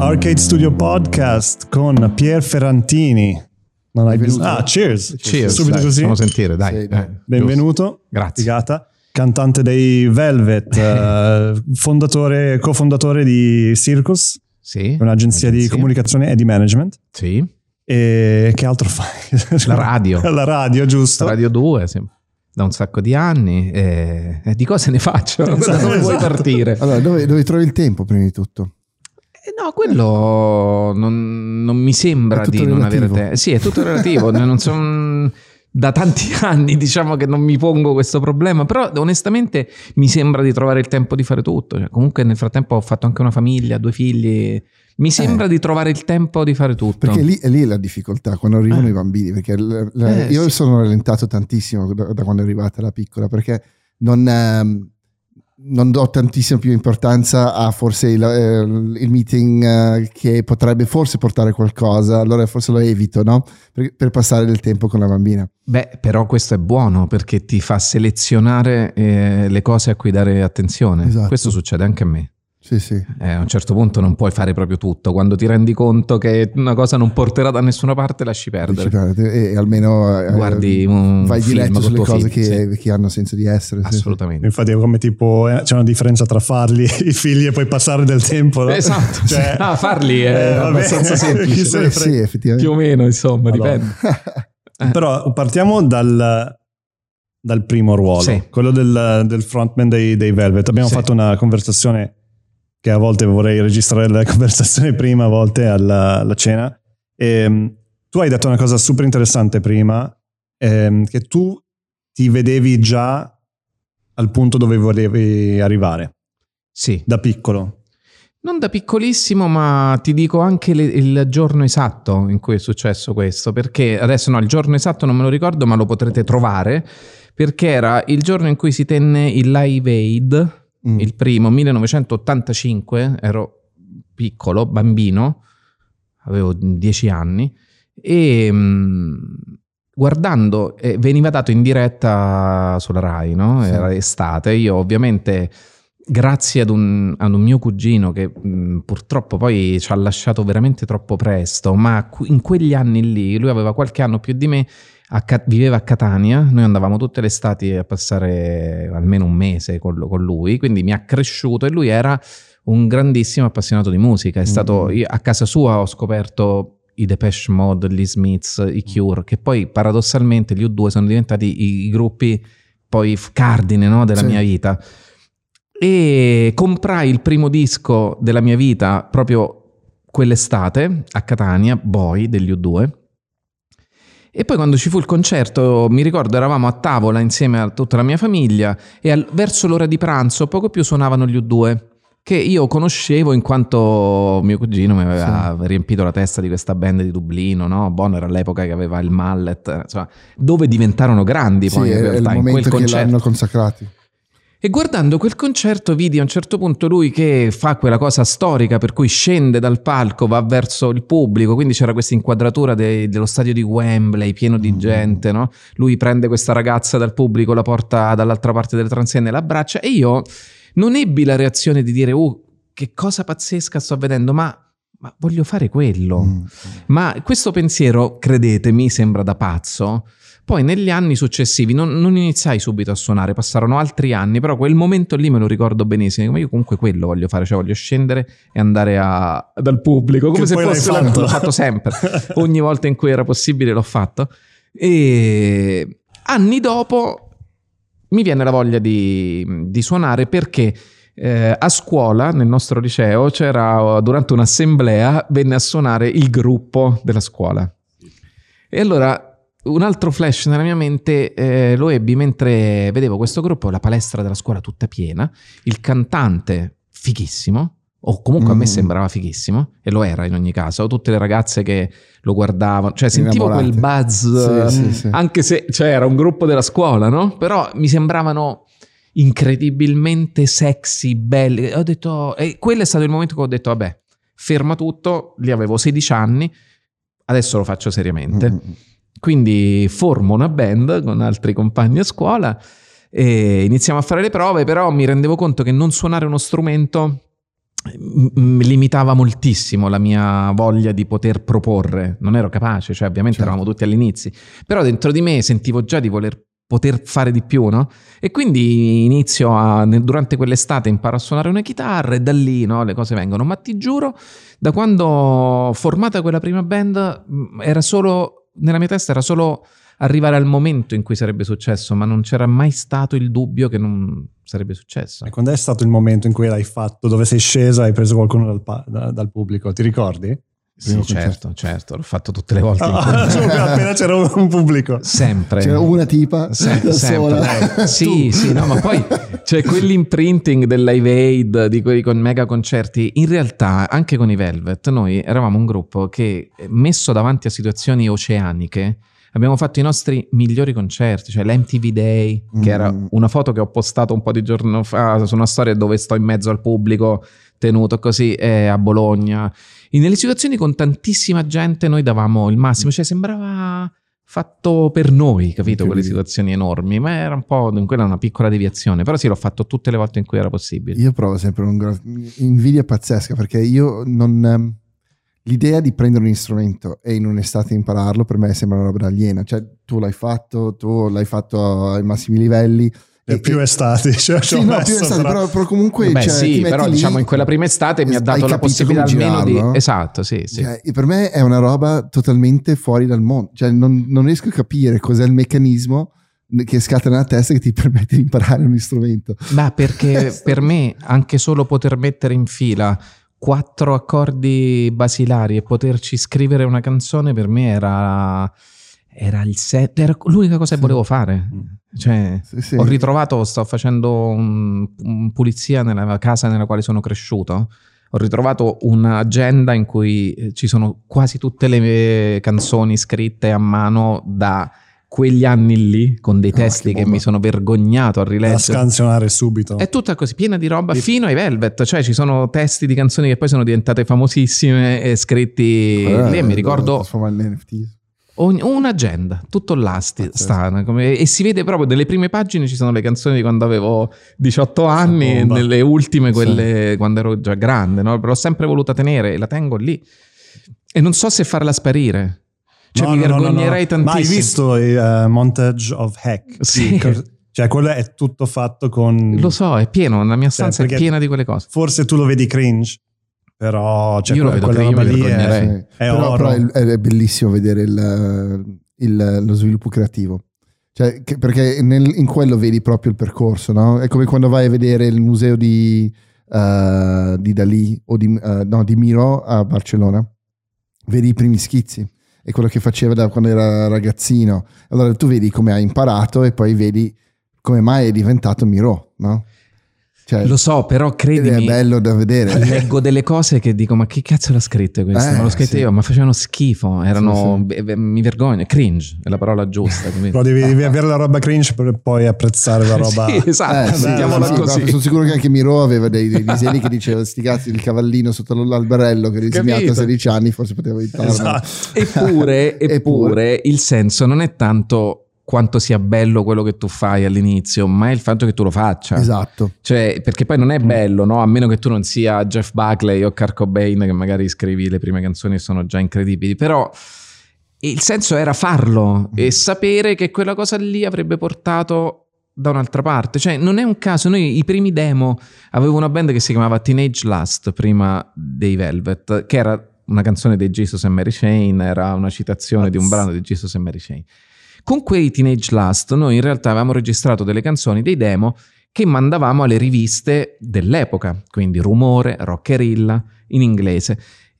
Arcade Studio Podcast con Pier Ferrantini. Non hai bisogno. Ah, cheers. Cheers, Subito dai, così. Facciamo sentire, dai. Sì, dai. eh, Benvenuto. Grazie. Figata. Cantante dei Velvet, eh, fondatore, cofondatore di Circus. Sì. un'agenzia di Agenzia. comunicazione e di management. Sì. E che altro fai? La radio. La radio, giusto? Radio 2, sì. Da un sacco di anni. E, e di cosa ne faccio? da Esatto, dove vuoi esatto. partire? Allora, dove, dove trovi il tempo prima di tutto? Eh, No, quello non, non mi sembra di non avere tempo. Sì, è tutto relativo. non son- da tanti anni diciamo che non mi pongo questo problema, però onestamente mi sembra di trovare il tempo di fare tutto. Cioè, comunque nel frattempo ho fatto anche una famiglia, due figli. Mi sembra di trovare il tempo di fare tutto. Perché lì è lì la difficoltà quando arrivano Eh. i bambini. Perché l- l- Eh, io sì. sono rallentato tantissimo da, da quando è arrivata la piccola perché non, ehm, non do tantissima più importanza a forse il, eh, il meeting eh, che potrebbe forse portare qualcosa. Allora forse lo evito, no? Per, per passare del tempo con la bambina. Beh, però questo è buono perché ti fa selezionare eh, le cose a cui dare attenzione. Esatto. Questo succede anche a me. Sì, sì. Eh, a un certo punto non puoi fare proprio tutto. Quando ti rendi conto che una cosa non porterà da nessuna parte, lasci perdere. Dici, guarda, E, e almeno eh, Guardi un vai film diretto con sulle cose figlio, che, che hanno senso di essere. sì, sì. Assolutamente. Infatti è come tipo eh, c'è una differenza tra farli i figli e poi passare del tempo. no? Esatto. Cioè, Ah, farli è eh, abbastanza semplice. Eh, sì, effettivamente. Più o meno, insomma, Madonna. dipende. Però partiamo dal, dal primo ruolo, Sì. quello del, del frontman dei, dei Velvet. Abbiamo Sì. fatto una conversazione che a volte vorrei registrare la conversazione prima, a volte alla, alla cena. E, tu hai detto una cosa super interessante prima, ehm, che tu ti vedevi già al punto dove volevi arrivare, Sì. da piccolo. Non da piccolissimo, ma ti dico anche le- il giorno esatto in cui è successo questo, perché adesso no, il giorno esatto non me lo ricordo, ma lo potrete trovare, perché era il giorno in cui si tenne il Live Aid, Mm. il primo, 1985, ero piccolo, bambino, avevo 10 anni, e mm, guardando, eh, veniva dato in diretta sulla Rai, no? Sì. Era estate, io ovviamente grazie ad un, ad un mio cugino che mh, purtroppo poi ci ha lasciato veramente troppo presto, ma in quegli anni lì, lui aveva qualche anno più di me, a viveva a Catania, noi andavamo tutte le estati a passare almeno un mese con, con lui, quindi mi ha cresciuto e lui era un grandissimo appassionato di musica, è stato, Mm. io a casa sua ho scoperto i Depeche Mode, gli Smiths, i Cure, che poi paradossalmente gli U2 sono diventati i, i gruppi poi cardine no, della Sì. mia vita. E comprai il primo disco della mia vita proprio quell'estate a Catania, Boy degli U2. E poi quando ci fu il concerto, mi ricordo, eravamo a tavola insieme a tutta la mia famiglia e al- verso l'ora di pranzo, poco più suonavano gli U2, che io conoscevo in quanto mio cugino mi aveva riempito la testa di questa band di Dublino, no? Bono era all'epoca che aveva il mallet, insomma, dove diventarono grandi Sì, poi in è, è il realtà in quel momento che concerto. l'hanno consacrati. E guardando quel concerto vidi a un certo punto lui che fa quella cosa storica per cui scende dal palco, va verso il pubblico, quindi c'era questa inquadratura de- dello stadio di Wembley pieno di Mm. gente, no? Lui prende questa ragazza dal pubblico, la porta dall'altra parte delle transenne, l'abbraccia e io non ebbi la reazione di dire "Uh, che cosa pazzesca sto vedendo", ma, ma voglio fare quello. Mm. Ma questo pensiero, credetemi, sembra da pazzo. Poi negli anni successivi non, non iniziai subito a suonare, passarono altri anni, però quel momento lì me lo ricordo benissimo. Io comunque quello voglio fare, cioè voglio scendere e andare a- dal pubblico, come Che se fosse fatto. l'ho fatto sempre. Ogni volta in cui era possibile l'ho fatto. E anni dopo mi viene la voglia di, di suonare perché eh, a scuola, nel nostro liceo, c'era durante un'assemblea, venne a suonare il gruppo della scuola. E allora un altro flash nella mia mente eh, lo ebbi mentre vedevo questo gruppo, la palestra della scuola tutta piena, il cantante fighissimo, o comunque a me Mm. sembrava fighissimo, e lo era in ogni caso, tutte le ragazze che lo guardavano, cioè sentivo quel buzz, Sì, eh, sì, sì. anche se cioè, era un gruppo della scuola, no? Però mi sembravano incredibilmente sexy, belli. Ho detto, e quello è stato il momento che ho detto, vabbè, ferma tutto, lì avevo 16 anni, adesso lo faccio seriamente. Mm. Quindi formo una band con altri compagni a scuola e iniziamo a fare le prove, però mi rendevo conto che non suonare uno strumento m- limitava moltissimo la mia voglia di poter proporre. Non ero capace, cioè ovviamente Certo. eravamo tutti all'inizio, però dentro di me sentivo già di voler poter fare di più, no? E quindi inizio a, durante quell'estate imparo a suonare una chitarra e da lì no, le cose vengono. Ma ti giuro, da quando formata quella prima band, mh, era solo, nella mia testa era solo arrivare al momento in cui sarebbe successo, ma non c'era mai stato il dubbio che non sarebbe successo. E quando è stato il momento in cui l'hai fatto, dove sei scesa e hai preso qualcuno dal, dal pubblico? Ti ricordi? Sì, certo, certo, l'ho fatto tutte le volte. Ah, solo appena c'era un, un pubblico. Sempre. C'era una tipa Se- da sola. sempre. Sì, sì, no, ma poi c'è quell'imprinting del Live Aid, di quelli con mega concerti. In realtà, anche con i Velvet, noi eravamo un gruppo che, eh, messo davanti a situazioni oceaniche, abbiamo fatto i nostri migliori concerti, cioè l'MTV Day, che era Mm. una foto che ho postato un po' di giorno fa su una storia dove sto in mezzo al pubblico, tenuto così, eh, a Bologna. E nelle situazioni con tantissima gente noi davamo il massimo, cioè sembrava fatto per noi, capito? Quelle situazioni enormi, ma era un po', quella una piccola deviazione, però sì, l'ho fatto tutte le volte in cui era possibile. Io provo sempre un'invidia pazzesca perché io non... ehm, L'idea di prendere un strumento e in un'estate impararlo per me sembra una roba aliena. Cioè, tu l'hai fatto, tu l'hai fatto ai massimi livelli. E più estati. Cioè, ci Sì, ho no, più estate, però- però, comunque Beh, cioè, sì, ti metti però lì diciamo in quella prima estate mi ha dato la possibilità almeno di... girarlo? Esatto, sì, sì. Cioè, per me è una roba totalmente fuori dal mondo. Cioè, non, non riesco a capire cos'è il meccanismo che scatta nella testa che ti permette di imparare un strumento. Ma perché per me anche solo poter mettere in fila quattro accordi basilari e poterci scrivere una canzone per me era, era il set, era l'unica cosa che volevo fare. Cioè, Sì, sì. ho ritrovato, sto facendo un, un pulizia nella casa nella quale sono cresciuto. Ho ritrovato un'agenda in cui eh, ci sono quasi tutte le mie canzoni scritte a mano da quegli anni lì, con dei Ah, testi che che, bomba. mi sono vergognato a da rileggere. scansionare subito. È tutta così piena di roba fino ai Velvet, cioè ci sono testi di canzoni che poi sono diventate famosissime e scritti Eh, lì e mi ricordo un'agenda, tutto là sti- sta, come- e si vede proprio nelle prime pagine ci sono le canzoni di quando avevo 18 anni e nelle ultime quelle quando ero già grande, no? l'ho sempre voluta tenere e la tengo lì e non so se farla sparire. Cioè No, mi no, no, no, no. vergognerei Ma hai tantissimo. visto il eh, montage of Hack? Sì. Cioè, quello è tutto fatto con... Lo so, è pieno, la mia Cioè, stanza è perché- piena di quelle cose. Forse tu lo vedi cringe, però... Cioè, Io lo vedo mi lì è- è Però, oro. però è, è bellissimo vedere il- il- lo sviluppo creativo. Cioè, che- perché nel- in quello vedi proprio il percorso, no? È come quando vai a vedere il museo di, eh, di Dalì o di, eh, no, di Miro a Barcellona. Vedi i primi schizzi. È quello che faceva da quando era ragazzino. Allora tu vedi come ha imparato e poi vedi come mai è diventato Miro, no? Cioè, Lo so, però ed è credimi, bello da vedere. leggo delle cose che dico ma che cazzo l'ha scritte questo? Eh, ma l'ho scritte sì. io ma facevano schifo erano Sì, beh, beh, mi vergogno cringe è la parola giusta? Però devi, devi avere la roba cringe per poi apprezzare la roba... sì esatto Eh, sì, sì, così no, sono sicuro che anche Miro aveva dei, dei disegni che diceva sti cazzi il cavallino sotto l'alberello che ha disegnato a Capito? 16 anni forse poteva aiutarlo Esatto. eppure, Eppure. eppure il senso non è tanto quanto sia bello quello che tu fai all'inizio ma è il fatto che tu lo faccia esatto Cioè, perché poi non è bello, no? A meno che tu non sia Jeff Buckley o Kurt Cobain, che magari scrivi le prime canzoni e sono già incredibili. Però il senso era farlo e sapere che quella cosa lì avrebbe portato da un'altra parte. Cioè, non è un caso. Noi i primi demo avevo una band che si chiamava Teenage Lust prima dei Velvet, che era una canzone dei Jesus and Mary Chain, era una citazione di un brano di Jesus and Mary Chain. Con quei Teenage Lust noi in realtà avevamo registrato delle canzoni, dei demo che mandavamo alle riviste dell'epoca, quindi Rumore, Rockerilla, in inglese.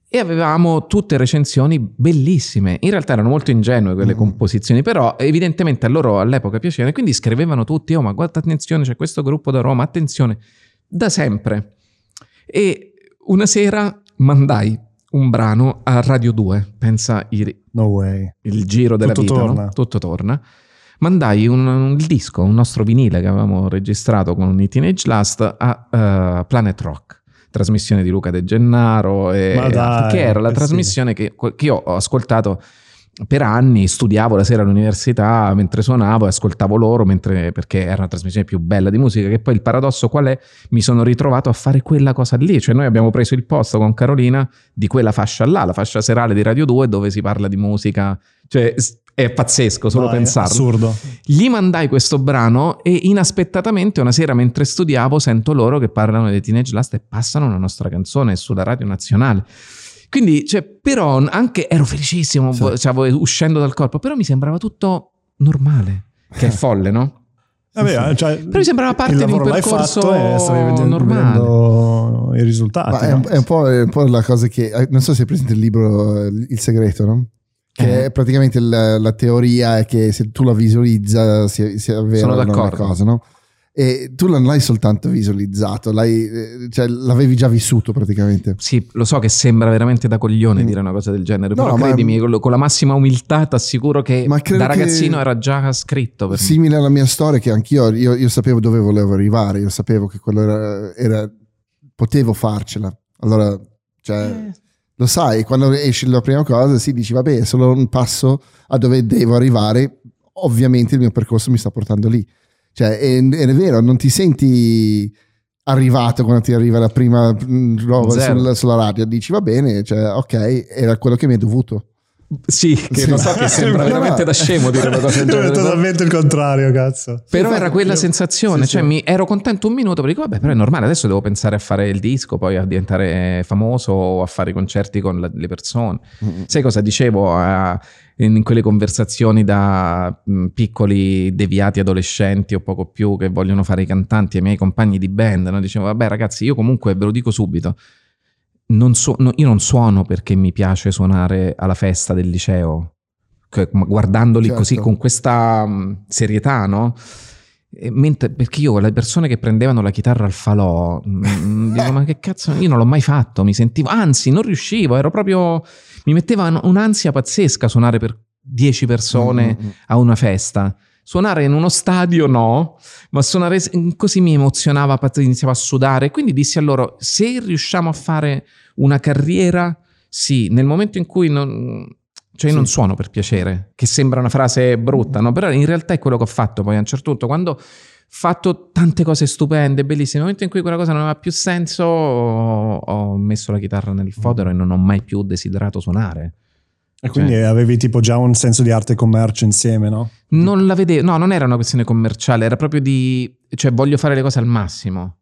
E avevamo tutte recensioni bellissime. In realtà erano molto ingenue quelle Mhm. composizioni, però evidentemente a loro all'epoca piacevano. E quindi scrivevano tutti: Oh, ma guarda, attenzione, c'è questo gruppo da Roma, attenzione, da sempre. E una sera mandai un brano a Radio 2, pensa i, No way. il giro della Tutto vita, no? torna. tutto torna. Mandai un, un disco, un nostro vinile che avevamo registrato con i Teenage Last a eh, Planet Rock, trasmissione di Luca De Gennaro, e, dai, che era la che trasmissione che, che io ho ascoltato per anni studiavo la sera all'università mentre suonavo e ascoltavo loro mentre, perché era una trasmissione più bella di musica. Che poi il paradosso qual è? Mi sono ritrovato a fare quella cosa lì. Cioè, noi abbiamo preso il posto con Carolina di quella fascia là, la fascia serale di Radio 2, dove si parla di musica. Cioè, è pazzesco solo No, è pensarlo. assurdo. Gli mandai questo brano e inaspettatamente una sera mentre studiavo sento loro che parlano dei Teenage Last e passano la nostra canzone sulla radio nazionale. Quindi, cioè, però anche ero felicissimo, Sì. cioè, uscendo dal corpo, però mi sembrava tutto normale, che è folle, no? Vabbè, cioè, Però mi sembrava parte il di un percorso fatto e stavi vedendo, normale. i risultati. Ma è, no? un, è un po', è un po' la cosa che. eh, Non so se hai presente il libro eh, Il segreto, no? Che Eh. è praticamente la, la teoria è che se tu la visualizza si, si avvera una cosa, no? E tu non l'hai soltanto visualizzato, l'hai, eh, cioè, l'avevi già vissuto praticamente. Sì, lo so che sembra veramente da coglione Mm. dire una cosa del genere, No, però ma- credimi, con, con la massima umiltà ti assicuro che Ma da ragazzino che- era già scritto per me. Simile alla mia storia, che anch'io io, io sapevo dove volevo arrivare, io sapevo che quello era, era- potevo farcela. Allora, cioè, Eh. lo sai, quando esce la prima cosa, si dici, vabbè, è solo un passo a dove devo arrivare. Ovviamente il mio percorso mi sta portando lì. Cioè, è, è vero, non ti senti arrivato quando ti arriva la prima mm, roba Zero. sul- sulla radio. Dici, va bene, cioè, ok, era quello che mi è dovuto. Sì, che Sì. lo so che sembra veramente da scemo dire una cosa del È genere. però- totalmente il contrario, cazzo. Però Sì, era quella io- sensazione, sì, cioè sì. mi ero contento un minuto, perché dico, vabbè, però è normale, adesso devo pensare a fare il disco, poi a diventare famoso o a fare i concerti con la- le persone. Mm. Sai cosa dicevo a- in quelle conversazioni da mh, piccoli deviati adolescenti o poco più che vogliono fare i cantanti ai miei compagni di band? No? Dicevo, vabbè ragazzi, io comunque ve lo dico subito, non su- no, io non suono perché mi piace suonare alla festa del liceo, ma guardandoli Certo. così con questa mh, serietà, no? Mentre- perché io le persone che prendevano la chitarra al falò mh, dico ma che cazzo io non l'ho mai fatto mi sentivo anzi non riuscivo ero proprio mi metteva un- un'ansia pazzesca suonare per 10 persone Mm, mm, mm. a una festa suonare in uno stadio no ma suonare così mi emozionava iniziavo a sudare quindi dissi a loro se riusciamo a fare una carriera sì nel momento in cui non cioè io Sì. non suono per piacere, che sembra una frase brutta, no? Però in realtà è quello che ho fatto poi a un certo punto, quando ho fatto tante cose stupende, bellissime, nel momento in cui quella cosa non aveva più senso, ho, ho messo la chitarra nel fodero e non ho mai più desiderato suonare. E quindi Cioè- avevi tipo già un senso di arte e commercio insieme, no? Non la vedevo, no, non era una questione commerciale, era proprio di, cioè voglio fare le cose al massimo.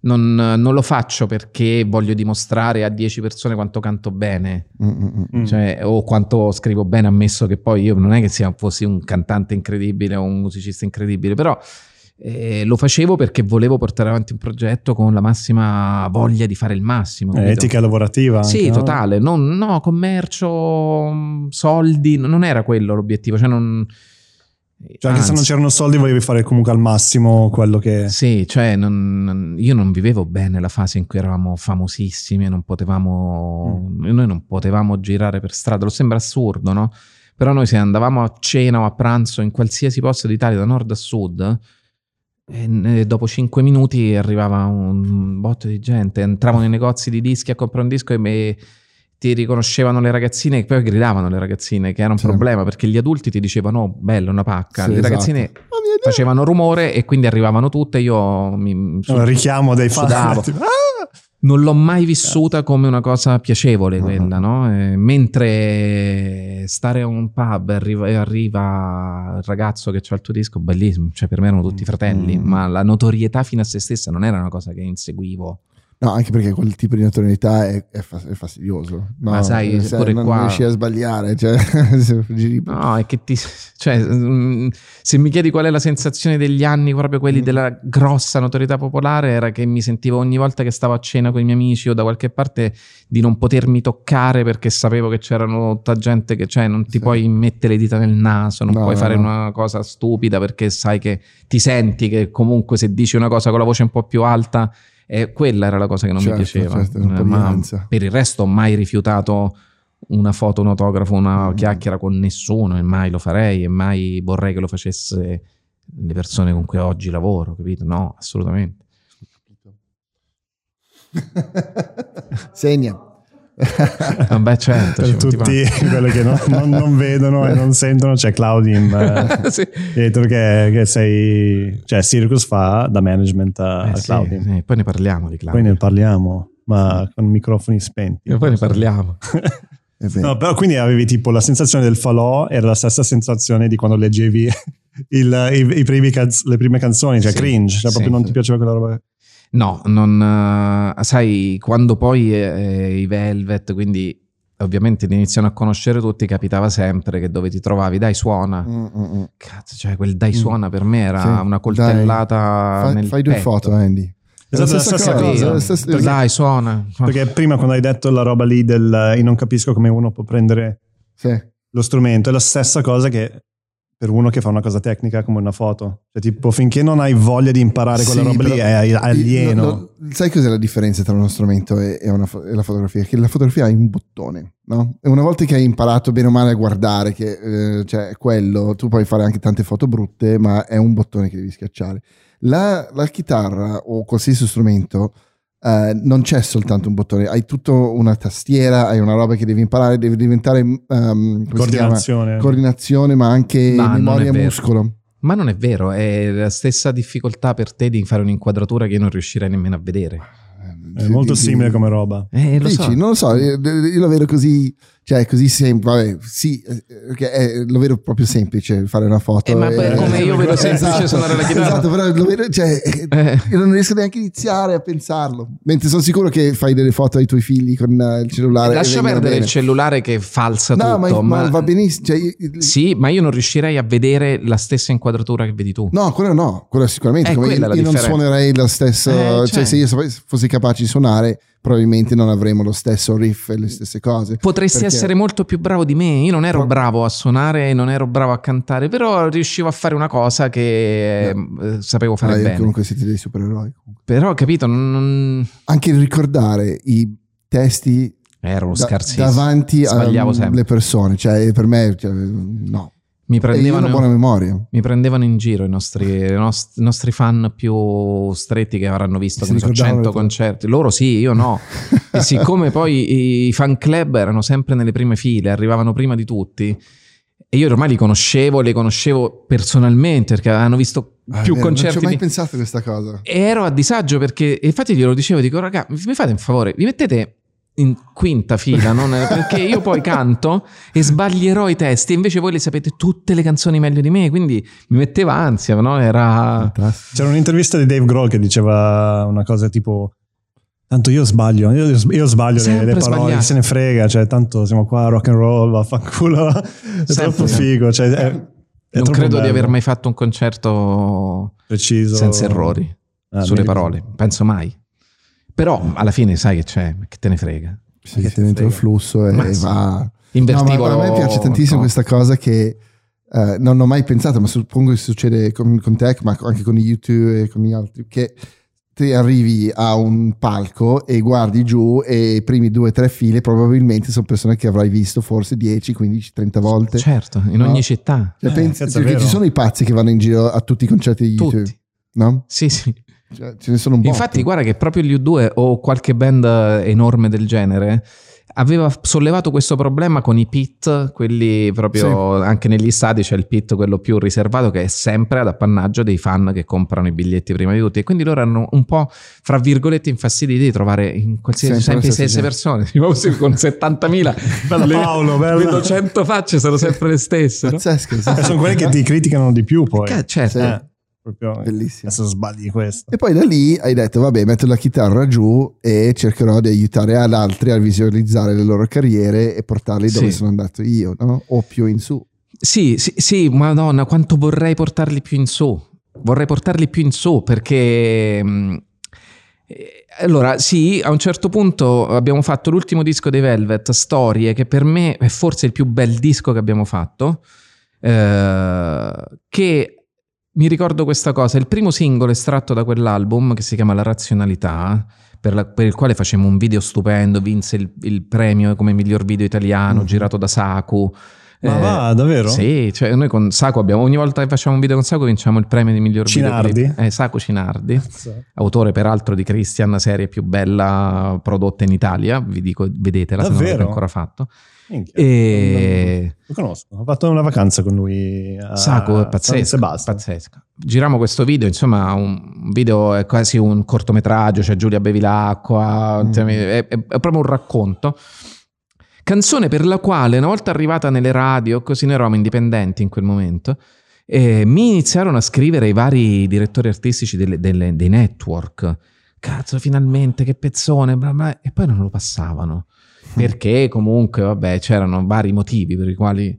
Non, non lo faccio perché voglio dimostrare a 10 persone quanto canto bene. Mm, mm, mm. Cioè, o quanto scrivo bene, ammesso che poi io non è che sia, fossi un cantante incredibile o un musicista incredibile, però eh, lo facevo perché volevo portare avanti un progetto con la massima voglia di fare il massimo. Capito? etica lavorativa. Sì, anche, no? totale. Non- no, commercio, mh, soldi, non era quello l'obiettivo. Cioè, non, Cioè, anche se non anzi, c'erano soldi, volevi fare comunque al massimo quello che. Sì, cioè non- non- io non vivevo bene la fase in cui eravamo famosissimi e non potevamo, Mm. noi non potevamo girare per strada, lo sembra assurdo, no? Però noi se andavamo a cena o a pranzo in qualsiasi posto d'Italia, da nord a sud, e dopo cinque minuti arrivava un botto di gente, entravano nei negozi di dischi a comprare un disco e me- ti riconoscevano le ragazzine e poi gridavano le ragazzine, che era un Sì. problema perché gli adulti ti dicevano, oh, bello, una pacca, Sì, le esatto. ragazzine Dio! facevano rumore e quindi arrivavano tutte. Io mi Un richiamo dei. Tipo, "Ah!" Non l'ho mai vissuta come una cosa piacevole, No, quella, no? Eh, mentre stare a un pub e arriva, e arriva il ragazzo che c'ha il tuo disco, bellissimo. Cioè, per me erano tutti fratelli, Mm. ma la notorietà fino a se stessa non era una cosa che inseguivo. No, anche perché quel tipo di notorietà è, è fa- è fastidioso. No, Ma sai, se pure non qua- riesci a sbagliare, cioè, No, è che ti. Cioè, mm, se mi chiedi qual è la sensazione degli anni, proprio quelli Mm. della grossa notorietà popolare, era che mi sentivo ogni volta che stavo a cena con i miei amici o da qualche parte di non potermi toccare perché sapevo che c'erano tutta gente che, cioè, non ti Sì. puoi mettere le dita nel naso, non No, puoi fare no. una cosa stupida perché sai che ti senti che comunque se dici una cosa con la voce un po' più alta. Eh, quella era la cosa che non Certo, mi piaceva. certo, ma per il resto ho mai rifiutato una foto, un autografo, una Mm. chiacchiera con nessuno e mai lo farei e mai vorrei che lo facesse le persone con cui oggi lavoro, capito? No, assolutamente. Segna. Vabbè, certo. per tutti quelli che non, non, non, vedono e non sentono, c'è Claudin sì. dietro che, che, sei, cioè Circus fa da management a, eh, Claudin. Sì, sì. Poi ne parliamo di Claudin. Poi ne parliamo, ma con microfoni spenti. E poi ne parliamo. no, però quindi avevi tipo la sensazione del falò, era la stessa sensazione di quando leggevi il, i, i primi canz- le prime canzoni, cioè cringe, cioè proprio non ti piaceva quella roba. No, non, uh, sai, quando poi eh, i Velvet, quindi ovviamente li iniziano a conoscere tutti, capitava sempre che dove ti trovavi, dai suona. Mm-mm. Cazzo, cioè quel dai mm. suona per me era sì, una coltellata dai. nel Fai petto. due foto, Andy. Esatto, la stessa cosa. cosa. Stessa... Dai, suona. Perché prima quando hai detto la roba lì del io non capisco come uno può prendere sì. lo strumento, è la stessa cosa che per uno che fa una cosa tecnica come una foto. Cioè, tipo, finché non hai voglia di imparare quella sì, roba lì, è alieno. No, no, sai cos'è la differenza tra uno strumento e, e, una, e, la fotografia? Che la fotografia hai un bottone, no? E una volta che hai imparato bene o male a guardare, che eh, cioè, quello, tu puoi fare anche tante foto brutte, ma è un bottone che devi schiacciare. La, la chitarra o qualsiasi strumento Uh, non c'è soltanto un bottone, hai tutta una tastiera, hai una roba che devi imparare, deve diventare um, coordinazione. coordinazione, ma anche ma memoria muscolo. Ma non è vero, è la stessa difficoltà per te di fare un'inquadratura che io non riuscirei nemmeno a vedere. È molto simile come roba. Eh, lo Dici, so. non lo so, io, io lo vedo così cioè, così semplice, vabbè, sì, perché è, lo vedo proprio semplice fare una foto. Eh, ma e, come io vedo semplice esatto, suonare la chitarra. Esatto, però lo vedo, cioè, eh. io non riesco neanche a iniziare a pensarlo. Mentre sono sicuro che fai delle foto ai tuoi figli con il cellulare. Lascia perdere bene. il cellulare che falsa no, tutto. Ma, ma va benissimo. Cioè, sì, ma io non riuscirei a vedere la stessa inquadratura che vedi tu. No, quello no, quello sicuramente. Eh, come io, io non suonerei la stessa, eh, cioè, se io fossi capace di suonare probabilmente non avremo lo stesso riff e le stesse cose. Potresti perché... essere molto più bravo di me. Io non ero bravo a suonare, non ero bravo a cantare, però riuscivo a fare una cosa che no. Eh, sapevo fare ah, bene. Comunque siete dei supereroi. Però, capito, non... Anche ricordare i testi Ero da, scarsissimo. davanti alle persone, cioè per me cioè, no. Mi prendevano, una buona memoria. Mi prendevano in giro i nostri, i nostri, i nostri fan più stretti che avranno visto so, 100 concerti. Loro sì, io no. e siccome poi i fan club erano sempre nelle prime file, arrivavano prima di tutti, e io ormai li conoscevo, li conoscevo personalmente perché avevano visto ah, più concerti. Non ci ho mai pensato a questa cosa. E ero a disagio perché, infatti glielo dicevo, dico raga, mi fate un favore, vi mettete in quinta fila, non perché io poi canto e sbaglierò i testi, invece voi le sapete tutte le canzoni meglio di me, quindi mi metteva ansia, no? Era... C'era un'intervista di Dave Grohl che diceva una cosa tipo tanto io sbaglio, io, io sbaglio le, le, parole, sbagliato. se ne frega, cioè tanto siamo qua rock and roll, vaffanculo, è Sempre. troppo figo, cioè, è, è non credo bello. di aver mai fatto un concerto preciso senza errori ah, sulle parole, penso mai. Però alla fine sai che c'è, che te ne frega. Sì, che te dentro il flusso e ma va. Invertivo. No, a me piace tantissimo no. questa cosa che uh, non ho mai pensato, ma suppongo che succede con, con te, ma anche con YouTube e con gli altri, che ti arrivi a un palco e guardi giù e i primi due o tre file probabilmente sono persone che avrai visto forse 10, 15, 30 volte. Certo, in ogni città. Cioè, eh, pensi, perché ci sono i pazzi che vanno in giro a tutti i concerti di YouTube. Tutti. No? Sì, sì. Cioè, ce ne sono un po'. Infatti, guarda che proprio gli U2 o qualche band enorme del genere aveva sollevato questo problema con i pit, quelli proprio sì. anche negli stadi c'è il pit, quello più riservato, che è sempre ad appannaggio dei fan che comprano i biglietti prima di tutti. E quindi loro erano un po', fra virgolette, infastiditi di trovare in qualsiasi sempre le stesse persone. Tipo, con 70.000, Bella le, Paolo, bella. vedo 100 facce, sono sempre le stesse. Pazzesco, no? sì. Eh, sono quelli che ti criticano di più poi. Eh, certo. Eh proprio bellissimo. Adesso sbagli questo. E poi da lì hai detto, vabbè, metto la chitarra giù e cercherò di aiutare ad altri a visualizzare le loro carriere e portarli dove sì. sono andato io, no? O più in su. Sì, sì, sì, madonna, quanto vorrei portarli più in su. Vorrei portarli più in su perché... Mh, eh, allora, sì, a un certo punto abbiamo fatto l'ultimo disco dei Velvet, Storie, che per me è forse il più bel disco che abbiamo fatto, eh, che mi ricordo questa cosa, il primo singolo estratto da quell'album che si chiama La razionalità, per, la, per il quale facemmo un video stupendo, vinse il, il, premio come miglior video italiano, mm. girato da Saku, Ma Eh, va, davvero? Sì, cioè noi con Saco abbiamo ogni volta che facciamo un video con Saco vinciamo il premio di miglior Cinardi? videoclip. Eh, Saco Cinardi, autore peraltro di Christian, serie più bella prodotta in Italia, vi dico vedetela se non Davvero? l'avete ancora fatto. Minchia. E Lo conosco, ho fatto una vacanza con lui a Saco è pazzesco, pazzesco. Giriamo questo video, insomma, un video è quasi un cortometraggio, c'è Giulia Bevilacqua, Mm. cioè, è, è- è proprio un racconto. Canzone per la quale, una volta arrivata nelle radio, così noi eravamo indipendenti in quel momento, eh, mi iniziarono a scrivere i vari direttori artistici delle- delle- dei network. Cazzo, finalmente, che pezzone, bla bla, e poi non lo passavano. Perché comunque, vabbè, c'erano vari motivi per i quali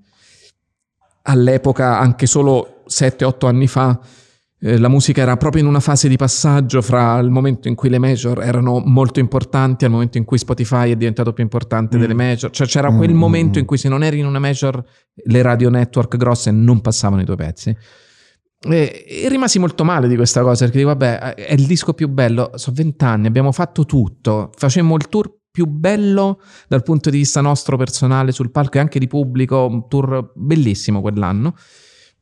all'epoca, anche solo 7-8 anni fa, eh, la musica era proprio in una fase di passaggio fra il momento in cui le major erano molto importanti al momento in cui Spotify è diventato più importante Mm. delle major. Cioè c'era quel Mm, momento mm, in cui se non eri in una major le radio network grosse non passavano i tuoi pezzi. E, e rimasi molto male di questa cosa perché dico, vabbè, è il disco più bello, sono vent'anni, abbiamo fatto tutto, facemmo il tour più bello dal punto di vista nostro personale sul palco e anche di pubblico, un tour bellissimo quell'anno,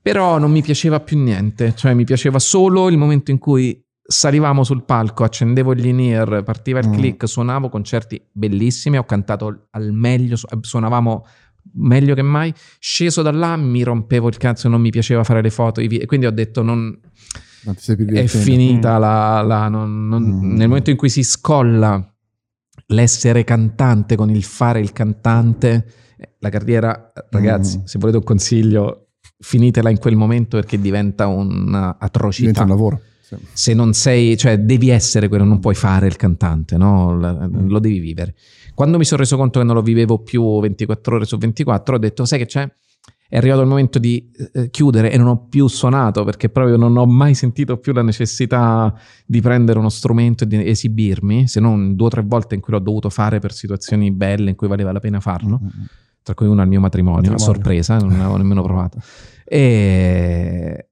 però non mi piaceva più niente, cioè mi piaceva solo il momento in cui salivamo sul palco, accendevo gli in-ear, partiva il Mm. click, suonavo concerti bellissimi, ho cantato al meglio, su- suonavamo meglio che mai, sceso da là mi rompevo il cazzo, non mi piaceva fare le foto, e quindi ho detto non, Non ti sei più è finita la, la- non- non- Mm. nel momento in cui si scolla l'essere cantante con il fare il cantante eh, la carriera ragazzi Mm. se volete un consiglio finitela in quel momento perché diventa un'atrocità Diventa un lavoro. Sì. se non sei, cioè devi essere quello, non puoi fare il cantante, no? La- lo devi vivere. Quando mi sono reso conto che non lo vivevo più 24 ore su 24, ho detto, sai che c'è? È arrivato il momento di eh, chiudere e non ho più suonato perché proprio non ho mai sentito più la necessità di prendere uno strumento e di esibirmi, se non due o tre volte in cui l'ho dovuto fare per situazioni belle in cui valeva la pena farlo Mm, mm, mm. tra cui una al mio matrimonio, Matrimonio. sorpresa, non avevo nemmeno provato. E,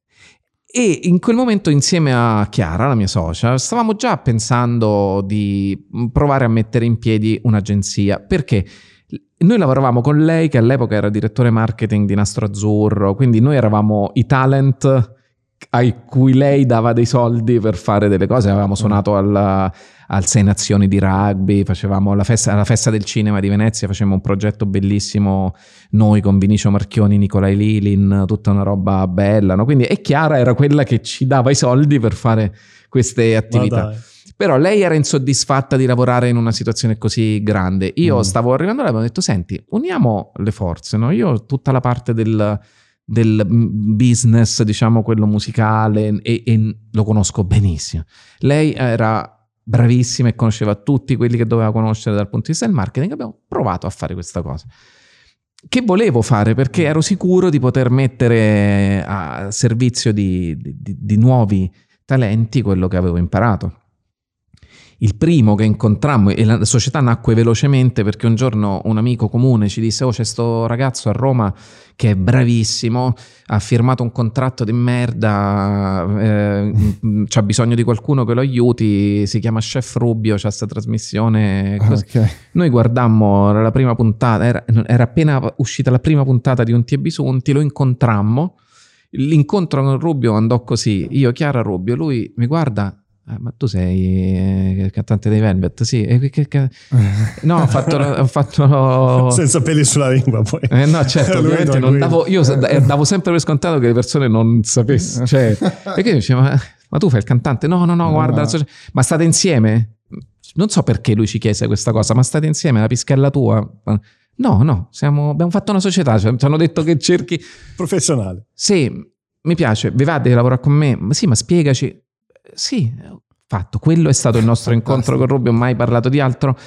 e in quel momento insieme a Chiara, la mia socia, stavamo già pensando di provare a mettere in piedi un'agenzia, perché noi lavoravamo con lei che all'epoca era direttore marketing di Nastro Azzurro, quindi noi eravamo i talent a cui lei dava dei soldi per fare delle cose, avevamo suonato al, al Sei Nazioni di rugby, facevamo la festa, alla festa del cinema di Venezia, facevamo un progetto bellissimo noi con Vinicio Marchioni, Nicolai Lilin, tutta una roba bella, no? quindi e Chiara era quella che ci dava i soldi per fare queste attività. Però lei era insoddisfatta di lavorare in una situazione così grande. Io Mm. stavo arrivando e avevo detto: Senti, uniamo le forze. No? Io ho tutta la parte del, del business, diciamo quello musicale, e, e lo conosco benissimo. Lei era bravissima e conosceva tutti quelli che doveva conoscere dal punto di vista del marketing. Abbiamo provato a fare questa cosa. Che volevo fare perché ero sicuro di poter mettere a servizio di- di- di nuovi talenti quello che avevo imparato. Il primo che incontrammo, e la società nacque velocemente perché un giorno un amico comune ci disse: Oh, c'è sto ragazzo a Roma che è bravissimo, ha firmato un contratto di merda, eh, c'ha bisogno di qualcuno che lo aiuti. Si chiama Chef Rubio, c'ha questa trasmissione. così. Ok. Noi guardammo la prima puntata, era, era appena uscita la prima puntata di Un Tie Bisunti, lo incontrammo. L'incontro con Rubio andò così: io, Chiara, Rubio, lui mi guarda. "Ah, ma tu sei eh, il cantante dei Velvet? Sì, e che- che- no, ho fatto, ho fatto Senza peli sulla lingua poi. eh, no, certo, ovviamente non davo, io eh, davo sempre per scontato che le persone non sapessero. Cioè, perché io dicevo, ma, ma tu fai il cantante? No, no, no, No. guarda, socia- ma state insieme? Non so perché lui ci chiese questa cosa, ma state insieme, la pischella tua? No, no, siamo- abbiamo fatto una società, ci ci hanno detto che cerchi... Professionale. Sì, mi piace, vi va di lavorare con me? Ma sì, ma spiegaci. Sì, fatto. Quello è stato il nostro incontro con Rubio, ho mai parlato di altro.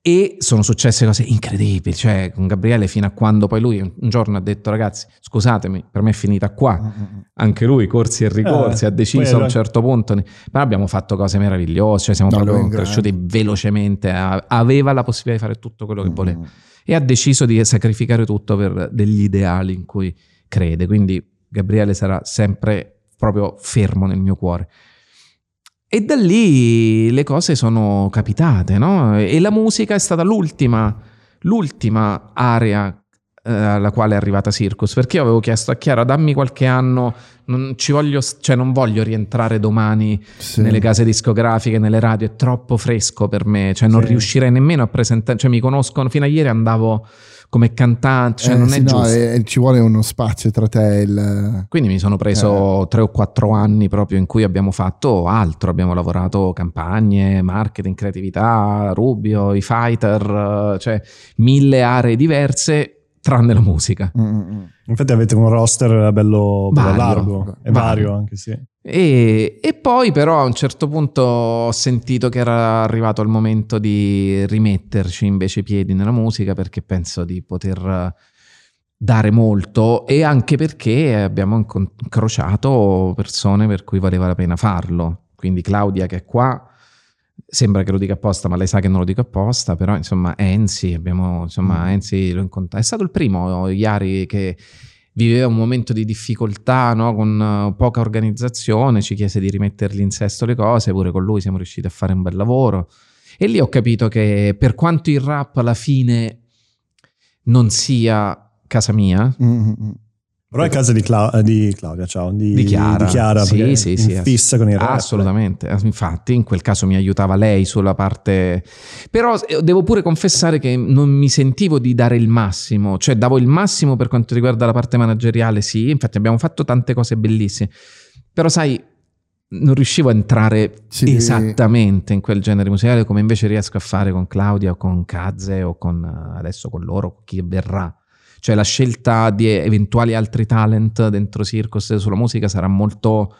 E sono successe cose incredibili, cioè con Gabriele fino a quando poi lui un giorno ha detto ragazzi scusatemi per me è finita qua, anche lui corsi e ricorsi, Eh, ha deciso a un certo punto, però abbiamo fatto cose meravigliose, cioè siamo No, proprio cresciuti velocemente, aveva la possibilità di fare tutto quello che voleva Mm. e ha deciso di sacrificare tutto per degli ideali in cui crede. Quindi Gabriele sarà sempre proprio fermo nel mio cuore. E da lì le cose sono capitate, no? E la musica è stata l'ultima, l'ultima area eh, alla quale è arrivata Circus, perché io avevo chiesto a Chiara dammi qualche anno, non, ci voglio, cioè non voglio rientrare domani Sì. nelle case discografiche, nelle radio, è troppo fresco per me, cioè non Sì. riuscirei nemmeno a presentare, cioè mi conoscono, fino a ieri andavo come cantante, cioè Eh, non sì, è no, giusto. eh, ci vuole uno spazio tra te e il... Quindi mi sono preso tre o quattro anni proprio in cui abbiamo fatto altro, abbiamo lavorato campagne, marketing, creatività, Rubio, i fighter, eh, cioè mille aree diverse tranne la musica. Mm, mm, mm. Infatti avete un roster bello, bello Vario. largo e Vario. vario anche, sì. E, e poi però a un certo punto ho sentito che era arrivato il momento di rimetterci invece i piedi nella musica perché penso di poter dare molto e anche perché abbiamo incrociato persone per cui valeva la pena farlo. Quindi Claudia che è qua, sembra che lo dica apposta, ma lei sa che non lo dico apposta, però insomma Enzi, abbiamo, insomma Mm. Enzi l'ho incontrato, è stato il primo Iari che viveva un momento di difficoltà no? con eh, poca organizzazione, ci chiese di rimettergli in sesto le cose, pure con lui siamo riusciti a fare un bel lavoro. E lì ho capito che per quanto il rap alla fine non sia casa mia, Mm, mm, mm. Però è casa di, Cla- eh, di Claudia, ciao, di, Di Chiara. di Chiara, Sì, sì, sì, in fissa con il rap. Assolutamente, infatti in quel caso mi aiutava lei sulla parte... Però eh, devo pure confessare che non mi sentivo di dare il massimo, cioè davo il massimo per quanto riguarda la parte manageriale, sì, infatti abbiamo fatto tante cose bellissime, però sai, non riuscivo a entrare Sì. esattamente in quel genere musicale come invece riesco a fare con Claudia o con Kazze o con eh, adesso con loro, con chi verrà. Cioè la scelta di eventuali altri talent dentro Circus sulla musica sarà molto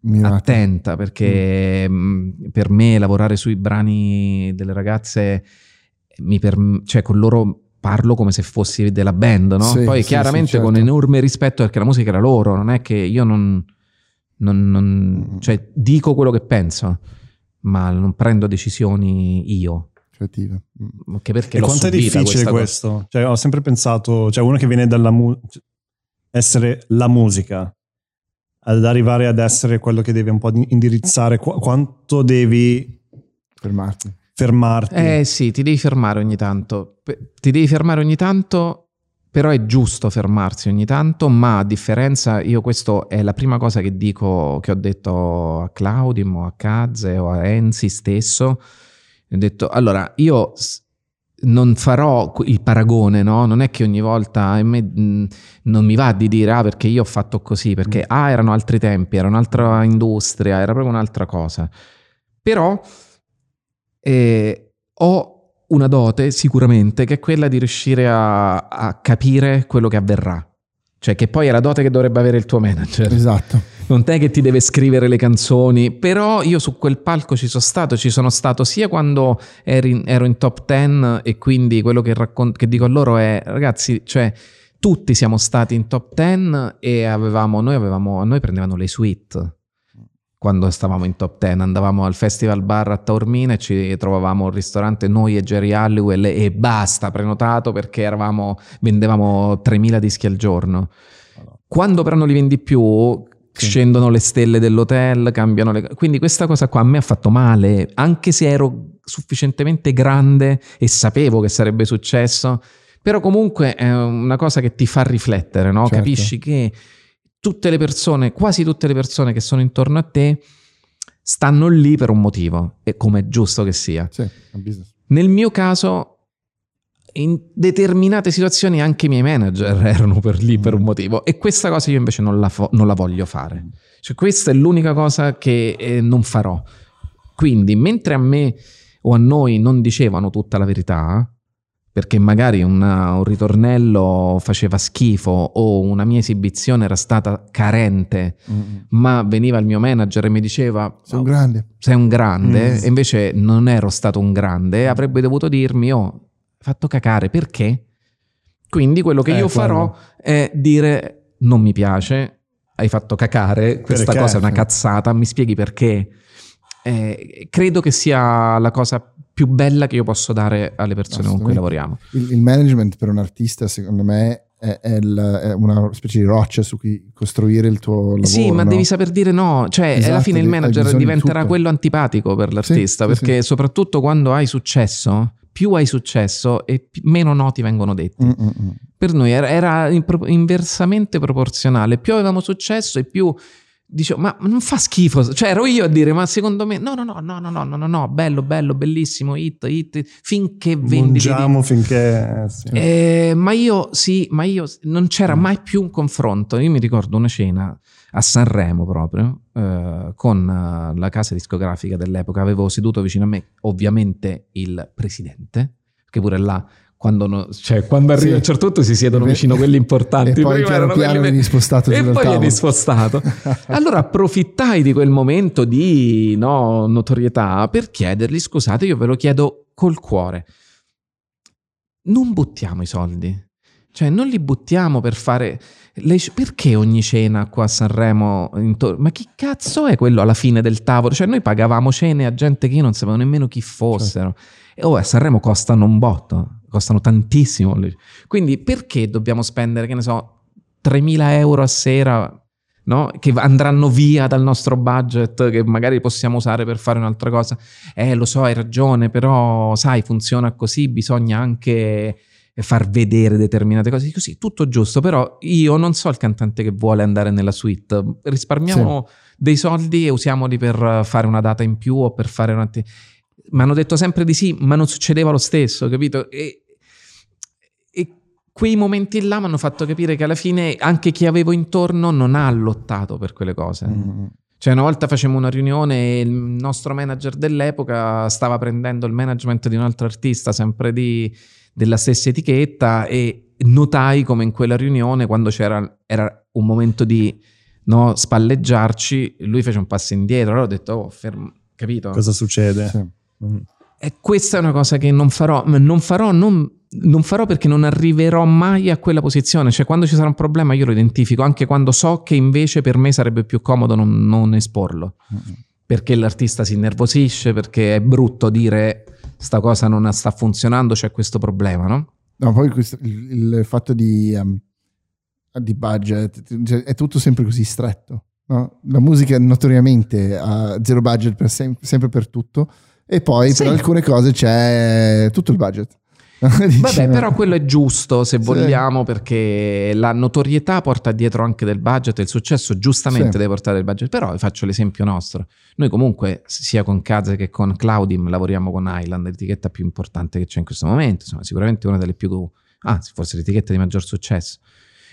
Mirata. attenta perché mh, per me lavorare sui brani delle ragazze mi per- cioè con loro parlo come se fossi della band, no? Sì, Poi sì, chiaramente sì, certo. con enorme rispetto perché la musica era loro, non è che io non, non- non- Mm. cioè dico quello che penso, ma non prendo decisioni io. Creativa. Mm. Anche perché E l'ho quanto è difficile questa questo? Cioè, ho sempre pensato, cioè uno che viene dalla musica, essere la musica, ad arrivare ad essere quello che deve un po' di- indirizzare, qu- quanto devi Fermarti. fermarti? Eh sì, ti devi fermare ogni tanto. Pe- Ti devi fermare ogni tanto, però è giusto fermarsi ogni tanto, ma a differenza, io questo è la prima cosa che dico, che ho detto a Claudim o a Kazze o a Enzi stesso. Ho detto, allora, io non farò il paragone, no? Non è che ogni volta me mh, non mi va di dire, ah, perché io ho fatto così, perché ah, erano altri tempi, era un'altra industria, era proprio un'altra cosa. Però e ho una dote sicuramente che è quella di riuscire a, a capire quello che avverrà. Cioè che poi è la dote che dovrebbe avere il tuo manager. Esatto. Non è che ti deve scrivere le canzoni, però io su quel palco ci sono stato, ci sono stato sia quando eri- ero in top 10 e quindi quello che, raccon- che dico a loro è ragazzi, cioè tutti siamo stati in top 10 e avevamo, noi avevamo, a noi prendevano le suite quando stavamo in top 10, andavamo al festival bar a Taormina e ci trovavamo al ristorante noi e Jerry Halliwell e basta prenotato perché eravamo, vendevamo 3000 dischi al giorno. Quando però non li vendi più, Sì. scendono le stelle dell'hotel, cambiano le... Quindi questa cosa qua a me ha fatto male, anche se ero sufficientemente grande e sapevo che sarebbe successo, però comunque è una cosa che ti fa riflettere, no? Certo. Capisci che tutte le persone, quasi tutte le persone che sono intorno a te, stanno lì per un motivo, e come è giusto che sia. Sì, è un business. Nel mio caso, in determinate situazioni anche i miei manager erano per lì per un motivo e questa cosa io invece non la, fo- non la voglio fare. Cioè, questa è l'unica cosa che eh, non farò. Quindi, mentre a me o a noi non dicevano tutta la verità, perché magari una- un ritornello faceva schifo o una mia esibizione era stata carente, Mm, mm. ma veniva il mio manager e mi diceva Sei un grande. sei un grande, Mm. e invece non ero stato un grande, avrebbe dovuto dirmi, oh, fatto cacare, perché? Quindi quello che Eh, io quello. farò è dire, non mi piace, hai fatto cacare, questa Perché? cosa è una cazzata, mi spieghi perché? Eh, credo che sia la cosa più bella che io posso dare alle persone con cui lavoriamo. Il, il management per un artista, secondo me, è, è il- è una specie di roccia su cui costruire il tuo lavoro. Sì, ma no? devi saper dire no. Cioè, Esatto, alla fine il manager diventerà quello antipatico per l'artista. Sì, sì, perché soprattutto quando hai successo, più hai successo e meno noti vengono detti. Mm, mm, mm. Per noi era, era in- inversamente proporzionale. Più avevamo successo e più dicevo, ma non fa schifo. Cioè, ero io a dire, ma secondo me, no, no, no, no, no, no, no, no, no, bello, bello, bellissimo, hit, hit, finché vendi. Mangiamo finché... eh, sì. eh, ma io sì, ma io non c'era mai più un confronto. Io mi ricordo una cena a Sanremo proprio eh, con eh, la casa discografica dell'epoca. Avevo seduto vicino a me, ovviamente, il presidente, che pure là. Quando, no- cioè, quando arriva Sì. a un certo punto si siedono vicino quelli importanti. e poi piano piano vieni spostato e poi vieni spostato. Allora approfittai di quel momento di no, notorietà per chiedergli: scusate, io ve lo chiedo col cuore. Non buttiamo i soldi. Cioè, non li buttiamo per fare. le- perché ogni cena qua a Sanremo? intor- ma chi cazzo è quello alla fine del tavolo? Cioè, noi pagavamo cene a gente che io non sapevo nemmeno chi fossero. E oh, a Sanremo costano un botto, costano tantissimo. Quindi, perché dobbiamo spendere, che ne so, 3.000 euro a sera no? che andranno via dal nostro budget, che magari possiamo usare per fare un'altra cosa. Eh, lo so, hai ragione, però sai, funziona così, bisogna anche far vedere determinate cose. Così, tutto giusto, però io non so il cantante che vuole andare nella suite. Risparmiamo dei soldi e usiamoli per fare una data in più o per fare una... Mi hanno detto sempre di sì, ma non succedeva lo stesso, capito? E quei momenti là mi hanno fatto capire che alla fine anche chi avevo intorno non ha lottato per quelle cose. Mm. Cioè, una volta facemmo una riunione e il nostro manager dell'epoca stava prendendo il management di un altro artista, sempre di- della stessa etichetta, e notai come in quella riunione, quando c'era era un momento di no, spalleggiarci, lui fece un passo indietro. Allora ho detto, oh, fermo, capito? Cosa succede? Sì. Mm. E questa è una cosa che non farò, non farò, non, non farò perché non arriverò mai a quella posizione. Cioè, quando ci sarà un problema, io lo identifico, anche quando so che invece per me sarebbe più comodo non, non esporlo. Perché l'artista si innervosisce, perché è brutto dire sta cosa non sta funzionando, c'è questo problema, no? No, poi questo- il, il fatto di, um, di budget cioè, è tutto sempre così stretto. no? La musica notoriamente ha zero budget per sem- sempre per tutto, e poi Sì. per alcune cose c'è tutto il budget. Vabbè, però quello è giusto se Sì. vogliamo, perché la notorietà porta dietro anche del budget e il successo giustamente Sì. deve portare il budget. Però vi faccio l'esempio nostro. Noi comunque, sia con Kaze che con Claudim, lavoriamo con Island, l'etichetta più importante che c'è in questo momento, insomma, sicuramente una delle più, anzi forse l'etichetta di maggior successo.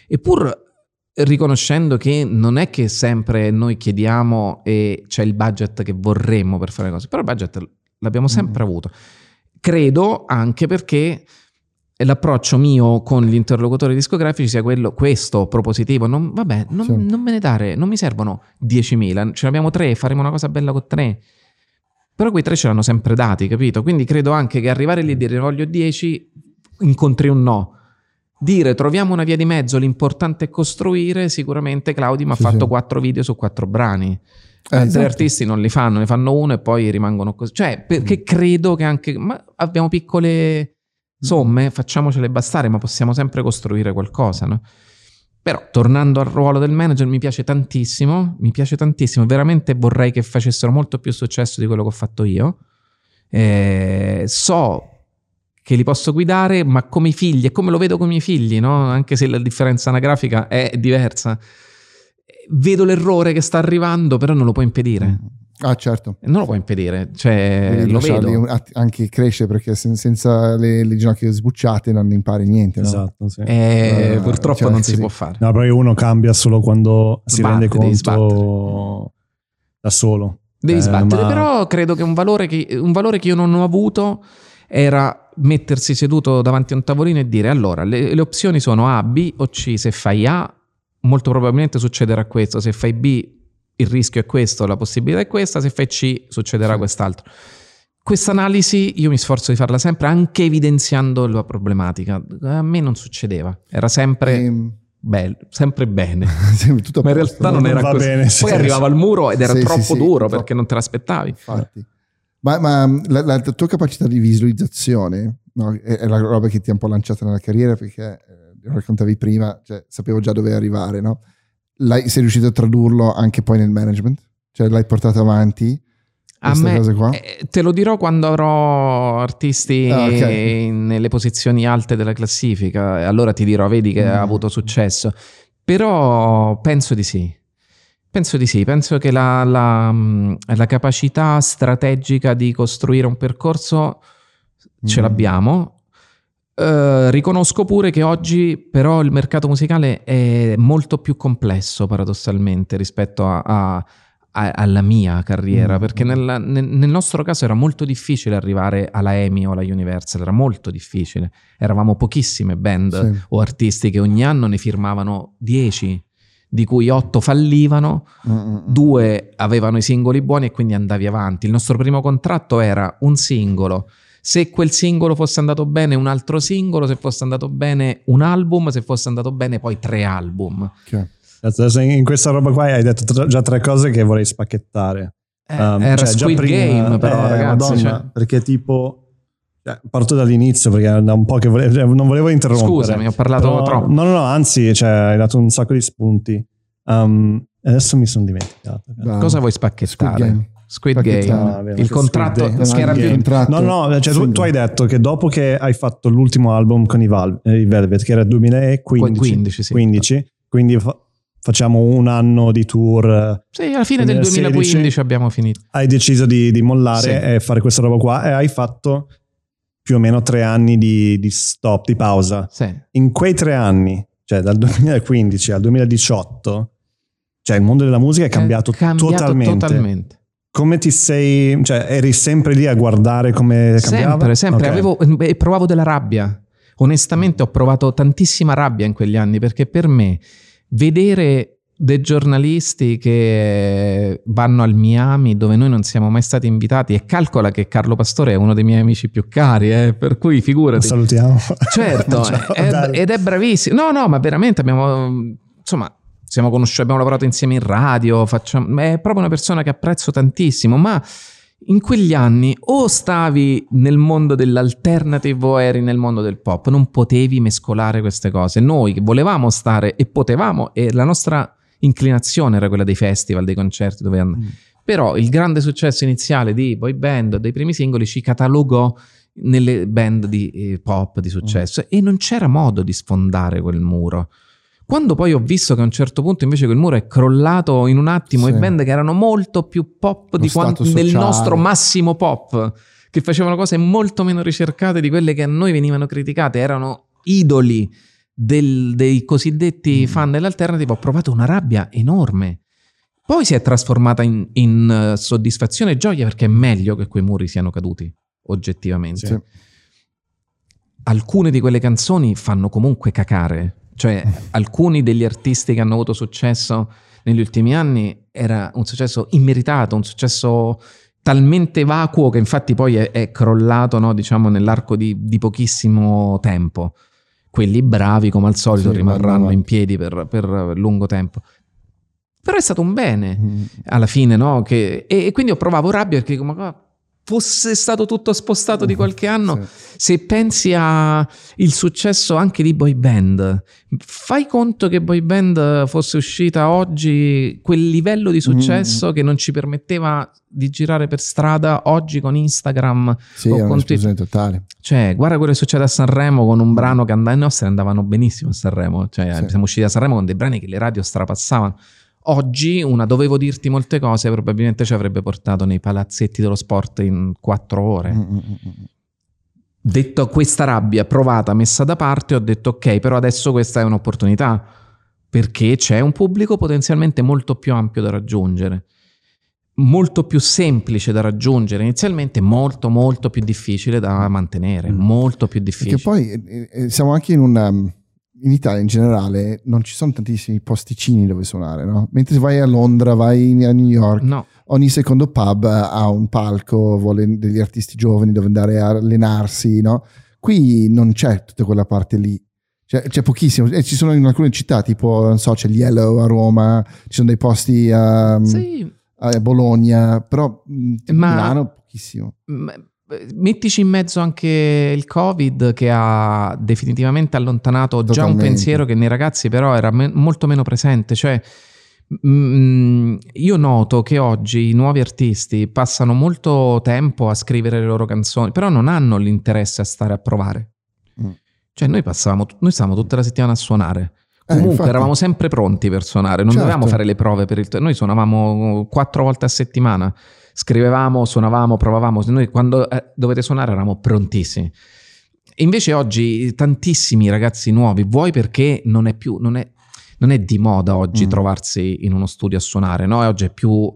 Eppur riconoscendo che non è che sempre noi chiediamo e c'è il budget che vorremmo per fare cose, però il budget l'abbiamo sempre Mm. avuto. Credo anche perché l'approccio mio con gli interlocutori discografici sia quello, questo propositivo. Non, vabbè, non, Sì. non me ne dare, non mi servono 10.000, ce ne abbiamo tre, faremo una cosa bella con tre. Però quei tre ce l'hanno sempre dati, capito? Quindi credo anche che arrivare lì e dire voglio 10, incontri un no. Dire troviamo una via di mezzo, l'importante è costruire, sicuramente Claudio mi ha Sì, fatto sì. quattro video su quattro brani. Eh, Altri esatto. artisti non li fanno, ne fanno uno e poi rimangono così. Cioè, Mm. perché credo che anche... Ma abbiamo piccole somme, facciamocele bastare, ma possiamo sempre costruire qualcosa, no? Però, tornando al ruolo del manager, mi piace tantissimo, mi piace tantissimo, veramente vorrei che facessero molto più successo di quello che ho fatto io. Eh, so che li posso guidare, ma come i figli, è come lo vedo con i miei figli, no? Anche se la differenza anagrafica è diversa. Vedo l'errore che sta arrivando, però non lo può impedire. Ah, certo. Non lo può impedire, cioè Devi lo vedo. anche crescere perché sen- senza le, le ginocchia sbucciate non impari niente. no? Esatto, sì. Eh, Eh, purtroppo cioè, non si così. può fare. No, perché uno cambia solo quando si Sbatte, rende devi conto da solo. Devi Eh, sbattere, ma- però credo che un valore, che un valore che io non ho avuto era mettersi seduto davanti a un tavolino e dire allora le, le opzioni sono A, B o C. Se fai A, molto probabilmente succederà questo. Se fai B, il rischio è questo, la possibilità è questa. Se fai C, succederà Sì. quest'altro. Questa analisi io mi sforzo di farla sempre, anche evidenziando la problematica. A me non succedeva, era sempre, Ehm, bello, sempre bene. a Ma in realtà no? non era così. bene, sì, Poi sì. arrivava al muro ed era Sì, sì, troppo sì, duro troppo. perché non te l'aspettavi. Infatti. Ma, ma la, la tua capacità di visualizzazione no, è, è la roba che ti ha un po' lanciato nella carriera perché raccontavi prima, cioè, sapevo già dove arrivare, no? L'hai, sei riuscito a tradurlo anche poi nel management? Cioè l'hai portato avanti? A me, cose qua? eh, te lo dirò quando avrò artisti Ah, ok. nelle posizioni alte della classifica, allora ti dirò, vedi che Mm. ha avuto successo. Però penso di sì. Penso di sì, penso che la, la, mh, la capacità strategica di costruire un percorso ce Mm. l'abbiamo. Eh, riconosco pure che oggi però il mercato musicale è molto più complesso paradossalmente rispetto a- a- a- alla mia carriera, Mm. perché nel, nel- nel nostro caso era molto difficile arrivare alla EMI o alla Universal, era molto difficile. Eravamo pochissime band Sì. o artisti che ogni anno ne firmavano 10, di cui 8 fallivano, Mm, mm, mm. due avevano i singoli buoni e quindi andavi avanti. Il nostro primo contratto era un singolo. Se quel singolo fosse andato bene, un altro singolo, se fosse andato bene, un album, se fosse andato bene, poi tre album. Ok. Adesso in questa roba qua hai detto già tre cose che vorrei spacchettare. Eh, Um, era cioè, Squid prima- Game, però, eh, ragazzi. Madonna, cioè. Perché tipo... cioè, parto dall'inizio perché da un po' che volevo, cioè, non volevo interrompere. Scusami, ho parlato Però- troppo. No, no, no, anzi, cioè, hai dato un sacco di spunti. Um, adesso mi sono dimenticato. Bravo. Cosa vuoi Squid spacchettare? Game. Squid. Game. Ah, vero, il contratto Squid che era il più... contratto. No, no, cioè, tu, tu hai detto che dopo che hai fatto l'ultimo album con i, Val- eh, i Velvet, che era 2015, 15, sì. 15, quindi fa- facciamo un anno di tour, Sì, alla fine del 2016 2015 abbiamo finito. hai deciso di, di mollare Sì. e fare questa roba qua e hai fatto più o meno tre anni di, di stop, di pausa. Sì. In quei tre anni, cioè dal 2015 al 2018, cioè il mondo della musica è cambiato, È cambiato totalmente. totalmente. Come ti sei, cioè eri sempre lì a guardare come cambiava? Sempre, sempre. Ok. Avevo, provavo della rabbia. Onestamente ho provato tantissima rabbia in quegli anni perché per me vedere dei giornalisti che vanno al Miami dove noi non siamo mai stati invitati e calcola che Carlo Pastore è uno dei miei amici più cari, eh, per cui Lo figurati. salutiamo. Certo, Ciao, è- Dario. ed è bravissimo. No, no, ma veramente abbiamo, insomma, siamo conosciuti, abbiamo lavorato insieme in radio, facciamo, è proprio una persona che apprezzo tantissimo, ma in quegli anni o stavi nel mondo dell'alternative o eri nel mondo del pop, non potevi mescolare queste cose. Noi che volevamo stare e potevamo, e la nostra inclinazione era quella dei festival, dei concerti dove and- Mm. Però il grande successo iniziale di boy band, dei primi singoli, ci catalogò nelle band di eh, pop di successo e non c'era modo di sfondare quel muro. Quando poi ho visto che a un certo punto invece quel muro è crollato in un attimo Sì. e band che erano molto più pop Lo di quanto sociale. nostro massimo pop, che facevano cose molto meno ricercate di quelle che a noi venivano criticate, erano idoli del- dei cosiddetti Mm. fan dell'alternative, ho provato una rabbia enorme. Poi si è trasformata in, in, eh, soddisfazione e gioia perché è meglio che quei muri siano caduti, oggettivamente. Sì. Alcune di quelle canzoni fanno comunque cacare, cioè alcuni degli artisti che hanno avuto successo negli ultimi anni era un successo immeritato, un successo talmente vacuo che infatti poi è, è crollato, no, diciamo, nell'arco di, di pochissimo tempo. Quelli bravi, come al solito, Sì, rimarranno in piedi per, per lungo tempo. Però è stato un bene Mm. alla fine, no? Che- e, e quindi io provavo rabbia perché ma fosse stato tutto spostato di qualche anno, Sì. se pensi al successo anche di boy band, fai conto che boy band fosse uscita oggi quel livello di successo che non ci permetteva di girare per strada oggi con Instagram. Sì, o con un'esplosione totale. Cioè, guarda quello che succede a Sanremo con un brano che andava, i nostri andavano benissimo a Sanremo. Cioè, Sì. siamo usciti da Sanremo con dei brani che le radio strapassavano. Oggi una dovevo dirti molte cose, probabilmente ci avrebbe portato nei palazzetti dello sport in quattro ore. Mm, mm, mm. Detto questa rabbia provata, messa da parte, ho detto ok, però adesso questa è un'opportunità perché c'è un pubblico potenzialmente molto più ampio da raggiungere, molto più semplice da raggiungere, inizialmente molto molto più difficile da mantenere, molto più difficile. Perché poi eh, eh, siamo anche in una. In Italia in generale non ci sono tantissimi posticini dove suonare, no? Mentre vai a Londra, vai a New York, No, ogni secondo pub ha un palco, vuole degli artisti giovani dove andare a allenarsi, no? Qui non c'è tutta quella parte lì. C'è, c'è pochissimo. E ci sono in alcune città, tipo, non so, c'è il Yellow a Roma, ci sono dei posti a, sì, a Bologna, però Ma- Milano pochissimo. m- Mettici in mezzo anche il Covid che ha definitivamente allontanato già un Totalmente. pensiero che nei ragazzi però era me- molto meno presente. Cioè, mm, io noto che oggi i nuovi artisti passano molto tempo a scrivere le loro canzoni, però non hanno l'interesse a stare a provare. Mm. Cioè, noi passavamo, noi stavamo tutta la settimana a suonare. Eh, Comunque infatti. eravamo sempre pronti per suonare, non Certo. dovevamo fare le prove per il Noi suonavamo quattro volte a settimana, scrivevamo, suonavamo, provavamo. Noi quando eh, dovete suonare eravamo prontissimi. Invece oggi tantissimi ragazzi nuovi, vuoi perché non è più, non è, non è di moda oggi Mm. trovarsi in uno studio a suonare, no? E oggi è più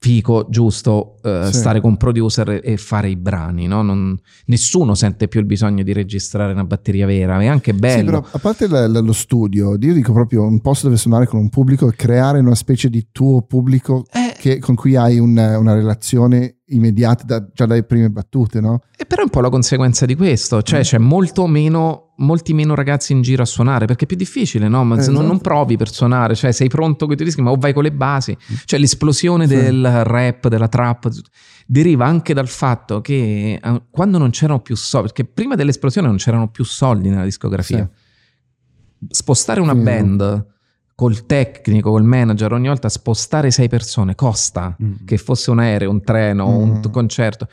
fico, giusto, eh, Sì. stare con producer e- fare i brani, no? Non- nessuno sente più il bisogno di registrare una batteria vera, è anche Sì, bello. però a parte la- la- lo studio, io dico proprio un posto dove suonare con un pubblico e creare una specie di tuo pubblico Eh, che- con cui hai un- una relazione immediata da- già dalle prime battute, no? E però è un po' la conseguenza di questo, cioè Mm. c'è molto meno, molti meno ragazzi in giro a suonare perché è più difficile, no? Ma se non, Esatto. non provi per suonare, cioè sei pronto con i tuoi dischi, ma o vai con le basi, cioè l'esplosione Sì. del rap, della trap, deriva anche dal fatto che eh, quando non c'erano più soldi, perché prima dell'esplosione non c'erano più soldi nella discografia, spostare una Sì. band col tecnico, col manager, ogni volta spostare sei persone costa Mm. che fosse un aereo, un treno, un Mm. t- concerto.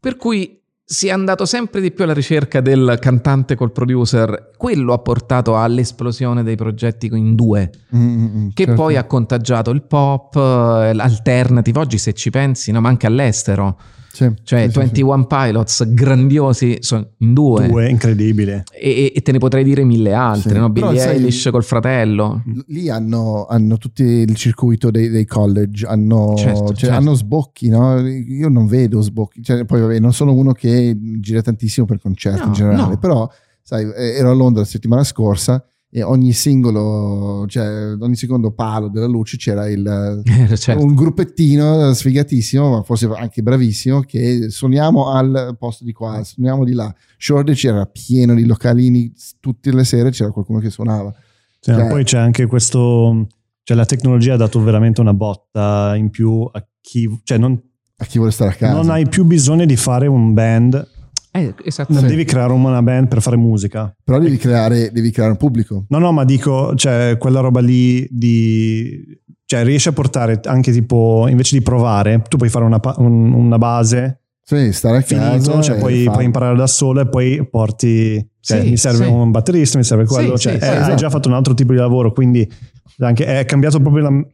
Per cui si è andato sempre di più alla ricerca del cantante col producer. Quello ha portato all'esplosione dei progetti in due, Mm, mm, mm, che certo. poi ha contagiato il pop, eh, l'alternative. Oggi, se ci pensi, no, ma anche all'estero, Sì, cioè sì, sì, 21 Pilots grandiosi sono in due. Due, incredibile. E, e te ne potrei dire mille altre, Sì. no? Però Billie sai- Eilish col fratello. Lì hanno, hanno tutti il circuito dei, dei college, hanno, Certo, cioè, certo. hanno sbocchi, no? Io non vedo sbocchi, cioè, poi vabbè, non sono uno che gira tantissimo per concerti No, in generale, no. però sai, ero a Londra la settimana scorsa e ogni singolo, cioè ogni secondo palo della luce c'era il, certo. un gruppettino sfigatissimo, ma forse anche bravissimo, che suoniamo al posto di qua, suoniamo di là. Shoreditch era pieno di localini, tutte le sere c'era qualcuno che suonava. Cioè, Cioè- poi c'è anche questo, cioè la tecnologia ha dato veramente una botta in più a chi, cioè non, A chi vuole stare a casa. non hai più bisogno di fare un band, Eh, esatto. non Sì. devi creare una band per fare musica. Però devi creare, devi creare un pubblico. No, no, ma dico, cioè quella roba lì di... Cioè riesci a portare anche tipo, invece di provare, tu puoi fare una, un- una base, Sì, stare a casa. finito, cioè e puoi, puoi imparare da solo e poi porti... Cioè, Sì, mi serve sì. un batterista, mi serve quello. Sì, cioè, sì, sì, eh, hai esatto. già fatto un altro tipo di lavoro, quindi anche, è cambiato proprio la-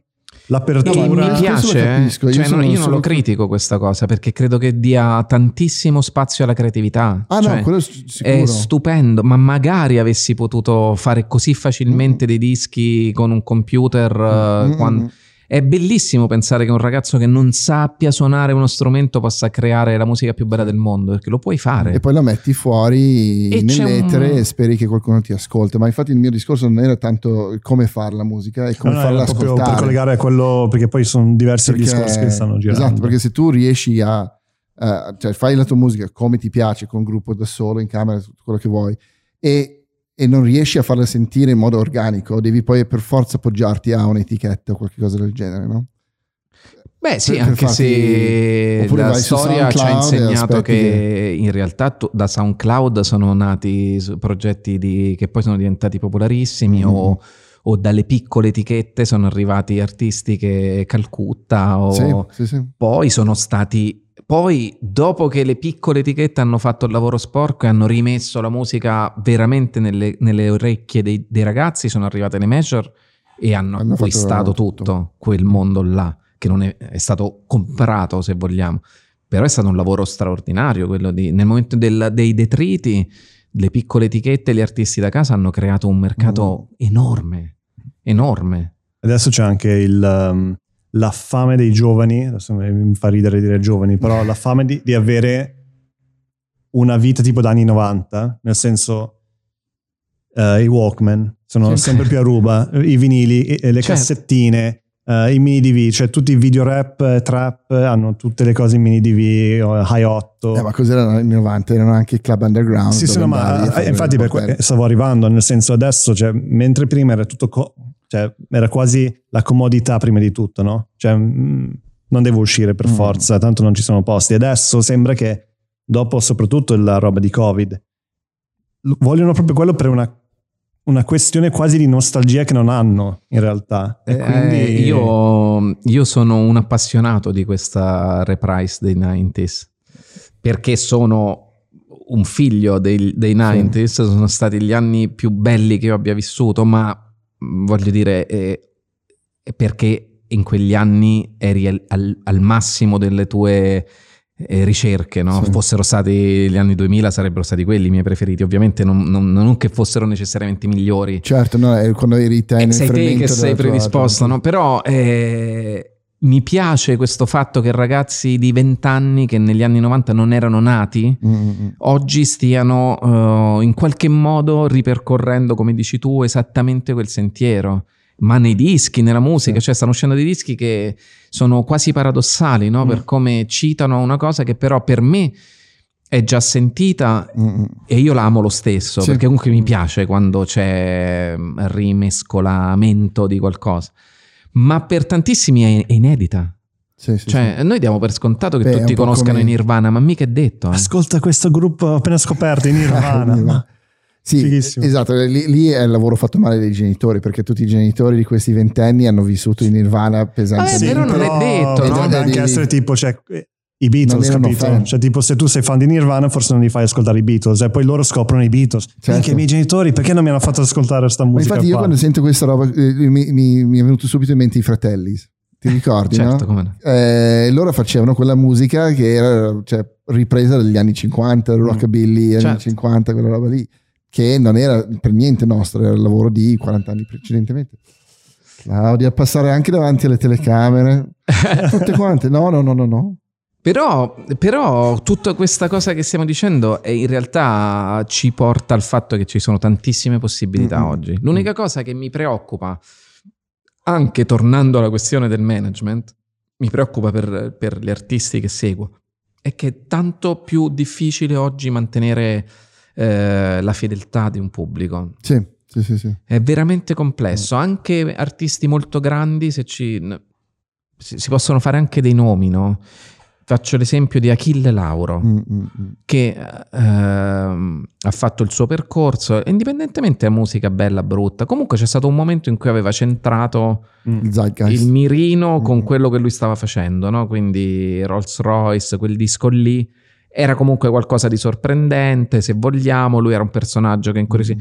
l'apertura. E No, mi piace, eh. capisco, io Cioè, sono- non- io non sono- lo critico questa cosa perché credo che dia tantissimo spazio alla creatività. Ah Cioè, no, quello è stupendo, ma magari avessi potuto fare così facilmente dei dischi con un computer. eh, Mm, mm, quando- mm. È bellissimo pensare che un ragazzo che non sappia suonare uno strumento possa creare la musica più bella del mondo, perché lo puoi fare. E poi la metti fuori E c'è nell'etere un- e speri che qualcuno ti ascolta. Ma infatti il mio discorso non era tanto come fare la musica, è come No, no, farla ascoltare. per collegare a quello, perché poi sono diversi Perché- discorsi che stanno girando. Esatto, perché se tu riesci a, eh, cioè fai la tua musica come ti piace, con gruppo da solo, in camera, tutto quello che vuoi, e, e non riesci a farla sentire in modo organico, devi poi per forza appoggiarti a un'etichetta o qualcosa del genere, no? Beh, sì, Per- anche se la storia ci ha insegnato aspetti che in realtà tu- da SoundCloud sono nati progetti di- che poi sono diventati popolarissimi Mhm. o, o dalle piccole etichette sono arrivati artisti che Calcutta o Sì, sì, sì. poi sono stati poi dopo che le piccole etichette hanno fatto il lavoro sporco e hanno rimesso la musica veramente nelle, nelle orecchie dei, dei ragazzi sono arrivate le major e hanno, Hanno acquistato tutto. tutto. quel mondo là che non è, è stato comprato se vogliamo però è stato un lavoro straordinario quello di nel momento del- dei detriti le piccole etichette e gli artisti da casa hanno creato un mercato enorme enorme Adesso c'è anche il, um, la fame dei giovani, adesso mi fa ridere dire giovani, però la fame di, di avere una vita tipo da anni 90, nel senso eh, i Walkman sono Sì. sempre più a ruba, i vinili, e le Certo. cassettine, eh, i mini DV, cioè tutti i video rap, eh, trap, hanno tutte le cose in mini DV, o High 8. Eh, ma cos'erano anni 90? Erano anche i club underground. Sì, sì, no, ma infatti per que- stavo arrivando, nel senso adesso, cioè, mentre prima era tutto, co- cioè, era quasi la comodità prima di tutto, no? Cioè, mm, non devo uscire per Mm. forza, tanto non ci sono posti. Adesso sembra che dopo soprattutto la roba di Covid. Vogliono proprio quello per una, una questione quasi di nostalgia che non hanno in realtà. E Eh, quindi io, io sono un appassionato di questa reprise dei 90s perché sono un figlio dei, dei 90s, sono stati gli anni più belli che io abbia vissuto, ma voglio dire, eh, perché in quegli anni eri al, al- al massimo delle tue eh, ricerche, no? Sì. Fossero stati gli anni 2000 sarebbero stati quelli i miei preferiti, ovviamente non, non- non che fossero necessariamente migliori, Certo, no, è quando eri te eh, nel sei te che sei predisposto, no? Però eh, mi piace questo fatto che ragazzi di 20 anni che negli anni 90 non erano nati, Mm, mm, mm. oggi stiano eh, in qualche modo ripercorrendo, come dici tu, esattamente quel sentiero. Ma nei dischi, nella musica, Sì. cioè stanno uscendo dei dischi che sono quasi paradossali, no? Mm. Per come citano una cosa che però per me è già sentita Mm, mm. e io la amo lo stesso, Sì. perché comunque mi piace quando c'è mm, rimescolamento di qualcosa. Ma per tantissimi è, è inedita. Sì, sì, Cioè, noi diamo per scontato che Beh, tutti conoscano come- i Nirvana, ma mica è detto. eh. Ascolta questo gruppo appena scoperto in sì. Nirvana. Sì, Fighissimo. esatto, lì, lì è il lavoro fatto male dei genitori, perché tutti i genitori di questi ventenni hanno vissuto in Nirvana Vabbè, pesantemente. però non è detto, no? Deve anche Devi- essere tipo, cioè, i Beatles, capito? fan. Cioè, tipo, se tu sei fan di Nirvana, forse non li fai ascoltare i Beatles, e poi loro scoprono i Beatles. Certo. Anche i miei genitori, perché non mi hanno fatto ascoltare questa Ma musica? infatti io qua? quando sento questa roba eh, mi, mi- mi è venuto subito in mente i fratelli, ti ricordi? Certo, no? come no. Eh, loro facevano quella musica che era cioè, ripresa dagli anni 50, il rockabilly, anni Certo. 50, quella roba lì, che non era per niente nostro, era il lavoro di 40 anni precedentemente. Claudia, passare anche davanti alle telecamere, tutte quante, no, no, no, no, no. Però, però tutta questa cosa che stiamo dicendo eh, in realtà ci porta al fatto che ci sono tantissime possibilità Mm-mm. oggi. L'unica cosa che mi preoccupa, anche tornando alla questione del management, mi preoccupa per, per gli artisti che seguo, è che è tanto più difficile oggi mantenere eh, la fedeltà di un pubblico. Sì, sì, sì, sì. È veramente complesso. Anche artisti molto grandi, se ci, si possono fare anche dei nomi, no? Faccio l'esempio di Achille Lauro, Mm, mm, mm. che ehm, ha fatto il suo percorso, indipendentemente da musica bella o brutta. Comunque c'è stato un momento in cui aveva centrato Mm. Il mirino con Mm. quello che lui stava facendo, no? Quindi Rolls Royce, quel disco lì, era comunque qualcosa di sorprendente, se vogliamo, lui era un personaggio che incuriosì.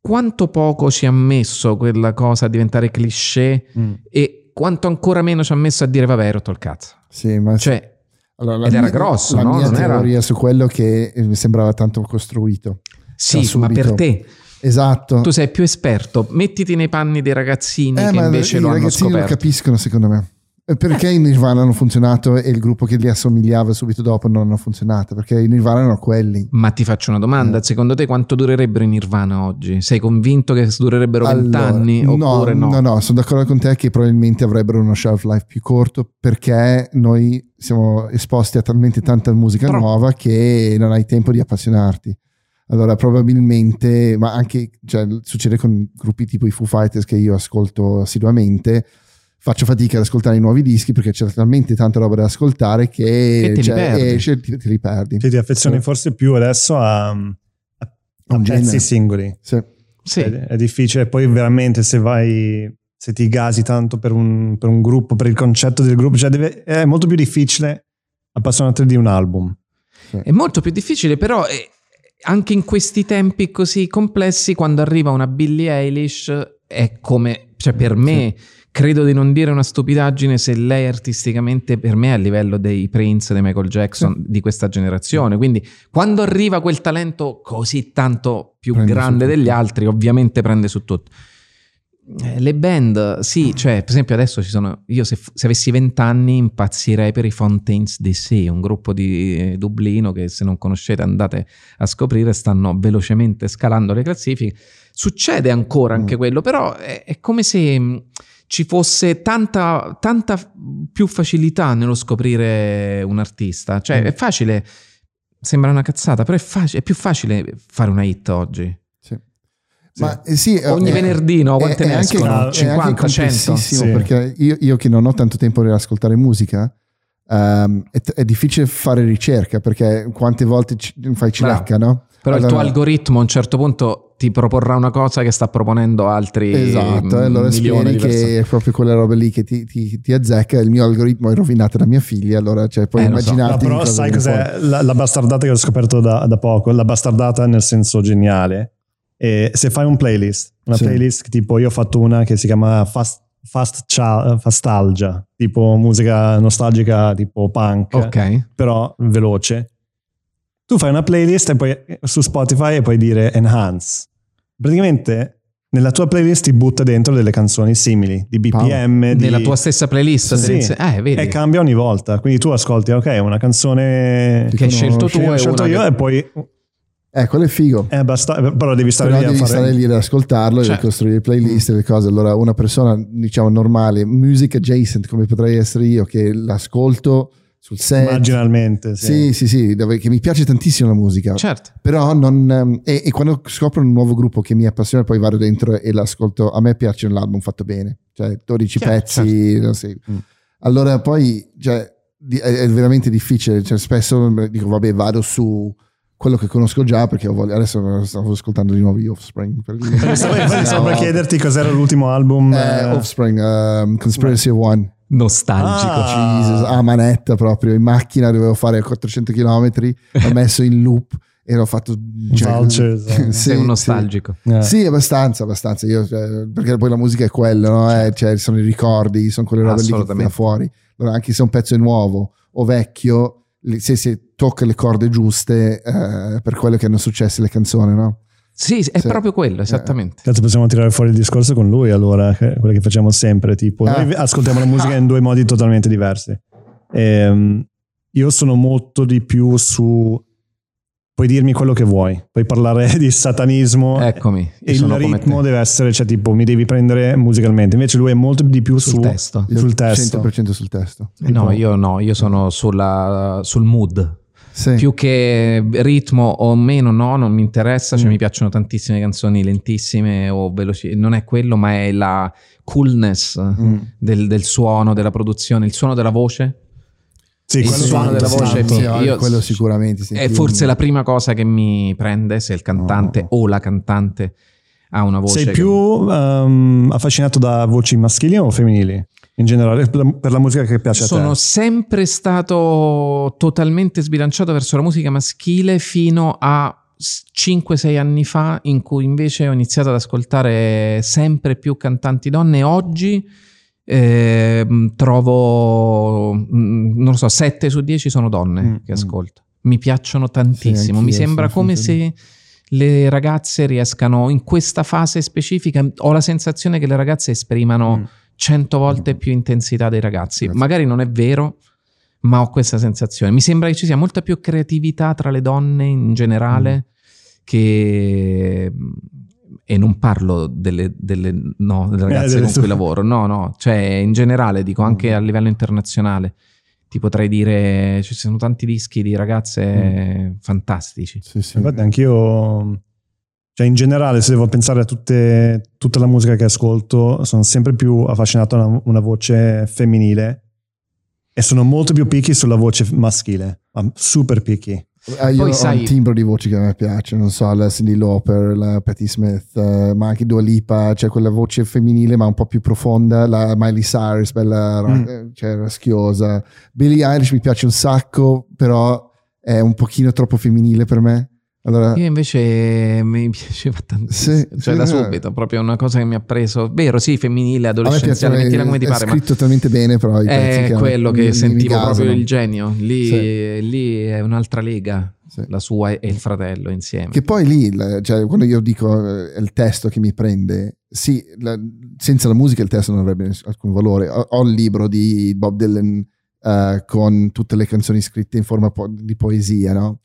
Quanto poco ci ha messo quella cosa a diventare cliché Mm. e quanto ancora meno ci ha messo a dire vabbè, rotto il cazzo. Sì, ma Cioè, Allora, Ed era mia- grosso, La no? mia Non era- teoria su quello che eh, mi sembrava tanto costruito. sì, Da ma per te, Esatto. tu sei più esperto, mettiti nei panni dei ragazzini Eh, che invece i lo hanno ragazzini lo scoperto. capiscono, secondo me. Eh, Perché i Nirvana hanno funzionato e il gruppo che li assomigliava subito dopo non hanno funzionato? Perché i Nirvana erano quelli. Ma ti faccio una domanda, Eh. secondo te quanto durerebbero i Nirvana oggi? Sei convinto che durerebbero Allora, vent'anni oppure no? No, no, sono d'accordo con te che probabilmente avrebbero uno shelf life più corto perché noi siamo esposti a talmente tanta musica Troppo. nuova che non hai tempo di appassionarti. Allora, probabilmente, ma anche cioè, succede con gruppi tipo i Foo Fighters che io ascolto assiduamente. Faccio fatica ad ascoltare i nuovi dischi perché c'è talmente tanta roba da ascoltare che, Che te li cioè, perdi. esce, ti, te li perdi. Sì, ti affezioni Sì. forse più adesso a, a- a pezzi genere. singoli. Sì. Sì. È, è difficile. Poi veramente se vai, se ti gasi tanto per un, per un gruppo, per il concetto del gruppo, cioè deve- è molto più difficile appassionarti di un album. È molto più difficile, però eh, anche in questi tempi così complessi, quando arriva una Billie Eilish, è come, cioè per me, credo di non dire una stupidaggine se lei artisticamente per me è a livello dei Prince, dei Michael Jackson di questa generazione. Quindi quando arriva quel talento così tanto più Prende grande degli altri, ovviamente prende su tutto. Eh, Le band, sì, cioè, per esempio, adesso ci sono. Io, se, se avessi 20 anni, impazzirei per i Fontaines DC, un gruppo di eh, Dublino che, se non conoscete, andate a scoprire. Stanno velocemente scalando le classifiche. Succede ancora anche Mm. quello, però è, è come se mh, ci fosse tanta, tanta più facilità nello scoprire un artista. Cioè, Mm. è facile. Sembra una cazzata, però è, facile, è più facile fare una hit oggi. Sì. Ma eh, sì, eh, Ogni eh, venerdì, no? Quante è, ne è anche, escono? è anche 50, 100? complessissimo Sì. perché io, io che non ho tanto tempo per ascoltare musica ehm, è, è difficile fare ricerca perché quante volte ci, fai cilecca, no? Però il tuo Allora- algoritmo a un certo punto ti proporrà una cosa che sta proponendo altri Esatto, e allora mm, milioni speri che è proprio quelle robe lì che ti, ti- ti azzecca. Il mio algoritmo è rovinato da mia figlia, allora cioè, puoi Eh, lo so. No, immaginarti. però sai cos'è la, la bastardata che ho scoperto da, da poco? La bastardata nel senso geniale. E se fai un playlist, una Sì. playlist tipo io ho fatto una che si chiama Fast, Fast Cha- Fastalgia, tipo musica nostalgica tipo punk, Ok. però veloce. Tu fai una playlist e poi su Spotify e puoi dire enhance. Praticamente nella tua playlist ti butta dentro delle canzoni simili, di BPM, di... Nella tua stessa playlist. Sì. inse- Eh, vedi. e cambia ogni volta. Quindi tu ascolti, ok, una canzone che hai scelto tu e scelto una io che- e poi Eh, quello è figo. eh, basta, però devi stare Però lì a devi fare stare lì ad ascoltarlo e Certo. costruire playlist e le cose. Allora, una persona, diciamo, normale, music adjacent, come potrei essere io, che l'ascolto sul set. marginalmente. Sì, Sì. sì, sì, dove- che mi piace tantissimo la musica. Certo. Però non. ehm, E, e quando scopro un nuovo gruppo che mi appassiona, poi vado dentro e l'ascolto. A me piace l'album fatto bene, cioè 12 Chiaro, pezzi. no, sì. Mm. Allora poi cioè, di- è, è veramente difficile. Cioè, spesso dico, vabbè, vado su quello che conosco già perché ho voglia- adesso stavo ascoltando di nuovo gli Offspring. Stavo, per chiederti cos'era l'ultimo album. Eh, eh, Offspring, ehm, Conspiracy of One. Nostalgico. Ah. Jesus, a manetta proprio in macchina dovevo fare 400 km ho messo in loop e l'ho fatto cioè, Vultures, eh. sì, Sei un sì. nostalgico. eh. Sì, abbastanza, abbastanza. Io, cioè, perché poi la musica è quello, no? Eh, cioè, sono i ricordi, sono quelle robe lì che da fuori. Allora, anche se un pezzo è nuovo o vecchio, se si tocca le corde giuste, eh, per quello che hanno successo le canzoni, no? Sì, è Sì. proprio quello, esattamente. Cazzo, possiamo tirare fuori il discorso con lui allora, che- quello che facciamo sempre, tipo, Ah. noi ascoltiamo la musica in due modi totalmente diversi. Ehm, io sono molto di più su, puoi dirmi quello che vuoi, puoi parlare di satanismo Eccomi. e il ritmo deve essere, cioè tipo, mi devi prendere musicalmente, invece lui è molto di più sul su, testo. Sul testo. 100% sul testo. No, io no, io sono sulla, sul mood. Sì. Più che ritmo o meno, no, non mi interessa. Cioè, Mm. mi piacciono tantissime canzoni lentissime o veloci. Non è quello, ma è la coolness Mm. del, del suono, della produzione, il suono della voce. Sì, il suono della voce Sì, io- quello sicuramente. È forse la prima cosa che mi prende se il cantante No. o la cantante ha una voce. Sei che- più ehm, affascinato da voci maschili o femminili? In generale, per la, musica che piace a Sono te? sempre stato totalmente sbilanciato verso la musica maschile fino a s- 5-6 anni fa, in cui invece ho iniziato ad ascoltare sempre più cantanti donne. Oggi ehm, trovo, mm, non lo so, 7 su 10 sono donne Mm, che mm. ascolto. Mi piacciono tantissimo. Mi anch'io sembra sono come se le ragazze riescano in questa fase specifica. Ho la sensazione che le ragazze esprimano Mm. Cento volte più intensità dei ragazzi. Grazie. Magari non è vero, ma ho questa sensazione. Mi sembra che ci sia molta più creatività tra le donne in generale che... E non parlo delle, delle- no, delle ragazze delle con tue. cui lavoro, no, no, cioè in generale, dico anche Mm. a livello internazionale. Ti potrei dire, ci sono tanti dischi di ragazze fantastici. Sì, sì. Infatti anch'io, cioè in generale, se devo pensare a tutte, tutta la musica che ascolto, sono sempre più affascinato a una, una voce femminile e sono molto più picchi sulla voce maschile, ma super picchi. Ah, io Poi ho sai- un timbro di voci che a me piace, non so, la Cindy Lauper, la Patti Smith, eh, ma anche Dua Lipa, cioè quella voce femminile ma un po' più profonda, la Miley Cyrus, bella Mm. eh, cioè, raschiosa. Billie Eilish mi piace un sacco, però è un pochino troppo femminile per me. Allora, Io invece mi piaceva tantissimo, Sì, cioè sì, da subito, proprio una cosa che mi ha preso, vero, sì, femminile, adolescenziale, mettila come ti è pare, ma scritto talmente bene però è quello mi- che mi sentivo gasano. proprio il genio. Lì, Sì. lì è un'altra lega, la sua e il fratello insieme. Che poi lì, cioè, quando io dico eh, è il testo che mi prende, sì, la- senza la musica il testo non avrebbe alcun valore. Ho, ho il libro di Bob Dylan eh, con tutte le canzoni scritte in forma po- di poesia, no?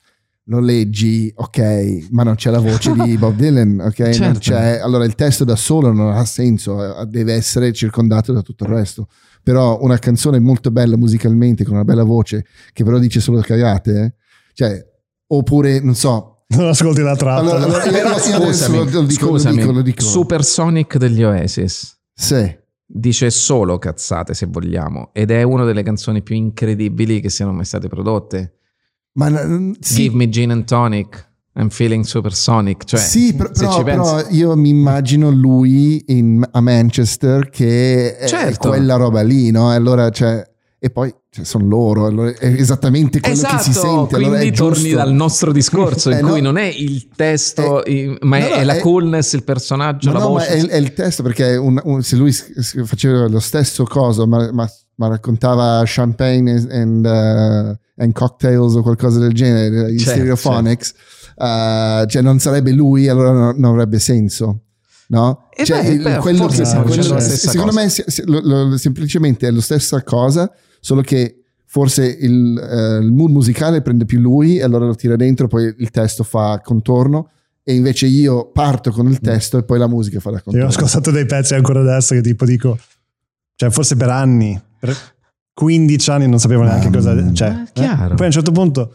Lo leggi, ok, ma non c'è la voce di Bob Dylan, ok? Non Certo. c'è, allora il testo da solo non ha senso, eh, deve essere circondato da tutto il resto. Però una canzone molto bella musicalmente, con una bella voce, che però dice solo cagate, eh? cioè, oppure, non so, Non ascolti la trappa. allora, allora, Però scusami, lo dico, lo scusami, dico, lo dico. Supersonic degli Oasis. Sì, dice solo cazzate se vogliamo ed è una delle canzoni più incredibili che siano mai state prodotte. Ma sì, Give me gin and tonic. I'm feeling supersonic. Cioè, sì, però, però- però io mi immagino lui in- a Manchester che è Certo. quella roba lì, no? Allora cioè, e poi cioè, sono loro, allora è esattamente quello Esatto, che si sente. quindi allora è torni dal nostro discorso in Eh, cui no. non è il testo, Eh, i- ma no, è, no, è la è- coolness, il personaggio, la no, ma voce. è, il- è il testo perché un- un- se lui faceva lo stesso cosa, ma, ma- ma raccontava champagne and, uh, and cocktails o qualcosa del genere, i Certo, stereophonics, uh, cioè non sarebbe lui, allora non, non avrebbe senso. No? Eh Cioè, beh, il- beh, quello forse che- stiamo quello- la secondo cosa. me si- si- lo- lo- semplicemente è la stessa cosa, solo che forse il, eh, il mood musicale prende più lui e allora lo tira dentro, poi il testo fa contorno e invece io parto con il testo e poi la musica fa da Io contorno. ho ascoltato dei pezzi ancora adesso che tipo dico, cioè forse per anni, 15 anni non sapevo neanche Mm. cosa... Cioè, è chiaro. Poi a un certo punto,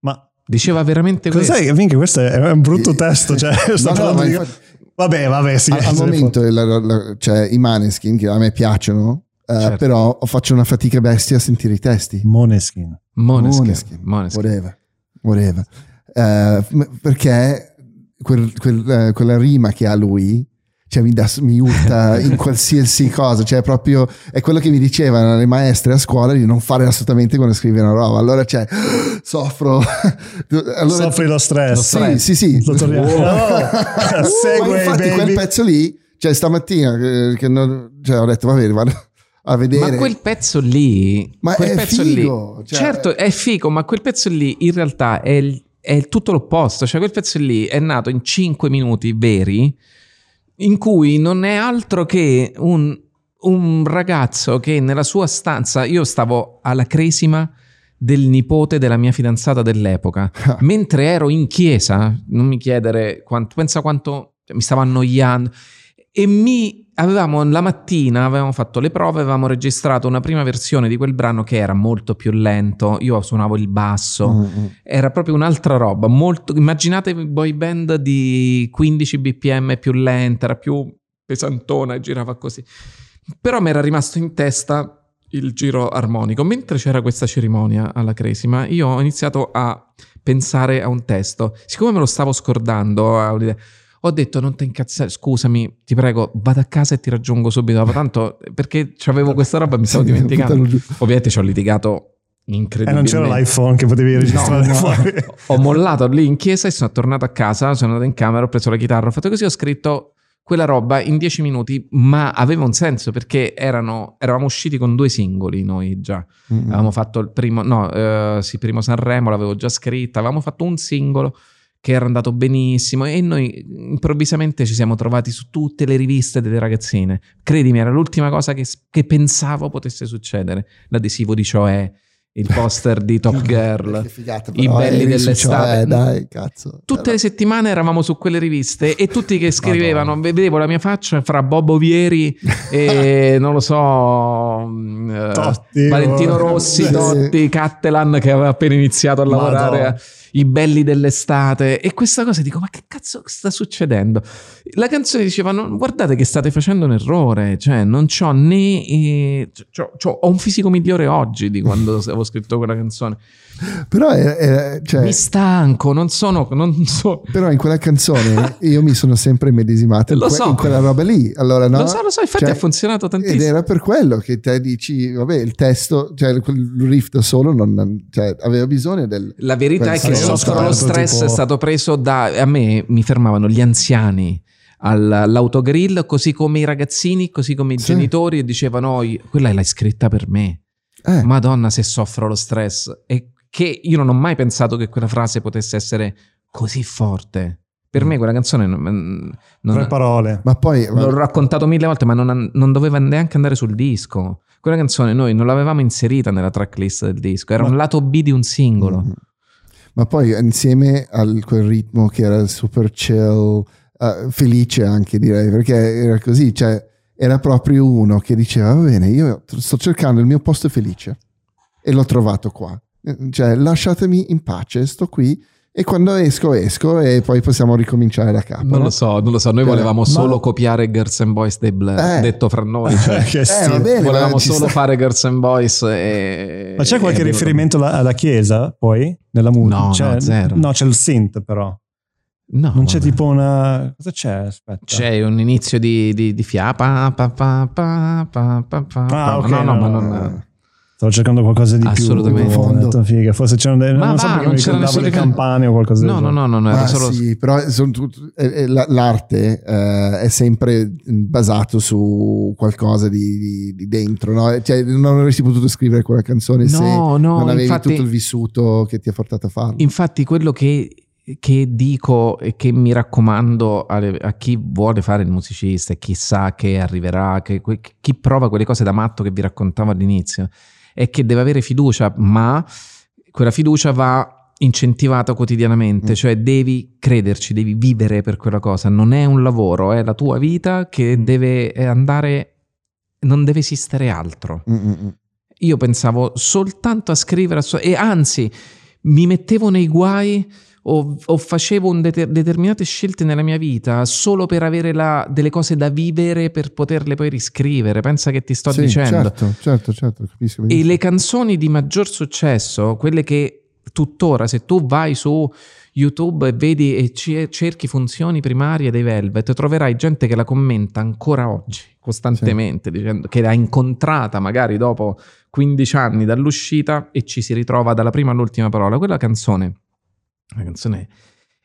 ma Diceva veramente questo. sai? Minchia, questo è un brutto testo. Cioè, sto No, no, parlando ma di- infatti- Vabbè, vabbè, sì. al, al momento la- la- la- cioè, i Maneskin che a me piacciono eh, Certo. però faccio una fatica bestia a sentire i testi Moneskin. Moneskin. Moneskin. Moneskin. whatever, whatever. Eh, perché quel- quel- eh, quella rima che ha lui cioè mi, dà, mi urta in qualsiasi cosa cioè proprio è quello che mi dicevano le maestre a scuola di non fare assolutamente quando scrivi una roba allora cioè soffro allora, Soffri lo stress. sì sì sì Lo torniamo. Oh. Oh, Ma Segue, infatti quel baby. pezzo lì, cioè stamattina che, che non- cioè, ho detto va bene, vado a vedere. Ma quel pezzo lì, Ma quel è pezzo figo, lì, cioè- certo è figo, ma quel pezzo lì in realtà è, è tutto l'opposto. Cioè, quel pezzo lì è nato in 5 minuti veri, in cui non è altro che un, un ragazzo che nella sua stanza, io stavo alla cresima del nipote della mia fidanzata dell'epoca, mentre ero in chiesa, non mi chiedere quanto, pensa quanto mi stavo annoiando. E mi avevamo la mattina, avevamo fatto le prove, avevamo registrato una prima versione di quel brano che era molto più lento. Io suonavo il basso, Mm, mm. era proprio un'altra roba. Molto, immaginate boy band di 15 bpm più lenta, era più pesantona e girava così. Però mi era rimasto in testa il giro armonico. Mentre c'era questa cerimonia alla Cresima, io ho iniziato a pensare a un testo. Siccome me lo stavo scordando, a un'idea, ho detto non ti incazzare, scusami, ti prego, vado a casa e ti raggiungo subito. Ma tanto perché c'avevo questa roba e mi stavo dimenticando. Ovviamente ci ho litigato E non c'era l'iPhone che potevi registrare No, no. Ho mollato lì in chiesa e sono tornato a casa, sono andato in camera, ho preso la chitarra, ho fatto così, ho scritto quella roba in dieci minuti, ma aveva un senso perché erano, eravamo usciti con due singoli noi già. Mm, mm. Avevamo fatto il primo, no, eh, sì, primo Sanremo, l'avevo già scritta, avevamo fatto un singolo che era andato benissimo e noi improvvisamente ci siamo trovati su tutte le riviste delle ragazzine. Credimi, era l'ultima cosa che, che pensavo potesse succedere. L'adesivo di Cioè, il poster di Top Girl. Figata, I belli su dell'estate. Cioè, dai, cazzo. Tutte Però- le settimane eravamo su quelle riviste e tutti che scrivevano, vedevo la mia faccia fra Bobo Vieri e non lo so, mm, eh, Totti, Valentino oh. Rossi. Totti, Cattelan che aveva appena iniziato a lavorare, Madonna. I belli dell'estate e questa cosa dico ma che cazzo sta succedendo? La canzone diceva guardate che state facendo un errore, cioè non c'ho né... eh, c'ho- c'ho- ho un fisico migliore oggi di quando avevo scritto quella canzone. Però, è- è- cioè, Mi stanco, non sono... Non so però in quella canzone io mi sono sempre immedesimato in, Lo que- so. in quella roba lì. Allora, no? Lo so, lo so, infatti Cioè, ha funzionato Ed tantissimo. era per quello che te dici, vabbè, il testo, cioè quel riff da solo non, cioè, aveva bisogno del... La verità è che soffro lo Tipo- stress è stato preso da... A me mi fermavano gli anziani al- all'autogrill, così come i ragazzini, così come i Sì. genitori e dicevano, "Oh, quella l'hai scritta per me. Eh, Madonna se soffro lo stress. E che io non ho mai pensato che quella frase potesse essere così forte. Per me quella canzone non, non- Tre parole. ma poi... l'ho raccontato mille volte, ma non, non doveva neanche andare sul disco. Quella canzone noi non l'avevamo inserita nella tracklist del disco, era Ma- un lato B di un singolo. Mhm. Ma poi insieme a quel ritmo che era super chill, eh, felice anche direi, perché era così, cioè era proprio uno che diceva va bene, io sto cercando il mio posto felice e l'ho trovato qua. Eh, Cioè lasciatemi in pace, sto qui, e quando esco esco e poi possiamo ricominciare da capo. Non no? lo so, non lo so. Noi Eh, volevamo ma- solo copiare Girls and Boys dei Blair, Eh. detto fra noi. Cioè, che Eh, stile. va bene, volevamo solo sta. fare Girls and Boys e... Ma c'è qualche e riferimento alla, alla chiesa poi? Nella musica? No, c'è, no, zero. No, c'è il synth però. No, Non c'è vabbè. tipo una... Cosa c'è? Aspetta. C'è un inizio di, di, di fiapa. Pa, pa, pa, pa, pa, pa, Ah, ok, no, no, no, ma no, non. Stavo cercando qualcosa di Assolutamente. più. Ho Fondo. detto, figa. Forse c'erano delle... Ma non so va, perché non mi c'era le campane o qualcosa No, del no, no, no, no, era Ma solo. sì, però sono tut- eh, eh, la- l'arte eh, è sempre basato su qualcosa di, di- di dentro, no? Cioè, non avresti potuto scrivere quella canzone se No, no, non avevi infatti- tutto il vissuto che ti ha portato a farlo. Infatti, quello che, che dico e che mi raccomando alle- a chi vuole fare il musicista e chi sa che arriverà, che, chi prova quelle cose da matto che vi raccontavo all'inizio, è che deve avere fiducia, ma quella fiducia va incentivata quotidianamente, Mm. cioè devi crederci, devi vivere per quella cosa, non è un lavoro, è la tua vita che deve andare, non deve esistere altro. Mm, mm, mm. Io pensavo soltanto a scrivere, a so- e anzi mi mettevo nei guai o, o facevo deter- determinate scelte nella mia vita solo per avere la- delle cose da vivere per poterle poi riscrivere. Pensa che ti sto Sì, dicendo. Certo, certo, certo, capisco. E le canzoni di maggior successo, quelle che tuttora, se tu vai su YouTube e vedi e cerchi funzioni primarie dei Velvet, troverai gente che la commenta ancora oggi, costantemente, dicendo che l'ha incontrata magari dopo 15 anni dall'uscita e ci si ritrova dalla prima all'ultima parola. Quella canzone, la canzone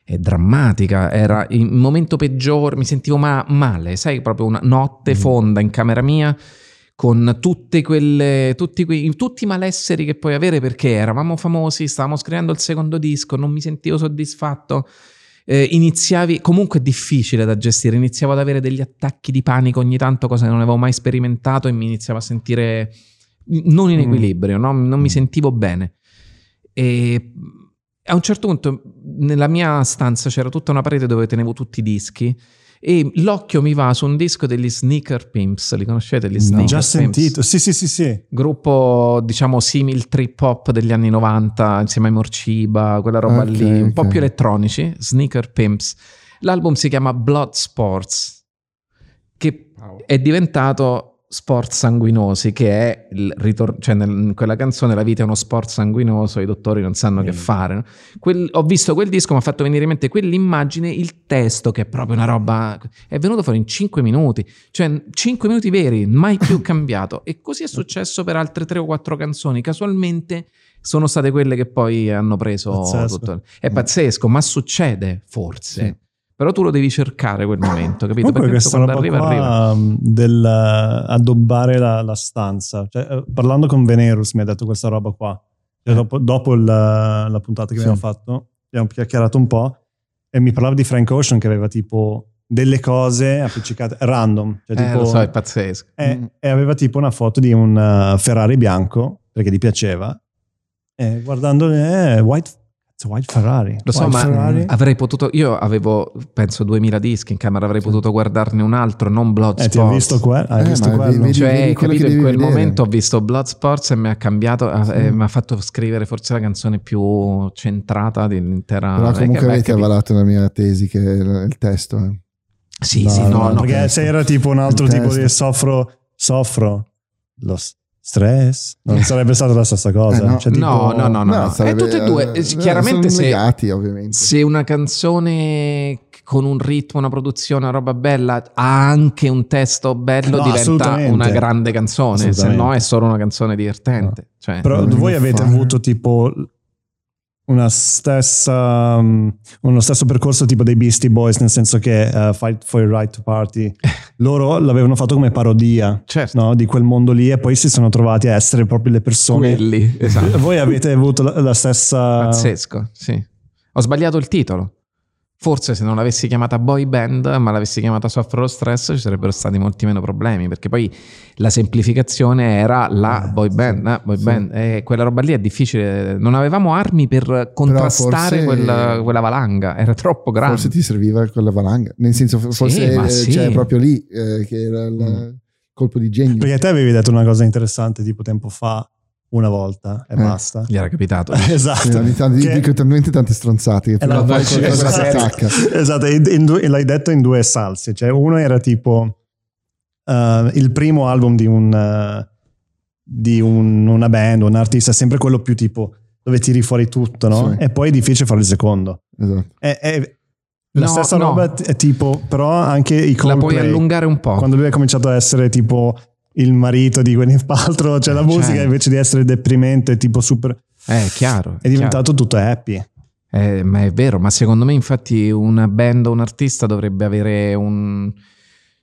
è drammatica, era il momento peggiore, mi sentivo ma- male, sai, proprio una notte Mm. fonda in camera mia con tutte quelle, tutti, quei, tutti i malesseri che puoi avere perché eravamo famosi, stavamo scrivendo il secondo disco, non mi sentivo soddisfatto. eh, iniziavi, comunque è difficile da gestire, iniziavo ad avere degli attacchi di panico ogni tanto, cosa che non avevo mai sperimentato e mi iniziavo a sentire non in Mm. equilibrio, no? non mi sentivo bene. E a un certo punto nella mia stanza c'era tutta una parete dove tenevo tutti i dischi e l'occhio mi va su un disco degli Sneaker Pimps, li conoscete gli No. Sneaker Già sentito. Sì, sì, sì, sì. Gruppo diciamo simil trip hop degli anni 90 insieme ai Morciba, quella roba Ok, lì, un po' più elettronici, Sneaker Pimps. L'album si chiama Blood Sports, che è diventato Sport Sanguinosi, che è il ritorno, cioè nel- in quella canzone la vita è uno sport sanguinoso, i dottori non sanno che Mm. fare. no? Quel- ho visto quel disco, mi ha fatto venire in mente quell'immagine, il testo, che è proprio una roba. È venuto fuori in 5 minuti, cioè 5 minuti veri, mai più cambiato. E così è successo per altre 3 o 4 canzoni. Casualmente sono state quelle che poi hanno preso Pazzesco. tutto. È pazzesco, ma succede forse. Sì. Però tu lo devi cercare quel momento, capito? Comunque Perché quando roba arriva, qua arriva. del uh, addobbare la, la stanza. Cioè, eh, parlando con Venerus mi ha detto questa roba qua. Cioè, dopo dopo il- la puntata che Sì. abbiamo fatto, abbiamo chiacchierato un po' e mi parlava di Frank Ocean che aveva tipo delle cose appiccicate random. Cioè, Eh, tipo, lo so, è pazzesco. e, Mm. e aveva tipo una foto di un Ferrari bianco perché gli piaceva. E guardando, eh, white, white Ferrari. Lo so, White ma Ferrari. avrei potuto. Io avevo, penso, 2000 dischi in camera, avrei potuto guardarne un altro, non Blood Eh, ti hai Sports. visto, que- hai Eh, visto quello? vedi- Cioè, quello capito, in quel vedere. momento ho visto Blood Sports e mi ha cambiato, ha- Sì. eh, mi ha fatto scrivere forse la canzone più centrata dell'intera. Però eh, comunque beh, avete avvalato la mia tesi che è il testo. eh. Sì, No, sì, no, no. perché se era tipo un altro Il tipo testo. di soffro, soffro lo s- stress, non sarebbe stata la stessa cosa. Eh, no. Cioè, tipo- No, no, no, no. sarebbe- è tutte e due. eh, Eh, chiaramente sono se, legati, ovviamente. se una canzone con un ritmo, una produzione, una roba bella ha anche un testo bello, No, diventa una grande canzone. Se no è solo una canzone divertente. Cioè, Però voi avete fare- avuto tipo una stessa, um, uno stesso percorso tipo dei Beastie Boys, nel senso che uh, Fight for Your Right to Party, loro l'avevano fatto come parodia certo, no, di quel mondo lì e poi si sono trovati a essere proprio le persone. quelli. Esatto. Voi avete avuto la, la stessa... Pazzesco, sì. Ho sbagliato il titolo. Forse se non l'avessi chiamata boy band, ma l'avessi chiamata soffro lo stress, ci sarebbero stati molti meno problemi, perché poi la semplificazione era la Eh, boy band, sì, eh, boy sì. band. E quella roba lì è difficile. Non avevamo armi per contrastare forse- quella, quella valanga, era troppo grande. Forse ti serviva quella valanga. Nel senso, forse sì. cioè, proprio lì eh, che era il Mm. colpo di genio. Perché te avevi detto una cosa interessante tipo tempo fa, una volta e Eh. basta. Gli era capitato. esatto. Sì, tanto Che- dico talmente tante stronzate che E la- poi qualcosa si esatto. attacca. Esatto, e in due- l'hai detto in due salse. Cioè, uno era tipo eh, il primo album di, un, eh, di un- una band, un artista, sempre quello più tipo dove tiri fuori tutto, no? Sì. E poi è difficile fare il secondo. Esatto. È, è la No, stessa no. roba, è tipo, però anche i La puoi Coldplay, allungare un po'. quando lui ha cominciato a essere tipo il marito di Gwyneth Paltrow, cioè la musica certo. invece di essere deprimente, tipo super, Eh, chiaro. è diventato tutto happy. Eh, ma è vero, ma secondo me infatti una band o un artista dovrebbe avere un...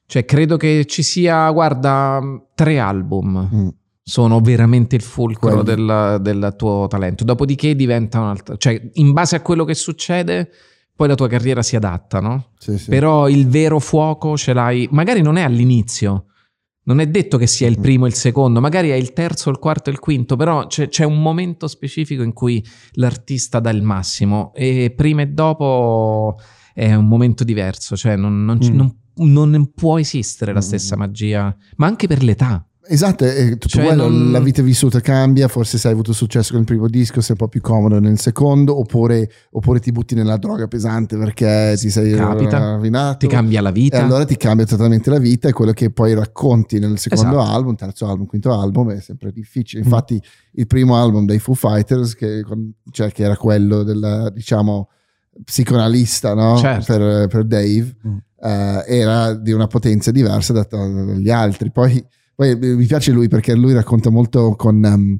Cioè, credo che ci sia, guarda, tre album. Mm. Sono veramente il fulcro del, del tuo talento. Dopodiché diventa un'altra... Cioè, in base a quello che succede, poi la tua carriera si adatta, no? Sì, sì. Però il vero fuoco ce l'hai... Magari non è all'inizio. Non è detto che sia il primo e il secondo, magari è il terzo, il quarto e il quinto, però c'è, c'è un momento specifico in cui l'artista dà il massimo e prima e dopo è un momento diverso, cioè non, non Mm. non- non può esistere la Mm. stessa magia, ma anche per l'età. Esatto, è tutto Cioè, quello, non- la vita vissuta cambia, forse se hai avuto successo con il primo disco sei un po' più comodo nel secondo, oppure, oppure ti butti nella droga pesante perché ti sei Capita. rovinato. Ti cambia la E vita. allora ti cambia totalmente la vita e quello che poi racconti nel secondo Esatto. album, terzo album, quinto album è sempre difficile. Mm. Infatti il primo album dei Foo Fighters, che, cioè, che era quello del, diciamo, psicoanalista no? Certo. per, per Dave, Mm. eh, era di una potenza diversa da- dagli altri. Poi, poi eh, mi piace lui perché lui racconta molto con... ehm,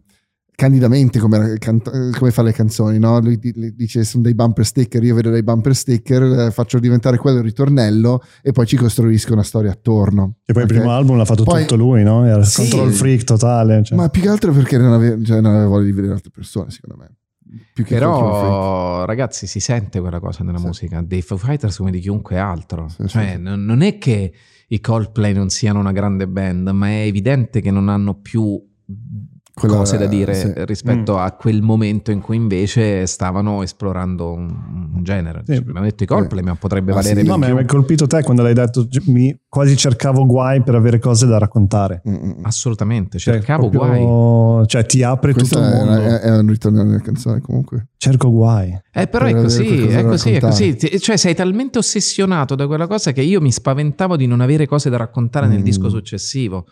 candidamente come, canta- come fa le canzoni, no? Lui di- lui dice sono dei bumper sticker, io vedo dei bumper sticker, eh, faccio diventare quello il ritornello e poi ci costruisco una storia attorno. E poi il Ok? primo album l'ha fatto Poi- tutto lui, no? Era Sì. control freak totale. cioè. Ma più che altro perché non aveva, cioè, non aveva voglia di vedere altre persone, secondo me. Più che. Però, ragazzi, si sente quella cosa nella Sì. musica dei Foo Fighters come di chiunque altro. Sì, cioè, sì, sì. non non è che i Coldplay non siano una grande band, ma è evidente che non hanno più Quella- cose da dire sì. rispetto Mm. a quel momento in cui invece stavano esplorando un, un genere. Sì. Cioè, abbiamo detto i Coldplay, ma potrebbe Ma valere sì, No, ma mi ha colpito te quando l'hai detto, mi quasi cercavo guai per avere cose da raccontare. Mm, mm. Assolutamente, Cioè, cercavo proprio- guai. Cioè ti apre Questo tutto il è, mondo. è- è un ritorno nella canzone comunque. Cerco guai. Eh, però per è così, è così, è così. Cioè, sei talmente ossessionato da quella cosa che io mi spaventavo di non avere cose da raccontare nel Mm. disco successivo.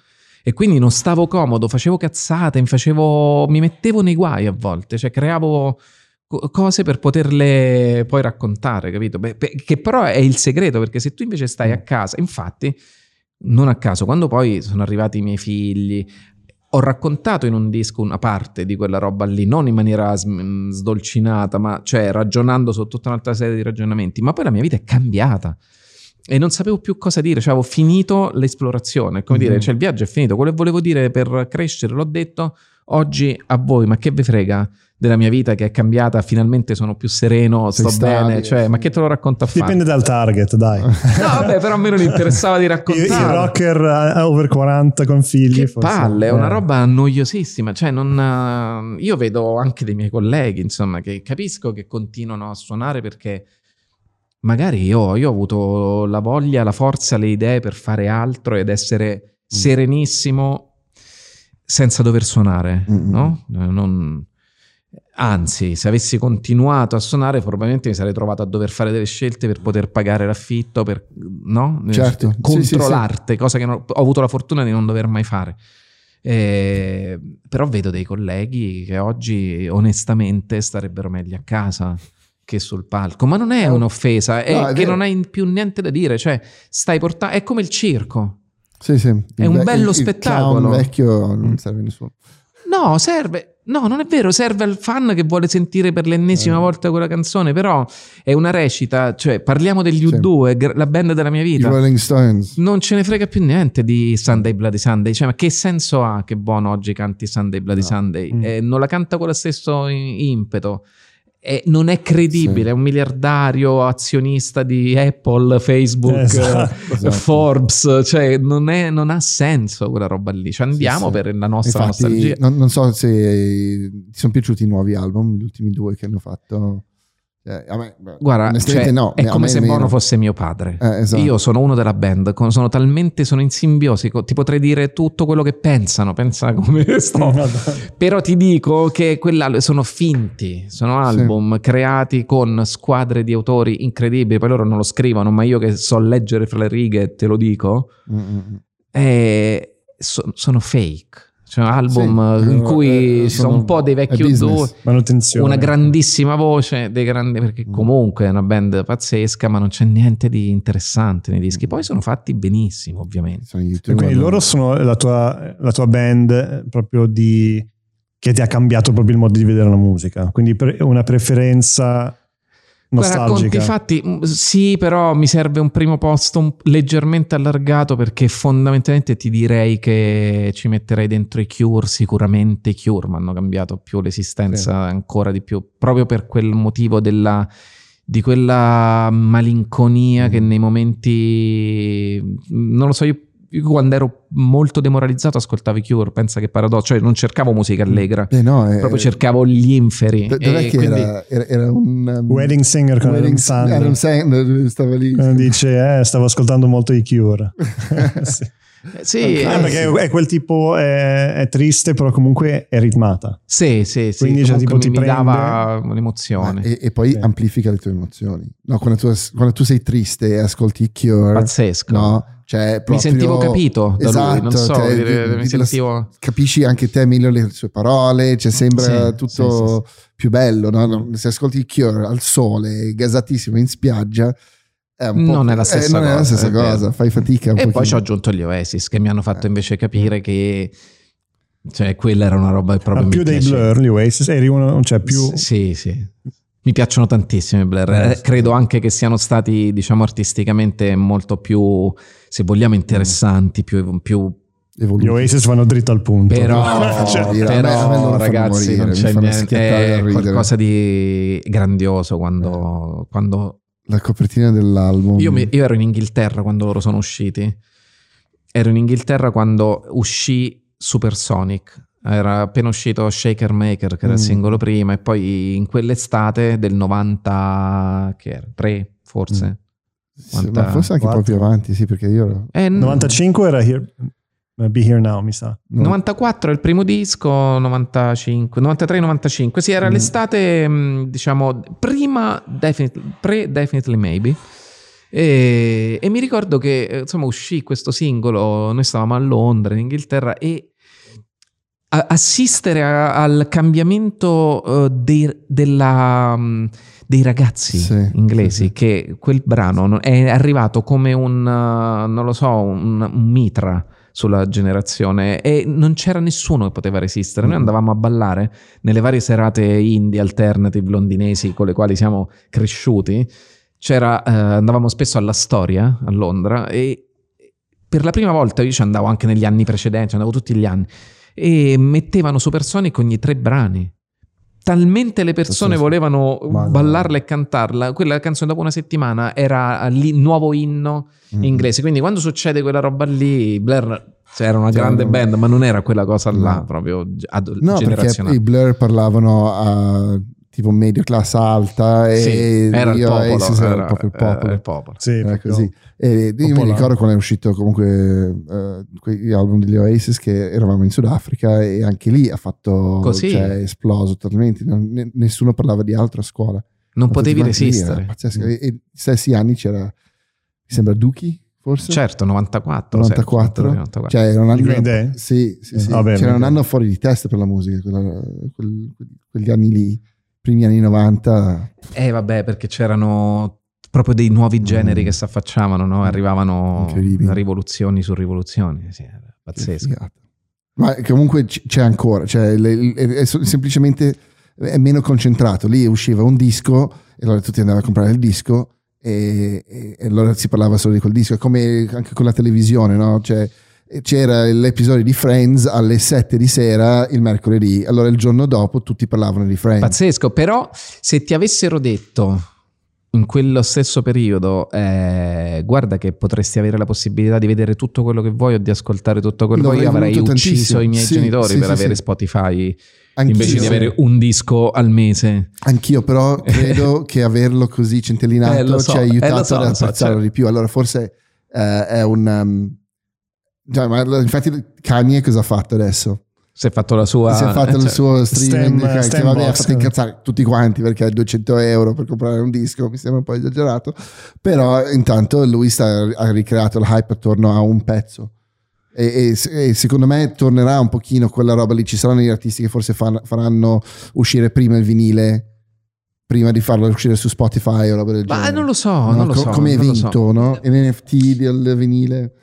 E quindi non stavo comodo, facevo cazzate, mi, facevo, mi mettevo nei guai a volte, cioè creavo co- cose per poterle poi raccontare, capito? Beh, che però è il segreto, perché se tu invece stai a casa, infatti, non a caso, quando poi sono arrivati i miei figli, ho raccontato in un disco una parte di quella roba lì, non in maniera sdolcinata, ma cioè ragionando su tutta un'altra serie di ragionamenti, ma poi la mia vita è cambiata. E non sapevo più cosa dire, cioè avevo finito l'esplorazione, come Mhm. dire, cioè il viaggio è finito, quello che volevo dire per crescere l'ho detto, oggi a voi, ma che ve frega della mia vita che è cambiata, finalmente sono più sereno, sto stabile, bene, cioè sì. ma che te lo racconto a fare? Dipende dal target, dai. No, vabbè, però a me non interessava di raccontare. rocker eh, over 40 con figli. Che forse. palle, è una Eh. roba noiosissima. Cioè, non, eh, io vedo anche dei miei colleghi, insomma, che capisco che continuano a suonare perché magari io, io ho avuto la voglia, la forza, le idee per fare altro ed essere serenissimo senza dover suonare, Mm. no? Eh, non- Anzi, se avessi continuato a suonare, probabilmente mi sarei trovato a dover fare delle scelte per poter pagare l'affitto, per, no? Certo. Sì, contro sì, sì. l'arte, cosa che non- ho avuto la fortuna di non dover mai fare. Eh, però vedo dei colleghi che oggi onestamente starebbero meglio a casa che sul palco, ma non è No. un'offesa, è, No, è che vero. non hai più niente da dire, cioè stai portando, è come il circo. Sì, sì. È un ve- bello il- il spettacolo. clown vecchio non serve a nessuno. No, serve. No, non è vero, serve al fan che vuole sentire per l'ennesima Eh. volta quella canzone, però è una recita, cioè parliamo degli Sì. U2, è gr- la band della mia I vita. Rolling Stones. Non ce ne frega più niente di Sunday Bloody Sunday, cioè ma che senso ha che buono oggi canti Sunday Bloody No. Sunday? Mm. Eh, non la canta con lo stesso i- impeto. Eh, non è credibile, Sì. è un miliardario azionista di Apple, Facebook, Esatto. eh, Esatto. Forbes, cioè non, è- non ha senso quella roba lì. Ci andiamo sì. per la nostra Infatti, nostalgia. non, non so se ti sono piaciuti i nuovi album, gli ultimi due che hanno fatto. A me, Guarda, cioè, no, è come me se meno. Bono fosse mio padre. Eh, esatto. Io sono uno della band, sono talmente sono in simbiosi, ti potrei dire tutto quello che pensano, pensa come sto. Però ti dico che sono finti, sono album creati con squadre di autori incredibili, poi loro non lo scrivono, ma io che so leggere fra le righe te lo dico, Mm, mm, mm. e so- sono fake. Cioè album Sì, in eh, cui eh, ci sono sono- un po' dei vecchi Manutenzione. una grandissima voce, dei grandi, perché Mm. comunque è una band pazzesca, ma non c'è niente di interessante nei dischi. Poi sono fatti benissimo, ovviamente. E quindi loro sono la tua, la tua band eh, proprio di che ti ha cambiato proprio il modo di vedere la musica. Quindi una preferenza nostalgica. conti fatti, mm, sì, però mi serve un primo posto un- leggermente allargato perché fondamentalmente ti direi che ci metterei dentro i Cure, sicuramente i Cure mi hanno cambiato più l'esistenza ancora di più, proprio per quel motivo della, di quella malinconia Mm. che nei momenti, non lo so, io, io quando ero molto demoralizzato ascoltavo i Cure, pensa che paradosso, cioè non cercavo musica allegra, Eh, no, eh, proprio cercavo gli inferi. do- Dov'è e che quindi- era? Era, era un um, Wedding Singer con wedding- Adam Sandler. Adam Sandler stava lì. Eh, Dice, eh, stavo ascoltando molto i Cure. Sì. Sì, Eh, Ah, perché sì. è quel tipo, è, è triste, però comunque è ritmata. Sì, sì, sì. Quindi, cioè, tipo, ti mi prende- dava un'emozione. E, e poi Sì. amplifica le tue emozioni. No, quando, tu, quando tu sei triste e ascolti i Cure, Pazzesco. no, cioè mi proprio- sentivo capito da lui, non Esatto, so, te- dire- ti- mi ti- sentivo... capisci anche te meglio le sue parole, cioè sembra Sì, tutto più bello. no? Se ascolti Cure al sole, gasatissimo in spiaggia, è un po' Non è la stessa non è la cosa, stessa cosa, fai fatica un E poi pochino. ci ho aggiunto gli Oasis che mi hanno fatto Eh. invece capire che cioè quella era una roba che proprio Ma mi più dei piaceva. Blur, gli Oasis, eri uno, cioè più... S- Sì, sì. Mi piacciono tantissimo i Blur. Eh, Eh, Credo anche che siano stati, diciamo, artisticamente molto più, se vogliamo, interessanti, più, più Evoluti. Gli Oasis vanno dritto al punto. Però, Cioè, però, fanno ragazzi, morire, non c'è niente. È ridere. qualcosa di grandioso quando, quando La copertina dell'album. io, mi- io ero in Inghilterra quando loro sono usciti. Ero in Inghilterra quando uscì Supersonic. Era appena uscito Shaker Maker, che era il Mm. singolo prima, e poi in quell'estate del 90, che era 3 forse. Sì, ma forse anche Quattro. proprio avanti, sì, perché io ero- Eh, n- 95 era Here, Be Here Now, mi sa. no. 94 è il primo disco, 95, 93-95. Sì, era Mm. l'estate, mh, diciamo, prima, definitely, pre-Definitely Maybe. E, e mi ricordo che eh, insomma uscì questo singolo, noi stavamo a Londra, in Inghilterra, e assistere a- al cambiamento eh, dei, della, mh, dei ragazzi Sì, inglesi, sì, che quel brano è arrivato come un, uh, non lo so, un, un mitra sulla generazione e non c'era nessuno che poteva resistere. Noi andavamo a ballare nelle varie serate indie, alternative, londinesi con le quali siamo cresciuti. C'era, eh, andavamo spesso alla storia a Londra e per la prima volta io ci andavo anche negli anni precedenti, andavo tutti gli anni e mettevano Supersonic ogni tre brani. Talmente le persone volevano Madonna. ballarla e cantarla, quella canzone dopo una settimana era il nuovo inno Mm. inglese. Quindi quando succede quella roba lì, Blair cioè, era una Cioè, grande no. band, ma non era quella cosa là, No. proprio ad- No, perché generazionale. i Blur parlavano a tipo media classe alta e Sì, era il io popolo, Oasis era, era- proprio il era popolo. il popolo. Sì, Era proprio- così. E io mi ricordo quando è uscito comunque eh, quegli album degli Oasis che eravamo in Sudafrica e anche lì ha fatto Così. cioè, è esploso totalmente. Non- ne- nessuno parlava di altro a scuola. Non potevi resistere. era pazzesco. Mm. E, stessi anni c'era, mi sembra Duki forse? Certo, 94. 94? 94. Cioè, era un anno, Green Day? Sì, sì, sì. Ah, beh, c'era un anno fuori di testa per la musica, quella- quel- quegli anni lì, primi anni 90. Eh vabbè, perché c'erano proprio dei nuovi generi Mm. che si affacciavano, no? arrivavano rivoluzioni su rivoluzioni. Sì, era pazzesco. Ma comunque c'è ancora, cioè, è, semplicemente è meno concentrato. Lì usciva un disco e allora tutti andavano a comprare il disco e, e- e allora si parlava solo di quel disco. È come anche con la televisione, no? Cioè, c'era l'episodio di Friends alle 7 di sera il mercoledì, allora il giorno dopo tutti parlavano di Friends. Pazzesco, però se ti avessero detto in quello stesso periodo, eh, guarda che potresti avere la possibilità di vedere tutto quello che vuoi o di ascoltare tutto quello che vuoi. Io avrei ucciso i miei sì, genitori sì, per sì, avere. Spotify Anch'io. invece di avere un disco al mese. Anch'io, però credo che averlo così centellinato Eh, so, ci ha eh, aiutato lo so, ad lo so, apprezzarlo certo. di più. Allora, forse eh, è un. um, cioè, ma infatti, Kanye cosa ha fatto adesso? Si è fatto la sua... si è fatto eh, il cioè, suo streaming Stem- che, Stem che vabbè, ha fatto incazzare tutti quanti perché ha 200 euro per comprare un disco mi sembra un po' esagerato però intanto lui sta, ha ricreato il hype attorno a un pezzo e, e- e secondo me tornerà un pochino quella roba lì ci saranno gli artisti che forse fan- faranno uscire prima il vinile prima di farlo uscire su Spotify o roba del Ma genere non lo so, No? non lo so. come non lo so. no? l'NFT del vinile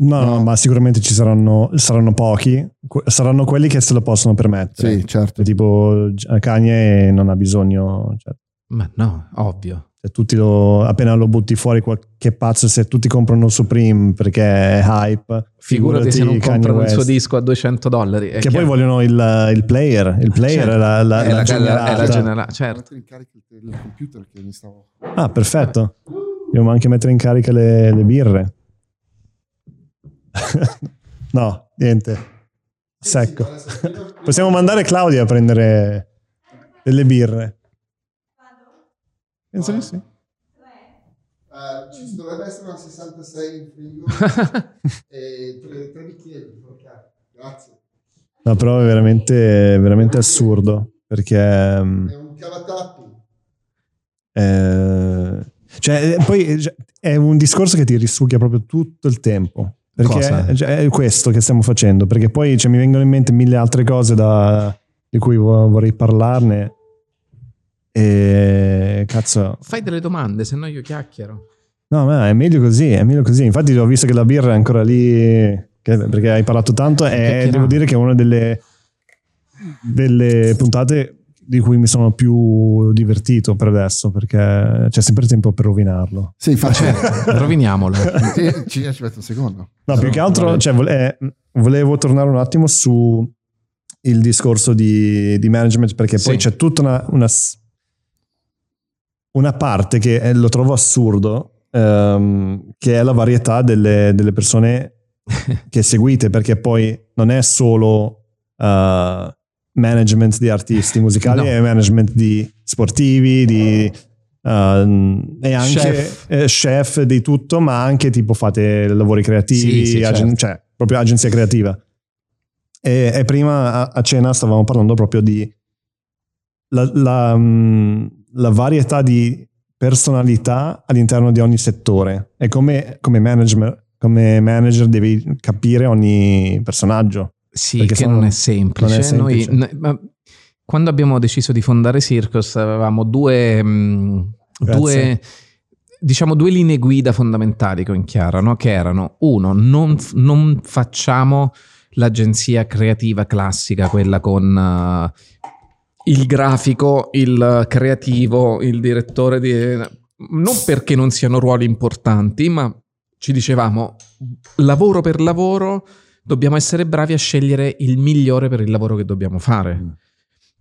No, no, No. ma sicuramente ci saranno, saranno pochi. Saranno quelli che se lo possono permettere. sì certo Tipo Kanye non ha bisogno. Cioè, Ma no, ovvio. se tutti lo, appena lo butti fuori, qualche pazzo, se tutti comprano Supreme perché è hype, Figurati se non Kanye comprano il suo West. disco a 200 dollari. Che poi chiaro. vogliono il, il player. Il player Certo. è la, la, È la la- generata. è la generata, certo. Mettere in carica il il computer che mi stavo Ah, perfetto. Devo anche mettere in carica le, le birre. no, niente. Secco. Possiamo mandare Claudia a prendere delle birre. Penso di sì. Eh, ci dovrebbe essere una 66 in frigo e tre, tre bicchieri. Grazie. No, però è veramente, veramente assurdo. Perché... mm, È un cavatappi. eh, cioè, eh, poi cioè, è un discorso che ti risucchia proprio tutto il tempo. Perché Cosa? cioè, è questo che stiamo facendo. Perché poi cioè, mi vengono in mente mille altre cose da- di cui vo- vorrei parlarne. E cazzo, Fai delle domande, se no io chiacchiero. no, ma è meglio così. È meglio così. Infatti, ho visto che la birra è ancora lì. che- perché hai parlato tanto. E devo dire che è una delle, delle puntate di cui mi sono più divertito per adesso. Perché c'è sempre tempo per rovinarlo. Sì, faccio. Roviniamolo. Sì, ci ci aspetta un secondo. No, più che altro, cioè, vole- eh, volevo tornare un attimo su il discorso di, di management perché poi Sì. c'è tutta una, una una parte che eh, lo trovo assurdo, ehm, che è la varietà delle, delle persone che seguite, perché poi non è solo eh, management di artisti musicali, No. è management di sportivi, di... ehm, e anche Chef. chef. chef di tutto, ma anche tipo fate lavori creativi, Sì, sì, agen- certo. cioè proprio agenzia creativa. E, e prima a, a cena stavamo parlando proprio di la, la, mh, la varietà di personalità all'interno di ogni settore e come, come, manager, come manager devi capire ogni personaggio. Sì, Perché non è semplice. non è semplice. Noi- n- ma quando abbiamo deciso di fondare Circus avevamo due, mh, Grazie. due, diciamo, due linee guida fondamentali con Chiara, no? che erano, uno, non, non facciamo l'agenzia creativa classica, quella con eh, il grafico, il creativo, il direttore di... Non perché non siano ruoli importanti, ma ci dicevamo, lavoro per lavoro, dobbiamo essere bravi a scegliere il migliore per il lavoro che dobbiamo fare.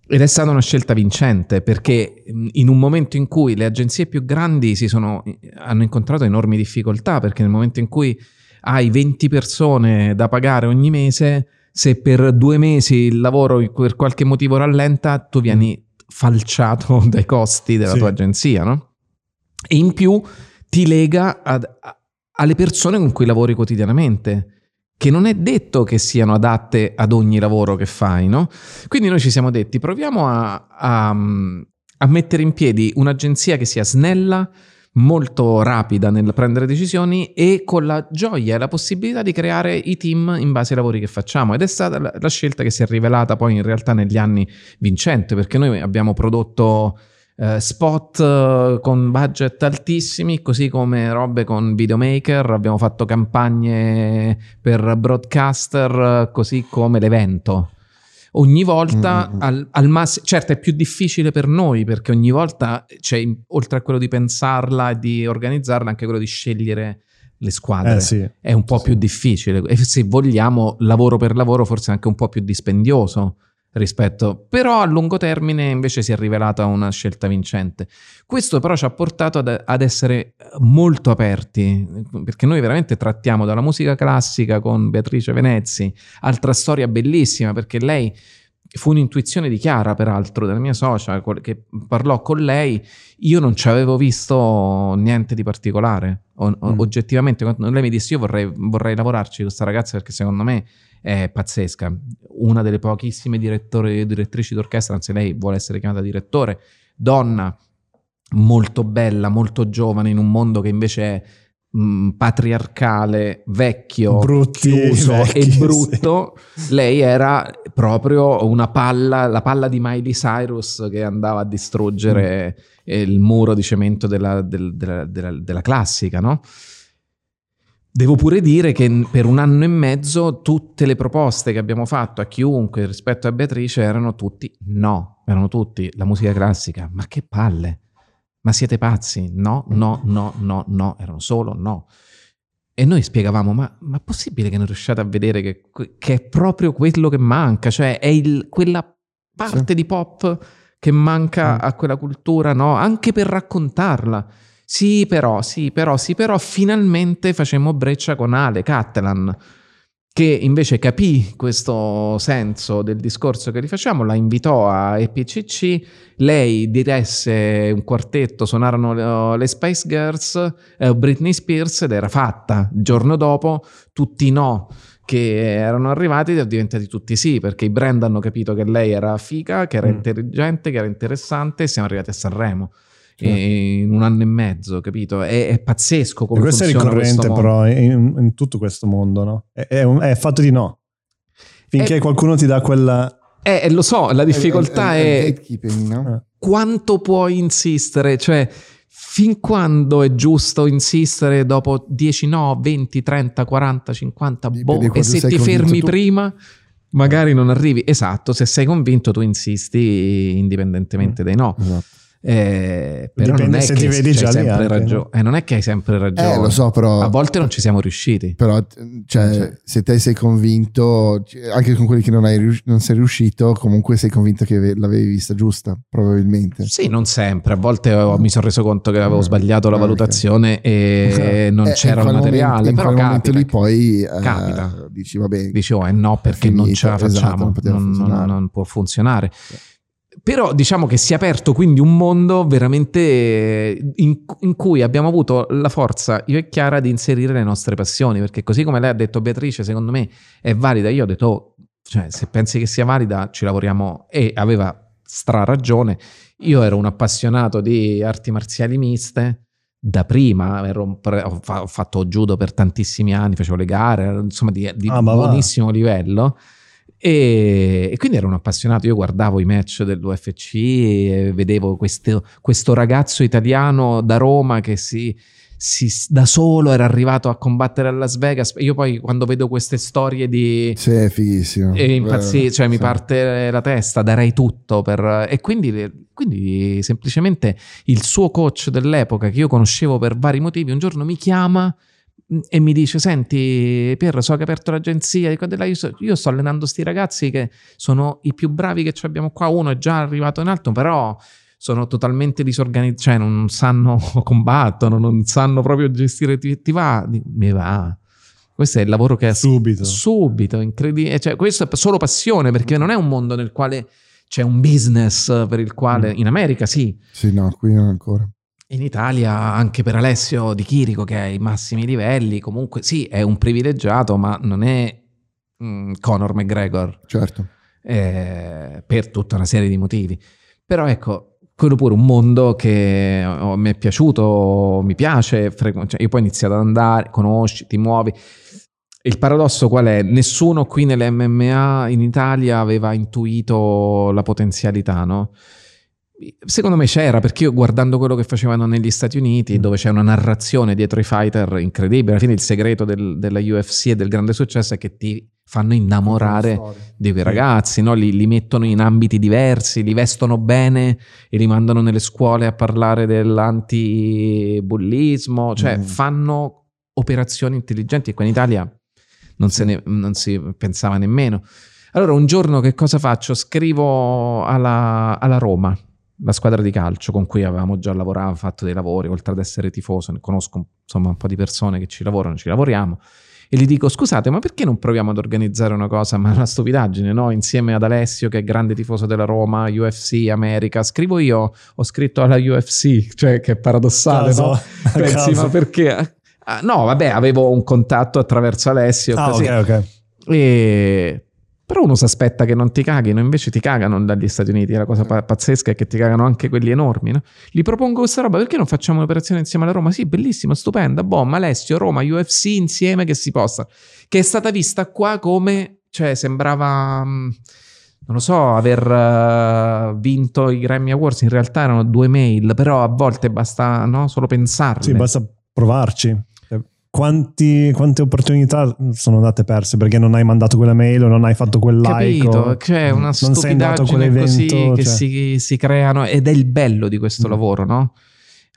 Ed è stata una scelta vincente perché mh, in un momento in cui le agenzie più grandi si sono, hanno incontrato enormi difficoltà, perché nel momento in cui hai 20 persone da pagare ogni mese, se per due mesi il lavoro per qualche motivo rallenta, tu vieni falciato dai costi della Sì. tua agenzia, no? E in più ti lega ad- a- alle persone con cui lavori quotidianamente, che non è detto che siano adatte ad ogni lavoro che fai, no? Quindi noi ci siamo detti, proviamo a, a- a mettere in piedi un'agenzia che sia snella, molto rapida nel prendere decisioni e con la gioia e la possibilità di creare i team in base ai lavori che facciamo. Ed è stata la, la scelta che si è rivelata poi in realtà negli anni vincente, perché noi abbiamo prodotto eh, spot eh, con budget altissimi, così come robe con videomaker, abbiamo fatto campagne per broadcaster, eh, così come l'evento. Ogni volta Mm. al, al massimo, certo è più difficile per noi perché ogni volta c'è, oltre a quello di pensarla e di organizzarla, anche quello di scegliere le squadre. Eh sì. È un po' Sì. più difficile e se vogliamo lavoro per lavoro forse anche un po' più dispendioso rispetto, però a lungo termine invece si è rivelata una scelta vincente. Questo però ci ha portato ad, ad essere molto aperti, perché noi veramente trattiamo dalla musica classica con Beatrice Venezzi, altra storia bellissima, perché lei fu un'intuizione di Chiara, peraltro, della mia socia, che parlò con lei. Io non ci avevo visto niente di particolare. O, mm. Oggettivamente, quando lei mi disse: Io vorrei, vorrei lavorarci con questa ragazza perché secondo me è pazzesca. Una delle pochissime direttrici d'orchestra, anzi, lei vuole essere chiamata direttore, donna molto bella, molto giovane, in un mondo che invece è mh, patriarcale, vecchio, Brutti, chiuso vecchi, e brutto, sì. lei era proprio una palla, la palla di Miley Cyrus che andava a distruggere mm. il muro di cemento della, del, della, della, della classica, no? Devo pure dire che per un anno e mezzo tutte le proposte che abbiamo fatto a chiunque rispetto a Beatrice erano tutti no, erano tutti la musica classica, ma che palle, ma siete pazzi? No, no, no, no, no, erano solo no. E noi spiegavamo, ma, ma è possibile che non riusciate a vedere che, che, è proprio quello che manca? Cioè è il, quella parte sì. di pop che manca mm. a quella cultura, no? Anche per raccontarla. Sì, però, sì, però, sì, però, finalmente facemmo breccia con Ale Cattelan, che invece capì questo senso del discorso che rifacciamo, la invitò a EPCC, lei diresse un quartetto, suonarono le Spice Girls, eh, Britney Spears ed era fatta. Il giorno dopo tutti i no che erano arrivati sono diventati tutti sì, perché i brand hanno capito che lei era figa, che era mm. intelligente, che era interessante e siamo arrivati a Sanremo certo. in un anno e mezzo, capito? È, è pazzesco come e questo è ricorrente però in, in, tutto questo mondo, no? È, è, è fatto di no. Finché è, qualcuno ti dà quella... Eh, lo so, la difficoltà è, no? Eh. quanto puoi insistere, cioè fin quando è giusto insistere dopo 10 no, 20, 30, 40, 50, boh, e se ti fermi tu. prima magari non arrivi. Esatto, se sei convinto tu insisti indipendentemente mm. dai no. Esatto. Eh, però Dipende non è se che ti vedi già sempre ragione. Eh, non è che hai sempre ragione. Eh, lo so, però. A volte non ci siamo riusciti. Però, cioè, cioè. se te sei convinto, anche con quelli che non, hai, non sei riuscito, comunque sei convinto che l'avevi vista giusta, probabilmente. Sì, non sempre. A volte ho, mi sono reso conto che avevo sbagliato la valutazione e non eh, c'era il materiale. Momento, però in capita, lì poi eh, capita. dici, vabbè. Dici, oh, eh no, perché finito, non ce la facciamo. Esatto, non, non, non, può funzionare. Però diciamo che si è aperto quindi un mondo veramente in, in, cui abbiamo avuto la forza, io e Chiara, di inserire le nostre passioni, perché così come lei ha detto Beatrice, secondo me è valida, io ho detto, oh, cioè, se pensi che sia valida ci lavoriamo e aveva stra ragione. Io ero un appassionato di arti marziali miste da prima, ero, ho fatto judo per tantissimi anni, facevo le gare, insomma di, di ah, buonissimo va. livello. E, e, quindi ero un appassionato, io guardavo i match dell'UFC e vedevo questo, questo ragazzo italiano da Roma che si, si, da solo era arrivato a combattere a Las Vegas. Io poi quando vedo queste storie di... Sì, è fighissimo. E impazzi, cioè sì. mi parte la testa, darei tutto per... E quindi, quindi semplicemente il suo coach dell'epoca che io conoscevo per vari motivi un giorno mi chiama e mi dice: Senti, Pier, so che hai aperto l'agenzia. Dico, io, so, io sto allenando questi ragazzi che sono i più bravi che abbiamo qua. Uno è già arrivato in alto, però sono totalmente disorganizzati, cioè non sanno combattono, non sanno proprio gestire. Ti, ti va? Mi va. Questo è il lavoro che è subito, subito incredibile. Cioè, questo è solo passione perché non è un mondo nel quale c'è un business per il quale mm. in America sì. Sì, no, qui non ancora. In Italia, anche per Alessio Di Chirico, che è ai massimi livelli, comunque sì, è un privilegiato, ma non è mm, Conor McGregor. Certo. Eh, per tutta una serie di motivi. Però ecco, quello pure un mondo che oh, mi è piaciuto, mi piace, frequ- cioè io poi ho iniziato ad andare, conosci, ti muovi. Il paradosso qual è? Nessuno qui nell'MMA in Italia aveva intuito la potenzialità, no? Secondo me c'era, perché io guardando quello che facevano negli Stati Uniti, mm. dove c'è una narrazione dietro i fighter incredibile, alla fine il segreto del, della UFC e del grande successo è che ti fanno innamorare di quei ragazzi, no? li, li, mettono in ambiti diversi, li vestono bene e li mandano nelle scuole a parlare dell'antibullismo, cioè mm. fanno operazioni intelligenti e qua in Italia non, ne, non si pensava nemmeno. Allora un giorno che cosa faccio? Scrivo alla, alla Roma, la squadra di calcio con cui avevamo già lavorato, fatto dei lavori, oltre ad essere tifoso, ne conosco insomma un po' di persone che ci lavorano, ci lavoriamo e gli dico scusate ma perché non proviamo ad organizzare una cosa ma una stupidaggine no? insieme ad Alessio che è grande tifoso della Roma UFC America scrivo io ho scritto alla UFC cioè che è paradossale Caso, no? Pensi caso. ma perché Ah, no vabbè avevo un contatto attraverso Alessio Ah, così. ok, ok. E... Però uno si aspetta che non ti caghino, invece ti cagano dagli Stati Uniti. La cosa pa- pazzesca è che ti cagano anche quelli enormi. No? Gli propongo questa roba, perché non facciamo un'operazione insieme alla Roma? Sì, bellissima, stupenda. Boh, Alessio, Roma, UFC insieme che si possa. Che è stata vista qua come, cioè, sembrava, mh, non lo so, aver eh, vinto i Grammy Awards. In realtà erano due mail, però a volte basta no? solo pensarle. Sì, basta provarci. Quanti- quante opportunità sono andate perse perché non hai mandato quella mail o non hai fatto quel like? Capito, o c'è una non sei andato a stupidaggine così quell'evento, che cioè. si, si creano ed è il bello di questo Mm. lavoro, no?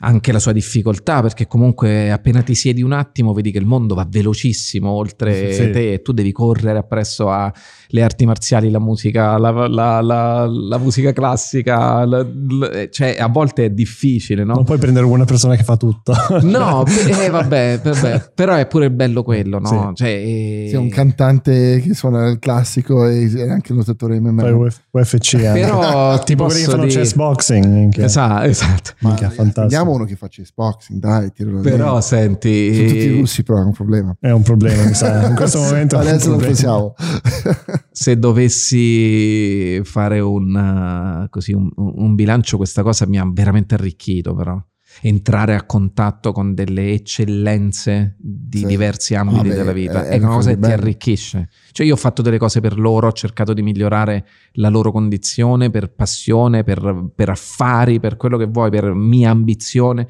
Anche la sua difficoltà, perché comunque appena ti siedi un attimo vedi che il mondo va velocissimo oltre Sì. te e tu devi correre appresso alle arti marziali, la musica, la, la- la- la musica classica, la- la- cioè a volte è difficile, no? Non puoi prendere una persona che fa tutto. No, eh, vabbè, vabbè, però è pure bello quello, no? Sì. Cioè, eh, Sì, un cantante che suona il classico e è anche un lottatore MMA. Fai Uf- UFC. Però ti tipo quelli che fanno dire... chess boxing. Esatto, esatto. Ma Minchia, fantastico. Vediamo uno che fa chess boxing, dai, tiro la Però Sono senti, tutti russi, però è un problema. È un problema, mi sa. In questo momento Adesso non problema. pensiamo. se dovessi fare un, uh, così, un, un bilancio, questa cosa mi ha veramente arricchito, però. Entrare a contatto con delle eccellenze di Sì. diversi ambiti Vabbè, della vita è- è, una cosa che ti bello. arricchisce. Cioè, io ho fatto delle cose per loro, ho cercato di migliorare la loro condizione per passione, per, per affari, per quello che vuoi, per mia ambizione.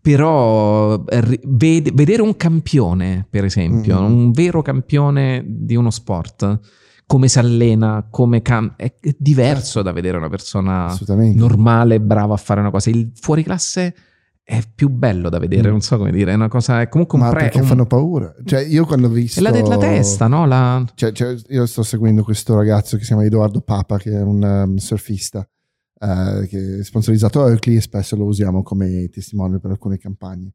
Però eh, ved- vedere un campione, per esempio, Mhm. un vero campione di uno sport, come si allena, come cam- è, è diverso da vedere una persona normale, brava a fare una cosa. Il fuori classe è più bello da vedere, Mm. non so come dire, è una cosa, è comunque un Ma pre... perché un- fanno paura? Cioè, io quando ho visto... è la, de- la testa, no? La... Cioè, cioè, io sto seguendo questo ragazzo che si chiama Edoardo Papa, che è un um, surfista, eh, che è sponsorizzato da Oakley e spesso lo usiamo come testimone per alcune campagne.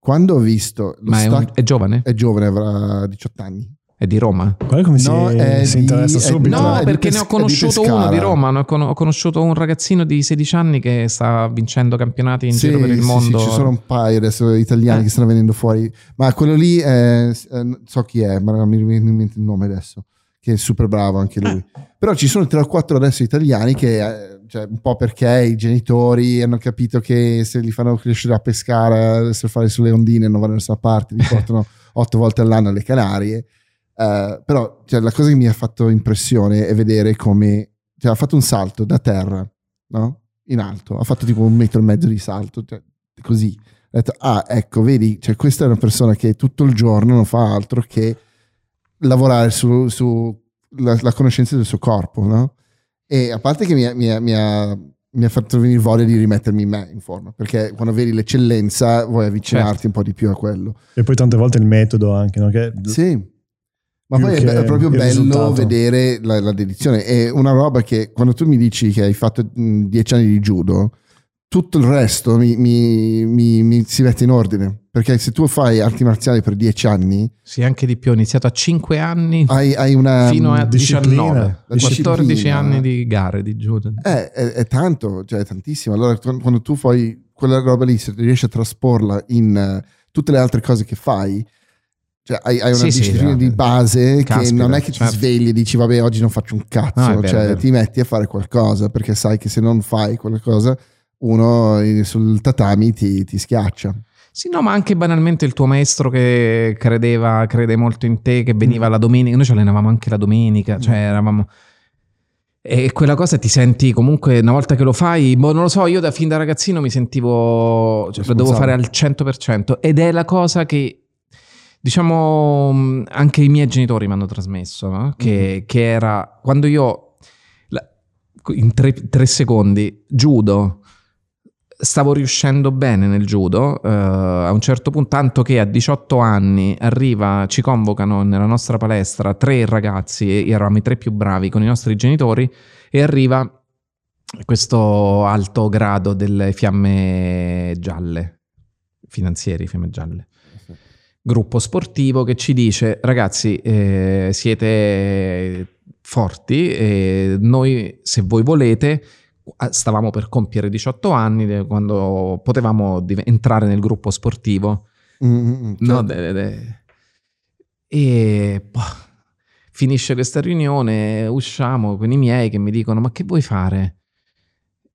Quando ho visto Ma è, un- stack- è giovane? è giovane, avrà 18 anni. È di Roma? Guarda come si, No, è si di- interessa subito. No, No, è di perché ne ho Pes- è di conosciuto uno di Roma, ho con- ho conosciuto un ragazzino di 16 anni che sta vincendo campionati in Sì, giro per il sì, mondo. sì, ci sono un paio adesso italiani Eh. che stanno venendo fuori, ma quello lì è- eh, so chi è, ma non mi viene in mente il nome adesso, che è super bravo anche lui. Eh. Però ci sono tre o quattro adesso italiani che, eh, cioè, un po' perché i genitori hanno capito che se li fanno crescere a pescare, a surfare sulle ondine, non vanno da nessuna parte, li portano otto volte all'anno alle Canarie. Eh, però cioè, la cosa che mi ha fatto impressione è vedere come cioè, ha fatto un salto da terra, no? In alto, ha fatto tipo un metro e mezzo di salto, cioè, così. Ho detto, ah, ecco, vedi, cioè, questa è una persona che tutto il giorno non fa altro che lavorare su, su la, la conoscenza del suo corpo, no? E a parte che mi ha, mi ha- mi ha- mi ha fatto venire voglia di rimettermi in me in forma, perché quando vedi l'eccellenza vuoi avvicinarti Certo. un po' di più a quello. E poi tante volte il metodo anche, no? Che Sì. Ma poi è, è proprio bello risultato. vedere la, la dedizione. È una roba che quando tu mi dici che hai fatto dieci anni di judo, tutto il resto mi, mi- mi- mi si mette in ordine. Perché se tu fai arti marziali per dieci anni, Sì, anche di più. Ho iniziato a 5 anni hai, hai una... fino a disciplina. 19. La 14 disciplina. anni di gare di judo. Eh, è, è tanto, cioè è tantissimo. Allora, quando tu fai quella roba lì, se riesci a trasporla in eh, tutte le altre cose che fai, cioè hai, hai una Sì, sì, disciplina eh, di base che caspita, non è che ti svegli e dici vabbè oggi non faccio un cazzo, No, è vero, cioè ti metti a fare qualcosa perché sai che se non fai quella cosa uno eh, sul tatami ti, ti schiaccia. Sì, no, ma anche banalmente il tuo maestro che credeva, crede molto in te, che veniva la domenica. Noi ci allenavamo anche la domenica, cioè eravamo. E quella cosa ti senti comunque una volta che lo fai, boh, non lo so, io da fin da ragazzino mi sentivo, cioè, lo devo fare al 100% ed è la cosa che, diciamo, mh, anche i miei genitori mi hanno trasmesso, no? che, che era quando io, in tre, tre secondi, judo, stavo riuscendo bene nel judo, eh, a un certo punto, tanto che a 18 anni arriva, ci convocano nella nostra palestra tre ragazzi, eravamo i tre più bravi con i nostri genitori, e arriva questo alto grado delle fiamme gialle, finanzieri, fiamme gialle. Gruppo sportivo che ci dice ragazzi eh, siete forti e noi se voi volete stavamo per compiere 18 anni quando potevamo div- entrare nel gruppo sportivo mm-hmm, no, certo. de, de. e boh, finisce questa riunione usciamo con i miei che mi dicono ma che vuoi fare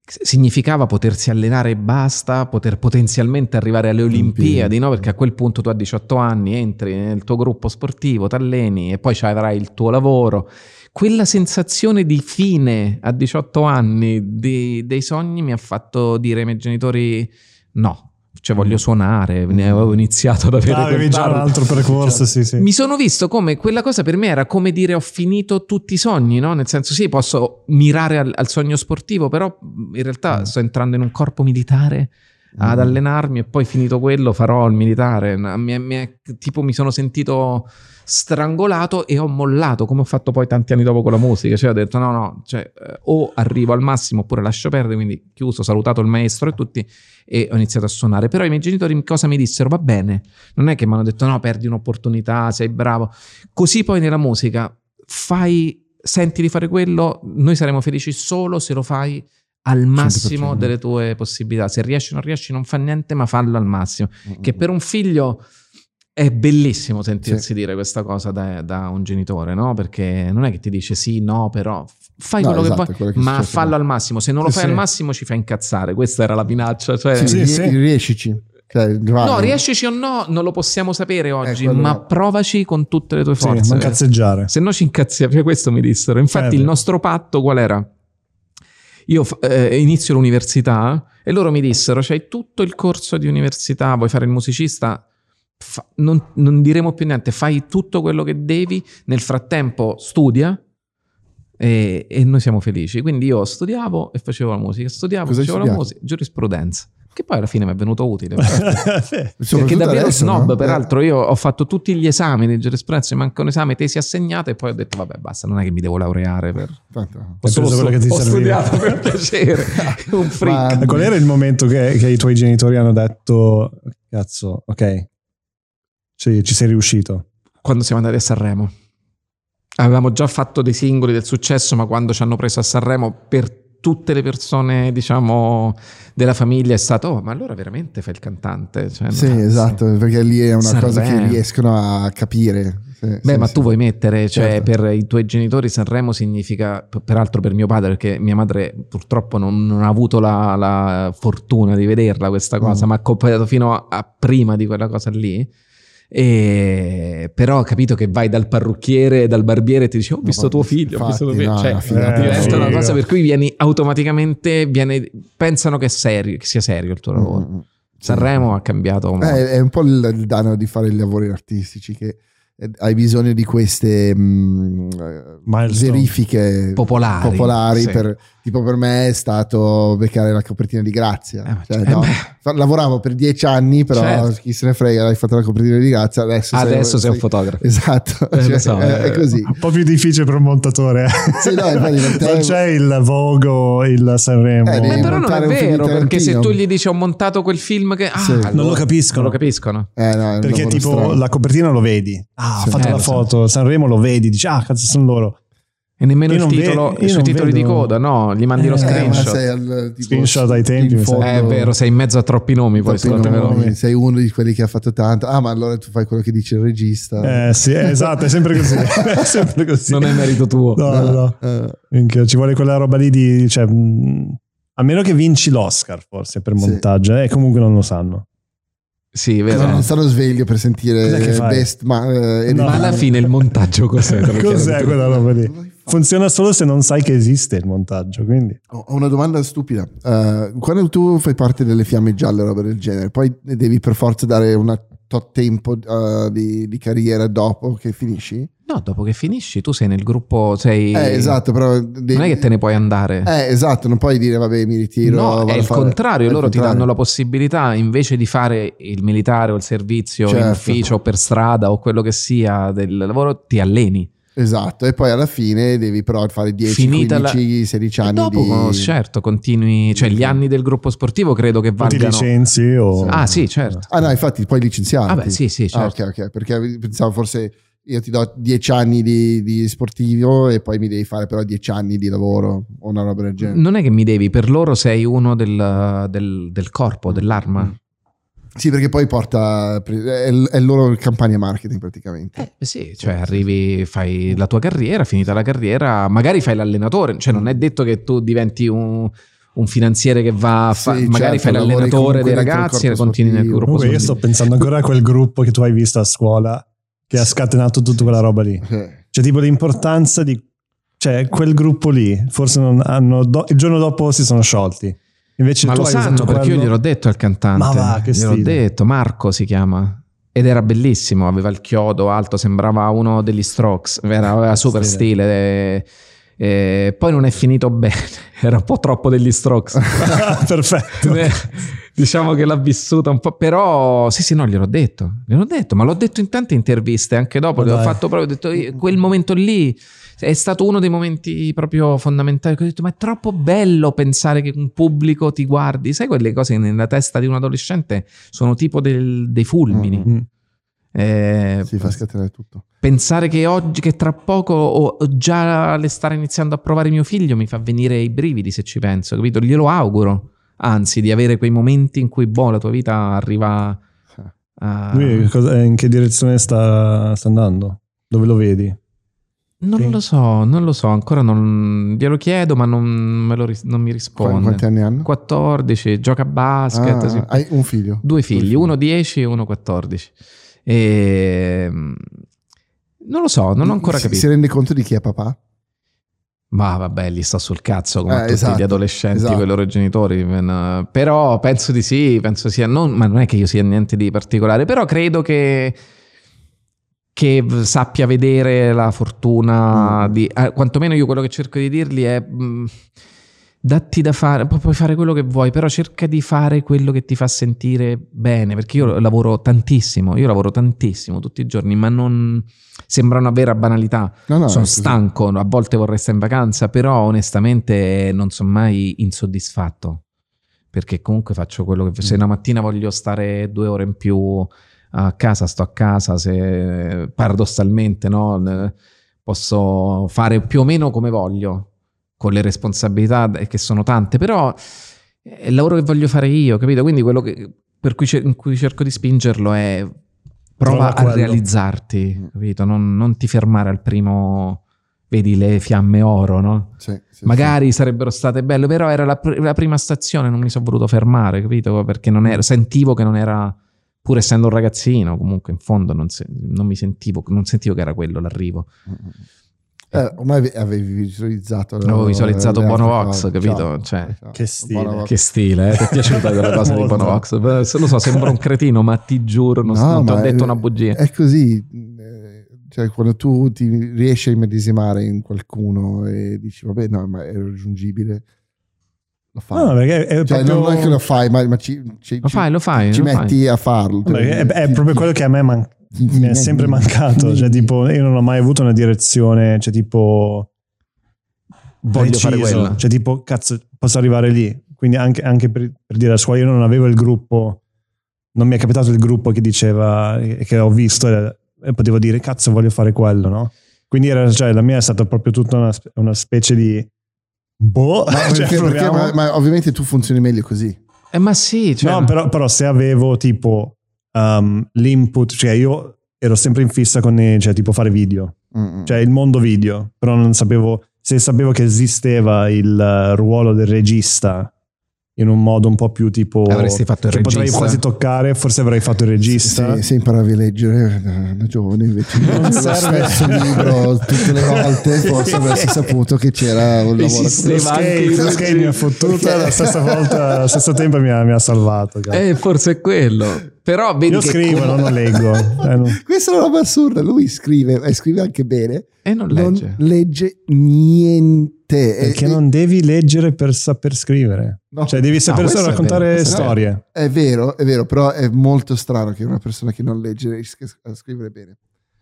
significava potersi allenare e basta, poter potenzialmente arrivare alle Olimpiadi, no? perché a quel punto tu a 18 anni entri nel tuo gruppo sportivo, ti alleni e poi avrai il tuo lavoro. Quella sensazione di fine a 18 anni di, dei sogni mi ha fatto dire ai miei genitori no, cioè voglio mm. suonare, ne avevo iniziato ad avere ah, avevi già un altro percorso, cioè, sì, sì. Mi sono visto come quella cosa per me era come dire ho finito tutti i sogni, no? Nel senso sì, posso mirare al, al sogno sportivo, però in realtà mm. sto entrando in un corpo militare ad mm. allenarmi e poi finito quello farò il militare. Mi, mi, tipo mi sono sentito strangolato e ho mollato come ho fatto poi tanti anni dopo con la musica. Cioè ho detto no, no, cioè, eh, o arrivo al massimo oppure lascio perdere, quindi chiuso, salutato il maestro e tutti e ho iniziato a suonare. Però i miei genitori cosa mi dissero? Va bene, non è che mi hanno detto no, perdi un'opportunità, sei bravo. Così poi nella musica fai, senti di fare quello, noi saremo felici solo se lo fai al massimo 100%. delle tue possibilità. Se riesci o non riesci, non fa niente, ma fallo al massimo. Mm-hmm. Che per un figlio è bellissimo sentirsi sì. dire questa cosa da, da, un genitore, no? Perché non è che ti dice sì, no, però fai no, quello esatto, che vuoi, ma fallo al massimo. Se non lo sì, fai sì. al massimo ci fa incazzare. Questa era la minaccia. Cioè, sì, sì, riescici. Cioè, no, riescici o no, non lo possiamo sapere oggi, ma no. provaci con tutte le tue forze. Sì, non cazzeggiare. Se no ci incazziamo, cioè, questo mi dissero. Infatti eh, il nostro patto qual era? Io eh, inizio l'università e loro mi dissero, c'hai tutto il corso di università, vuoi fare il musicista? Fa, non, non, diremo più niente, fai tutto quello che devi, nel frattempo studia e, e noi siamo felici. Quindi io studiavo e facevo la musica, studiavo e facevo la musica, giurisprudenza che poi alla fine mi è venuto utile. perché davvero adesso, snob, no? peraltro io ho fatto tutti gli esami di giurisprudenza, mi manca un esame, tesi assegnate e poi ho detto vabbè basta, non è che mi devo laureare per... Ho, solo, quello che ti ho studiato per piacere, un freak. Ma, qual era il momento che, che i tuoi genitori hanno detto cazzo, ok, sì, ci sei riuscito. Quando siamo andati a Sanremo. Avevamo già fatto dei singoli del successo, ma quando ci hanno preso a Sanremo per tutte le persone, diciamo, della famiglia è stato, oh, ma allora veramente fai il cantante? Cioè, sì, no, esatto, sì. perché lì è una Sanremo. cosa che riescono a capire. Sì, Beh, sì, ma tu vuoi mettere, cioè certo. per i tuoi genitori Sanremo significa, peraltro per mio padre, perché mia madre purtroppo non, non ha avuto la, la, fortuna di vederla questa cosa, mm. ma ha accompagnato fino a, a prima di quella cosa lì e però ho capito che vai dal parrucchiere dal barbiere e ti dice ho visto no, tuo figlio, infatti, ho visto tuo figlio. No, cioè, eh, diventa una cosa per cui vieni automaticamente, viene, pensano che, serio, che, sia serio il tuo lavoro. Mm, Sanremo ha cambiato. Eh, è un po' il, il danno di fare i lavori artistici che eh, hai bisogno di queste mh, mm, verifiche popolari, popolari sì. per, tipo per me è stato beccare la copertina di Grazia. Eh, cioè, eh no, lavoravo per dieci anni però certo. chi se ne frega hai fatto la copertina di Grazia adesso, adesso sei, sei, un fotografo. Esatto. Eh, cioè, so, è, è, così. Un po' più difficile per un montatore sì, no, infatti, non c'è il Vogo il Sanremo. Eh, però non è vero perché se tu gli dici ho montato quel film che ah, sì. allora, non lo capiscono, non lo capiscono. Eh, no, perché tipo strano. la copertina lo vedi. Ah sì, fatto la foto, Sanremo lo vedi, dici ah cazzo sono loro. E nemmeno il titolo, ve- sui titoli vedo... di coda, no, gli mandi eh, lo screenshot. Sei al, tipo, screenshot ai tempi. Fondo, è vero, sei in mezzo a troppi nomi. Poi troppi nomi, sei uno di quelli che ha fatto tanto. Ah, ma allora tu fai quello che dice il regista. Eh sì, esatto, è sempre così. è sempre così. Non è merito tuo. No, no. no. Uh. Ci vuole quella roba lì di... Cioè, a meno che vinci l'Oscar, forse, per montaggio. Sì. Eh, comunque non lo sanno. Sì, vero. Non stanno sveglio per sentire best, ma, eh, no. ma, alla fine il montaggio cos'è? cos'è quella roba lì? Funziona solo se non sai che esiste il montaggio. Quindi. Ho una domanda stupida. Uh, quando tu fai parte delle fiamme gialle, roba del genere, poi devi per forza dare un tot tempo uh, di, di, carriera dopo che finisci? No, dopo che finisci, tu sei nel gruppo, sei... Eh, esatto, però... devi- Non è che te ne puoi andare. Eh, esatto, non puoi dire, vabbè, mi ritiro. No, vado è il fare- contrario, è loro ti contrario. danno la possibilità invece di fare il militare o il servizio in Certo. ufficio o per strada o quello che sia del lavoro, ti alleni. Esatto, e poi alla fine devi però fare 10, Finita la- 15, 16 E anni dopo, di... certo, continui, cioè gli anni del gruppo sportivo credo che O ti valgano. licenzi o... Ah, sì, certo. Ah no, infatti poi licenziati. Ah, beh, sì, sì, Ah, certo. ok, ok, perché pensavo forse io ti do 10 anni di, di sportivo e poi mi devi fare però 10 anni di lavoro o una roba del genere. Non è che mi devi, per loro sei uno del, del- del corpo, dell'arma. Sì, perché poi porta... è, il loro campagna marketing praticamente. Eh, sì, cioè arrivi, fai la tua carriera, finita la carriera, magari fai l'allenatore, cioè non è detto che tu diventi un, un finanziere che va a fa- Sì, magari certo, fai l'allenatore dei ragazzi e continui nel gruppo. Comunque io sto pensando ancora a quel gruppo che tu hai visto a scuola che ha scatenato tutta quella roba lì. Eh, Cioè, tipo l'importanza di... Cioè, quel gruppo lì, forse non hanno... do- il giorno dopo si sono sciolti. Invece Ma lo sanno perché io quello- gliel'ho detto al cantante. Ma va, che gliel'ho stile. detto, Marco si chiama. Ed era bellissimo, aveva il chiodo alto, sembrava uno degli Strokes, era- aveva super Stile. stile. e- e poi non è finito bene, era un po' troppo degli Strokes. Perfetto. Eh, diciamo che l'ha vissuta un po', però sì, sì, no, gliel'ho detto, gliel'ho detto, ma l'ho detto in tante interviste anche dopo, l'ho fatto proprio, ho detto, io- quel momento lì è stato uno dei momenti proprio fondamentali, ho detto, ma è troppo bello pensare che un pubblico ti guardi, sai quelle cose che nella testa di un adolescente sono tipo del- dei fulmini. Mm. Eh, si fa scatenare tutto. Pensare che oggi, che tra poco o già le stare iniziando a provare mio figlio mi fa venire i brividi se ci penso, capito? Glielo auguro, anzi, di avere quei momenti in cui, boh, la tua vita arriva a... Lui cosa- in che direzione sta, sta andando? Dove lo vedi? Non Sì. lo so, non lo so, ancora non... Glielo chiedo, ma non, me lo ris- non mi risponde. Quanti anni hanno? 14, gioca a basket, Ah, sì. Hai un figlio? due figli, uno 10 e uno 14. E... Non lo so, non ho ancora Si- capito. Si rende conto di chi è papà? Ma vabbè, gli sta sul cazzo come Eh, tutti esatto, gli adolescenti esatto. con i loro genitori. Però penso di sì, penso sia. Non, ma non è che io sia niente di particolare, però credo che. Che sappia vedere la fortuna Mm. di. eh, quantomeno io quello che cerco di dirgli è. mh, datti da fare, pu- puoi fare quello che vuoi, però cerca di fare quello che ti fa sentire bene, perché io lavoro tantissimo, io lavoro tantissimo tutti i giorni, ma non sembra una vera banalità No, no, sono stanco, a volte vorrei stare in vacanza, però onestamente non sono mai insoddisfatto. Perché comunque faccio quello che se Mm. una mattina voglio stare due ore in più a casa, sto a casa, se paradossalmente no, Eh, posso fare più o meno come voglio, con le responsabilità eh, che sono tante, però è il lavoro che voglio fare io, capito? Quindi quello che, per cui, in cui cerco di spingerlo è prova a realizzarti, capito? Non, non ti fermare al primo, vedi le fiamme oro, no? Sì, sì, Magari sarebbero state belle, però era la, pr- la prima stazione, non mi sono voluto fermare, capito? Perché non era, sentivo che non era, pur essendo un ragazzino, comunque in fondo non, se- non mi sentivo, non sentivo che era quello l'arrivo. Eh, ormai ave- avevi visualizzato Avevo visualizzato Bonovox, cose. capito? Ciao. Cioè, Ciao. che stile. Che stile, eh? ti è piaciuta quella cosa di. Bonovox? Lo so, sembra un cretino, ma ti giuro, non, No, non ti ho detto è- una bugia. È così, eh, cioè quando tu ti riesci a immedesimare in qualcuno e dici vabbè no ma è raggiungibile, lo fai. No, perché è, Cioè, proprio, non è che lo fai, ma, ma ci, ci- Lo fai, lo fai. ci lo fai. metti a farlo. è, è proprio quello che a me man- mi è sempre mancato. Cioè, tipo, io non ho mai avuto una direzione, cioè, tipo. Voglio fare quella. Cioè, tipo, cazzo, posso arrivare lì. Quindi, anche, anche per, per dire a scuola, io non avevo il gruppo. Non mi è capitato il gruppo che diceva, e che ho visto e, e potevo dire, cazzo, voglio fare quello, no? Quindi, era, cioè, la mia è stata proprio tutta una, una specie di. Boh, Ma, cioè, perché- perché- ma- ma ovviamente tu funzioni meglio così. Eh, ma sì, cioè, no, però, però se avevo tipo um, l'input, cioè io ero sempre in fissa con i- cioè, tipo fare video, Mm, mm. cioè il mondo video, però non sapevo, se sapevo che esisteva il eh, ruolo del regista in un modo un po' più tipo... Avresti fatto il che potrei regista. quasi toccare, forse avrei fatto il regista. Se, se imparavi a leggere da, da giovane invece Non lo serve. stesso libro tutte le volte forse avresti saputo che c'era un lavoro. Lo skate, lo skate mi ha fottuto la stessa volta, allo stesso tempo mi ha, mi ha salvato. Eh, forse è quello. Però vedi Io che scrivo, com- non leggo. Eh, no. Questa è una roba assurda. Lui scrive e scrive anche bene. E non Non legge. legge niente. Perché E- non devi leggere per saper scrivere. No. Cioè, devi saper questo solo raccontare vero, storie. È vero, è vero, però è molto strano che una persona che non legge riesca a scrivere bene.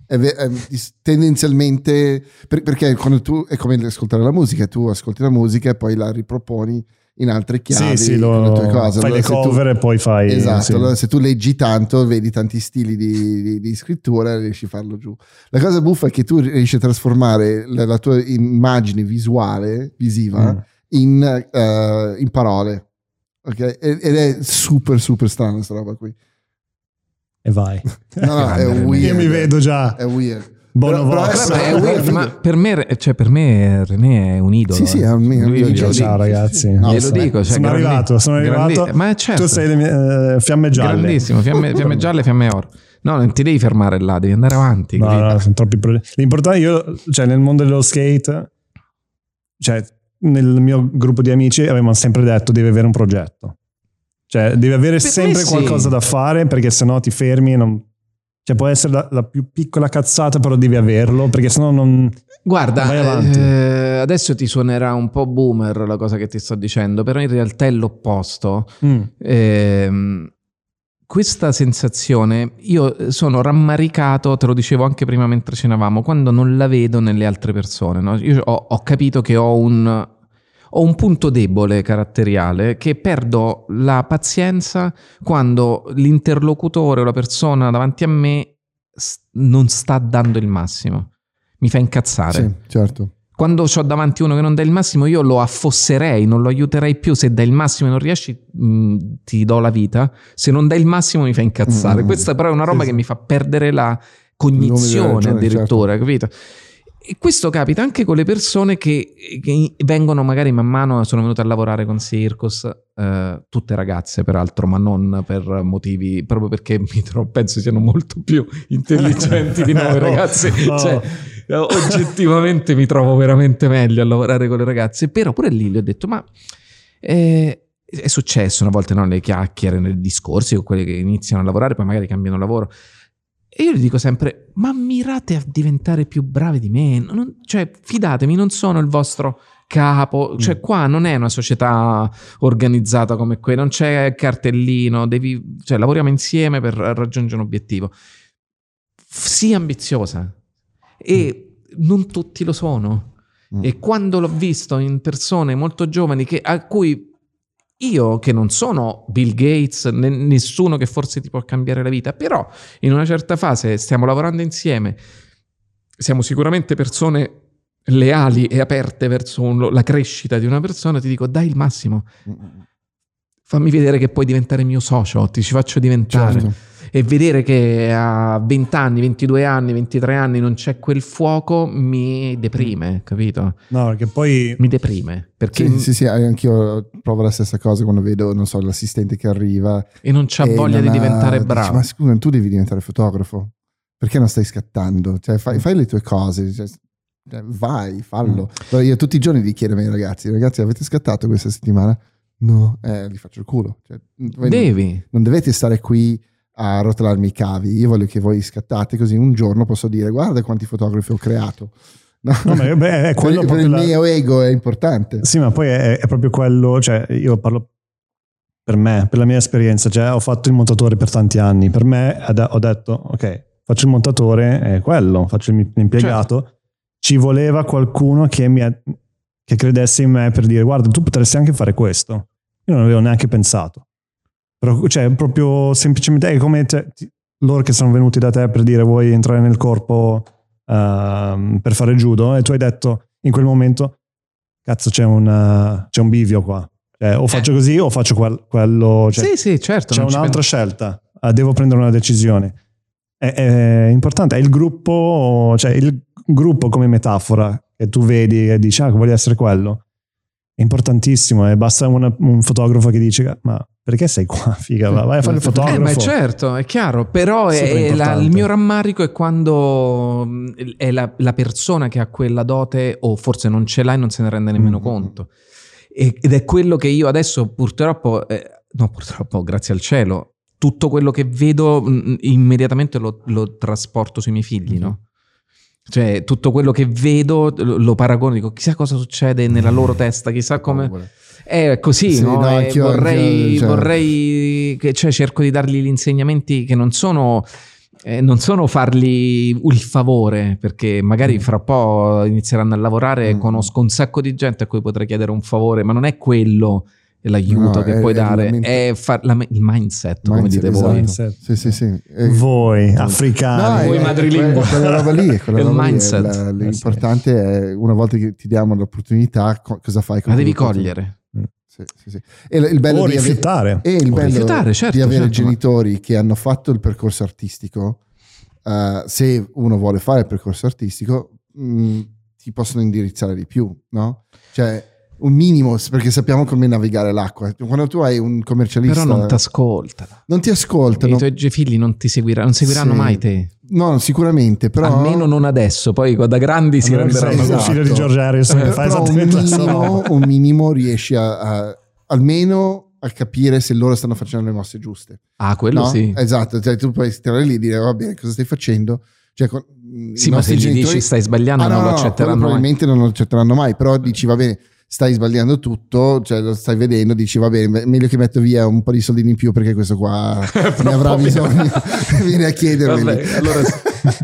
È ve- è dis- tendenzialmente per- perché quando tu è come ascoltare la musica, tu ascolti la musica e poi la riproponi in altre chiavi Sì, sì, lo, tue cose. fai Allora, le se tu- cover e poi fai... Esatto, sì. allora se tu leggi tanto, vedi tanti stili di, di- di scrittura, riesci a farlo giù. La cosa buffa è che tu riesci a trasformare la, la tua immagine visuale, visiva, Mm. in, eh, in parole. Ok? Ed è super, super strana questa roba qui. E vai. No, no, è weird. Io mi vedo già. È weird. Bono Però- però è Però- weird, ma per me, cioè per me René è un idolo. Sì, sì, eh. è un mio- Lui- mio idolo. dico. Ciao ragazzi. No, Glielo dico, cioè, sono grandi- arrivato, sono grandi- arrivato. Ma certo. Tu sei le mie, eh, fiamme gialle. Grandissimo, fiamme, fiamme gialle, fiamme oro. No, non ti devi fermare là, devi andare avanti. No, no, sono troppi progetti. L'importante, io, cioè, nel mondo dello skate, cioè, nel mio gruppo di amici avevamo sempre detto devi avere un progetto. Cioè, devi avere Per sempre sì. qualcosa da fare perché sennò ti fermi e non... Cioè, può essere la, la più piccola cazzata, però devi averlo perché sennò non... Guarda, avanti. eh, adesso ti suonerà un po' boomer la cosa che ti sto dicendo, però in realtà è l'opposto. Mm. Ehm, questa sensazione, io sono rammaricato, te lo dicevo anche prima mentre cenavamo, quando non la vedo nelle altre persone. no? Io ho, ho capito che ho un, ho un punto debole caratteriale, che perdo la pazienza quando l'interlocutore o la persona davanti a me non sta dando il massimo. Mi fa incazzare. Sì, certo. Quando ho davanti uno che non dà il massimo, io lo affosserei, non lo aiuterei più. Se dai il massimo e non riesci, mh, ti do la vita. Se non dai il massimo, mi fa incazzare. Mm. Questa però è una roba Sì, che mi fa perdere la cognizione ragione, addirittura, capito? E questo capita anche con le persone che, che vengono magari man mano, sono venute a lavorare con Circus, eh, tutte ragazze peraltro, ma non per motivi, proprio perché mi trovo, penso siano molto più intelligenti di noi ragazzi. oh. Cioè, oggettivamente mi trovo veramente meglio a lavorare con le ragazze, però pure lì gli ho detto, ma eh, è successo una volta no, le chiacchiere, nei discorsi con quelli che iniziano a lavorare, poi magari cambiano lavoro. E io gli dico sempre, ma mirate a diventare più bravi di me, non- cioè fidatemi, non sono il vostro capo, cioè Mm. qua non è una società organizzata come quella, non c'è cartellino, devi, cioè lavoriamo insieme per raggiungere un obiettivo. Sii ambiziosa e non tutti lo sono. Mm. E quando l'ho visto in persone molto giovani che, a cui io, che non sono Bill Gates, né nessuno che forse ti può cambiare la vita, però in una certa fase stiamo lavorando insieme, siamo sicuramente persone leali e aperte verso un- la crescita di una persona, ti dico dai il massimo, fammi vedere che puoi diventare mio socio, ti ci faccio diventare. Certo. E vedere che a 20 anni, 22 anni, 23 anni non c'è quel fuoco mi deprime, capito? No, perché poi... Mi deprime perché Sì, sì, sì, anch'io provo la stessa cosa quando vedo, non so, l'assistente che arriva. e non c'ha e voglia non di ha- diventare dici, bravo. ma scusa, tu devi diventare fotografo. Perché non stai scattando? Cioè, Mm. fai, fai le tue cose. cioè, cioè, vai, Mm. fallo. Allora io tutti i giorni gli chiedo ai miei ragazzi, ragazzi, avete scattato questa settimana? No, eh, gli faccio il culo. Cioè, Devi. non dovete stare qui a rotolarmi i cavi. Io voglio che voi scattate così un giorno posso dire guarda quanti fotografi ho creato. No, No, ma beh, è per, quello per il la- mio ego è importante. Sì, ma poi è, è proprio quello, cioè io parlo per me, per la mia esperienza, cioè ho fatto il montatore per tanti anni, per me ad- ho detto ok, faccio il montatore, è quello, faccio il- l'impiegato, Certo. ci voleva qualcuno che, mi ha- che credesse in me per dire guarda tu potresti anche fare questo, io non avevo neanche pensato, però cioè proprio semplicemente è come cioè, loro che sono venuti da te per dire vuoi entrare nel corpo ehm, per fare judo e tu hai detto in quel momento cazzo c'è un, eh, c'è un bivio qua. Cioè, o faccio così o faccio quel- quello. Cioè, sì, sì, certo. c'è un'altra scelta. Ah, devo prendere una decisione. È, è importante. È il gruppo, cioè il gruppo come metafora che tu vedi e dici, ah, voglio essere quello. È importantissimo. E basta una- un fotografo che dice, ma perché sei qua? Figa, va- vai a fare il Eh, Eh, fotografo. ma certo, è chiaro, però è- è la- il mio rammarico è quando mh, è la, la persona che ha quella dote o forse non ce l'ha e non se ne rende nemmeno Mm, mm, conto. E- ed è quello che io adesso purtroppo, eh, no purtroppo, grazie al cielo, tutto quello che vedo mh, immediatamente lo, lo trasporto sui miei figli, no? Cioè, tutto quello che vedo lo, lo paragono, dico chissà cosa succede nella loro testa, chissà come... È così, Sì, no? no, E anch'io- vorrei, anch'io, cioè- vorrei che, cioè, cerco di dargli gli insegnamenti che non sono, eh, non sono fargli il favore, perché magari fra un po' inizieranno a lavorare, Mm. conosco un sacco di gente a cui potrei chiedere un favore, ma non è quello l'aiuto No, che è- puoi è dare, ment- è far- la il mindset, come Mindset, dite esatto. voi. Mindset. Sì, sì, sì. Eh, Voi, No, africani. Voi è- madrelingua. Quella roba lì è quella il roba lì, è mindset. la- Eh, L'importante è una volta che ti diamo l'opportunità, co- cosa fai? con La devi cogliere. Sì, sì, sì. E il bello o di avere, e il bello certo, di avere certo, ma- genitori che hanno fatto il percorso artistico, eh, se uno vuole fare il percorso artistico, mh, ti possono indirizzare di più, no? Cioè, un minimo, perché sappiamo come navigare l'acqua. Quando tu hai un commercialista, Però non ti ascoltano. non ti I ascoltano. tuoi ge- figli non ti seguiranno, non seguiranno Sì. mai te. No, sicuramente, però... Almeno non adesso, poi da grandi si renderanno esatto. un figlio di George Harrison che Per- fa un esattamente la stessa minimo, un minimo riesci a, a- almeno a capire se loro stanno facendo le mosse giuste. Ah, quello no? sì. Esatto, cioè, tu puoi stare lì e dire va bene, cosa stai facendo? Cioè, con- i Sì, ma se nostri gli genitori- dici stai sbagliando Ah, no, non no, lo accetteranno mai. probabilmente non lo accetteranno mai, però dici va bene, stai sbagliando tutto, cioè lo stai vedendo, dici va bene, me- meglio che metto via un po' di soldini in più perché questo qua ne avrà bisogno, vieni a chiedermeli. Vabbè, allora-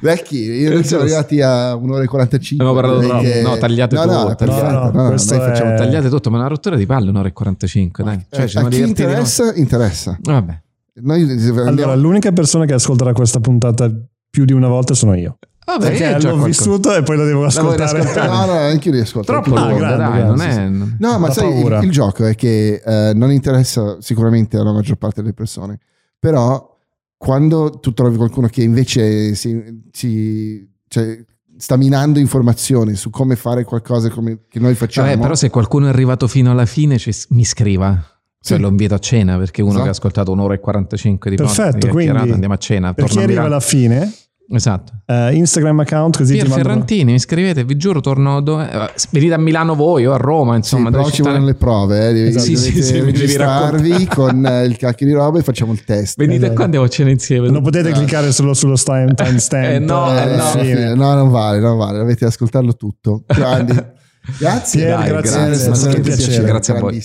Vecchi, io non siamo arrivati a un'ora e 45. Abbiamo parlato direi troppo. che- No, tagliate no, tutto. No, perfetto, No, no, no, no, facciamo è- Tagliate tutto, ma è una rottura di palle un'ora e 45, dai. Cioè, Eh, a chi interessa, interessa. Vabbè. Noi andiamo- Allora, l'unica persona che ascolterà questa puntata più di una volta sono io. Vabbè, Perché già l'ho qualcosa. vissuto e poi lo devo ascoltare. riascoltare? No, no, anche io riascolto. Troppo. Ah, lunga, dai, non è... No, ma sai, il, il gioco è che eh, non interessa sicuramente alla maggior parte delle persone, però quando tu trovi qualcuno che invece si, si- cioè, sta minando informazioni su come fare qualcosa come, che noi facciamo, Vabbè, però se qualcuno è arrivato fino alla fine ci- mi scriva. Cioè Sì. lo invito a cena perché uno Esatto. che ha ascoltato un'ora e 45 di Perfetto, quindi andiamo a cena. Per chi torno a arriva alla fine, Esatto. eh, Instagram account così Pier ti mando... Ferrantini, mi scrivete, vi giuro, torno dove... eh, venite a Milano voi o a Roma, Sì, insomma. però dove ci città- vogliono le prove, eh, devi, Esatto. Sì, sì, sì, registrarvi con eh, il cacchio di roba e facciamo il test. Venite Esatto. qua, andiamo a cena insieme. Non potete cliccare solo sullo time- timestamp. Eh, no, Eh, no. sì, fine. no, non vale, non vale, dovete ascoltarlo tutto. Grandi. Grazie. Pier, Dai, grazie, grazie, grazie, piacere. grazie a voi.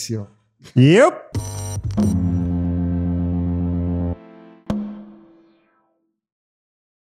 Yep.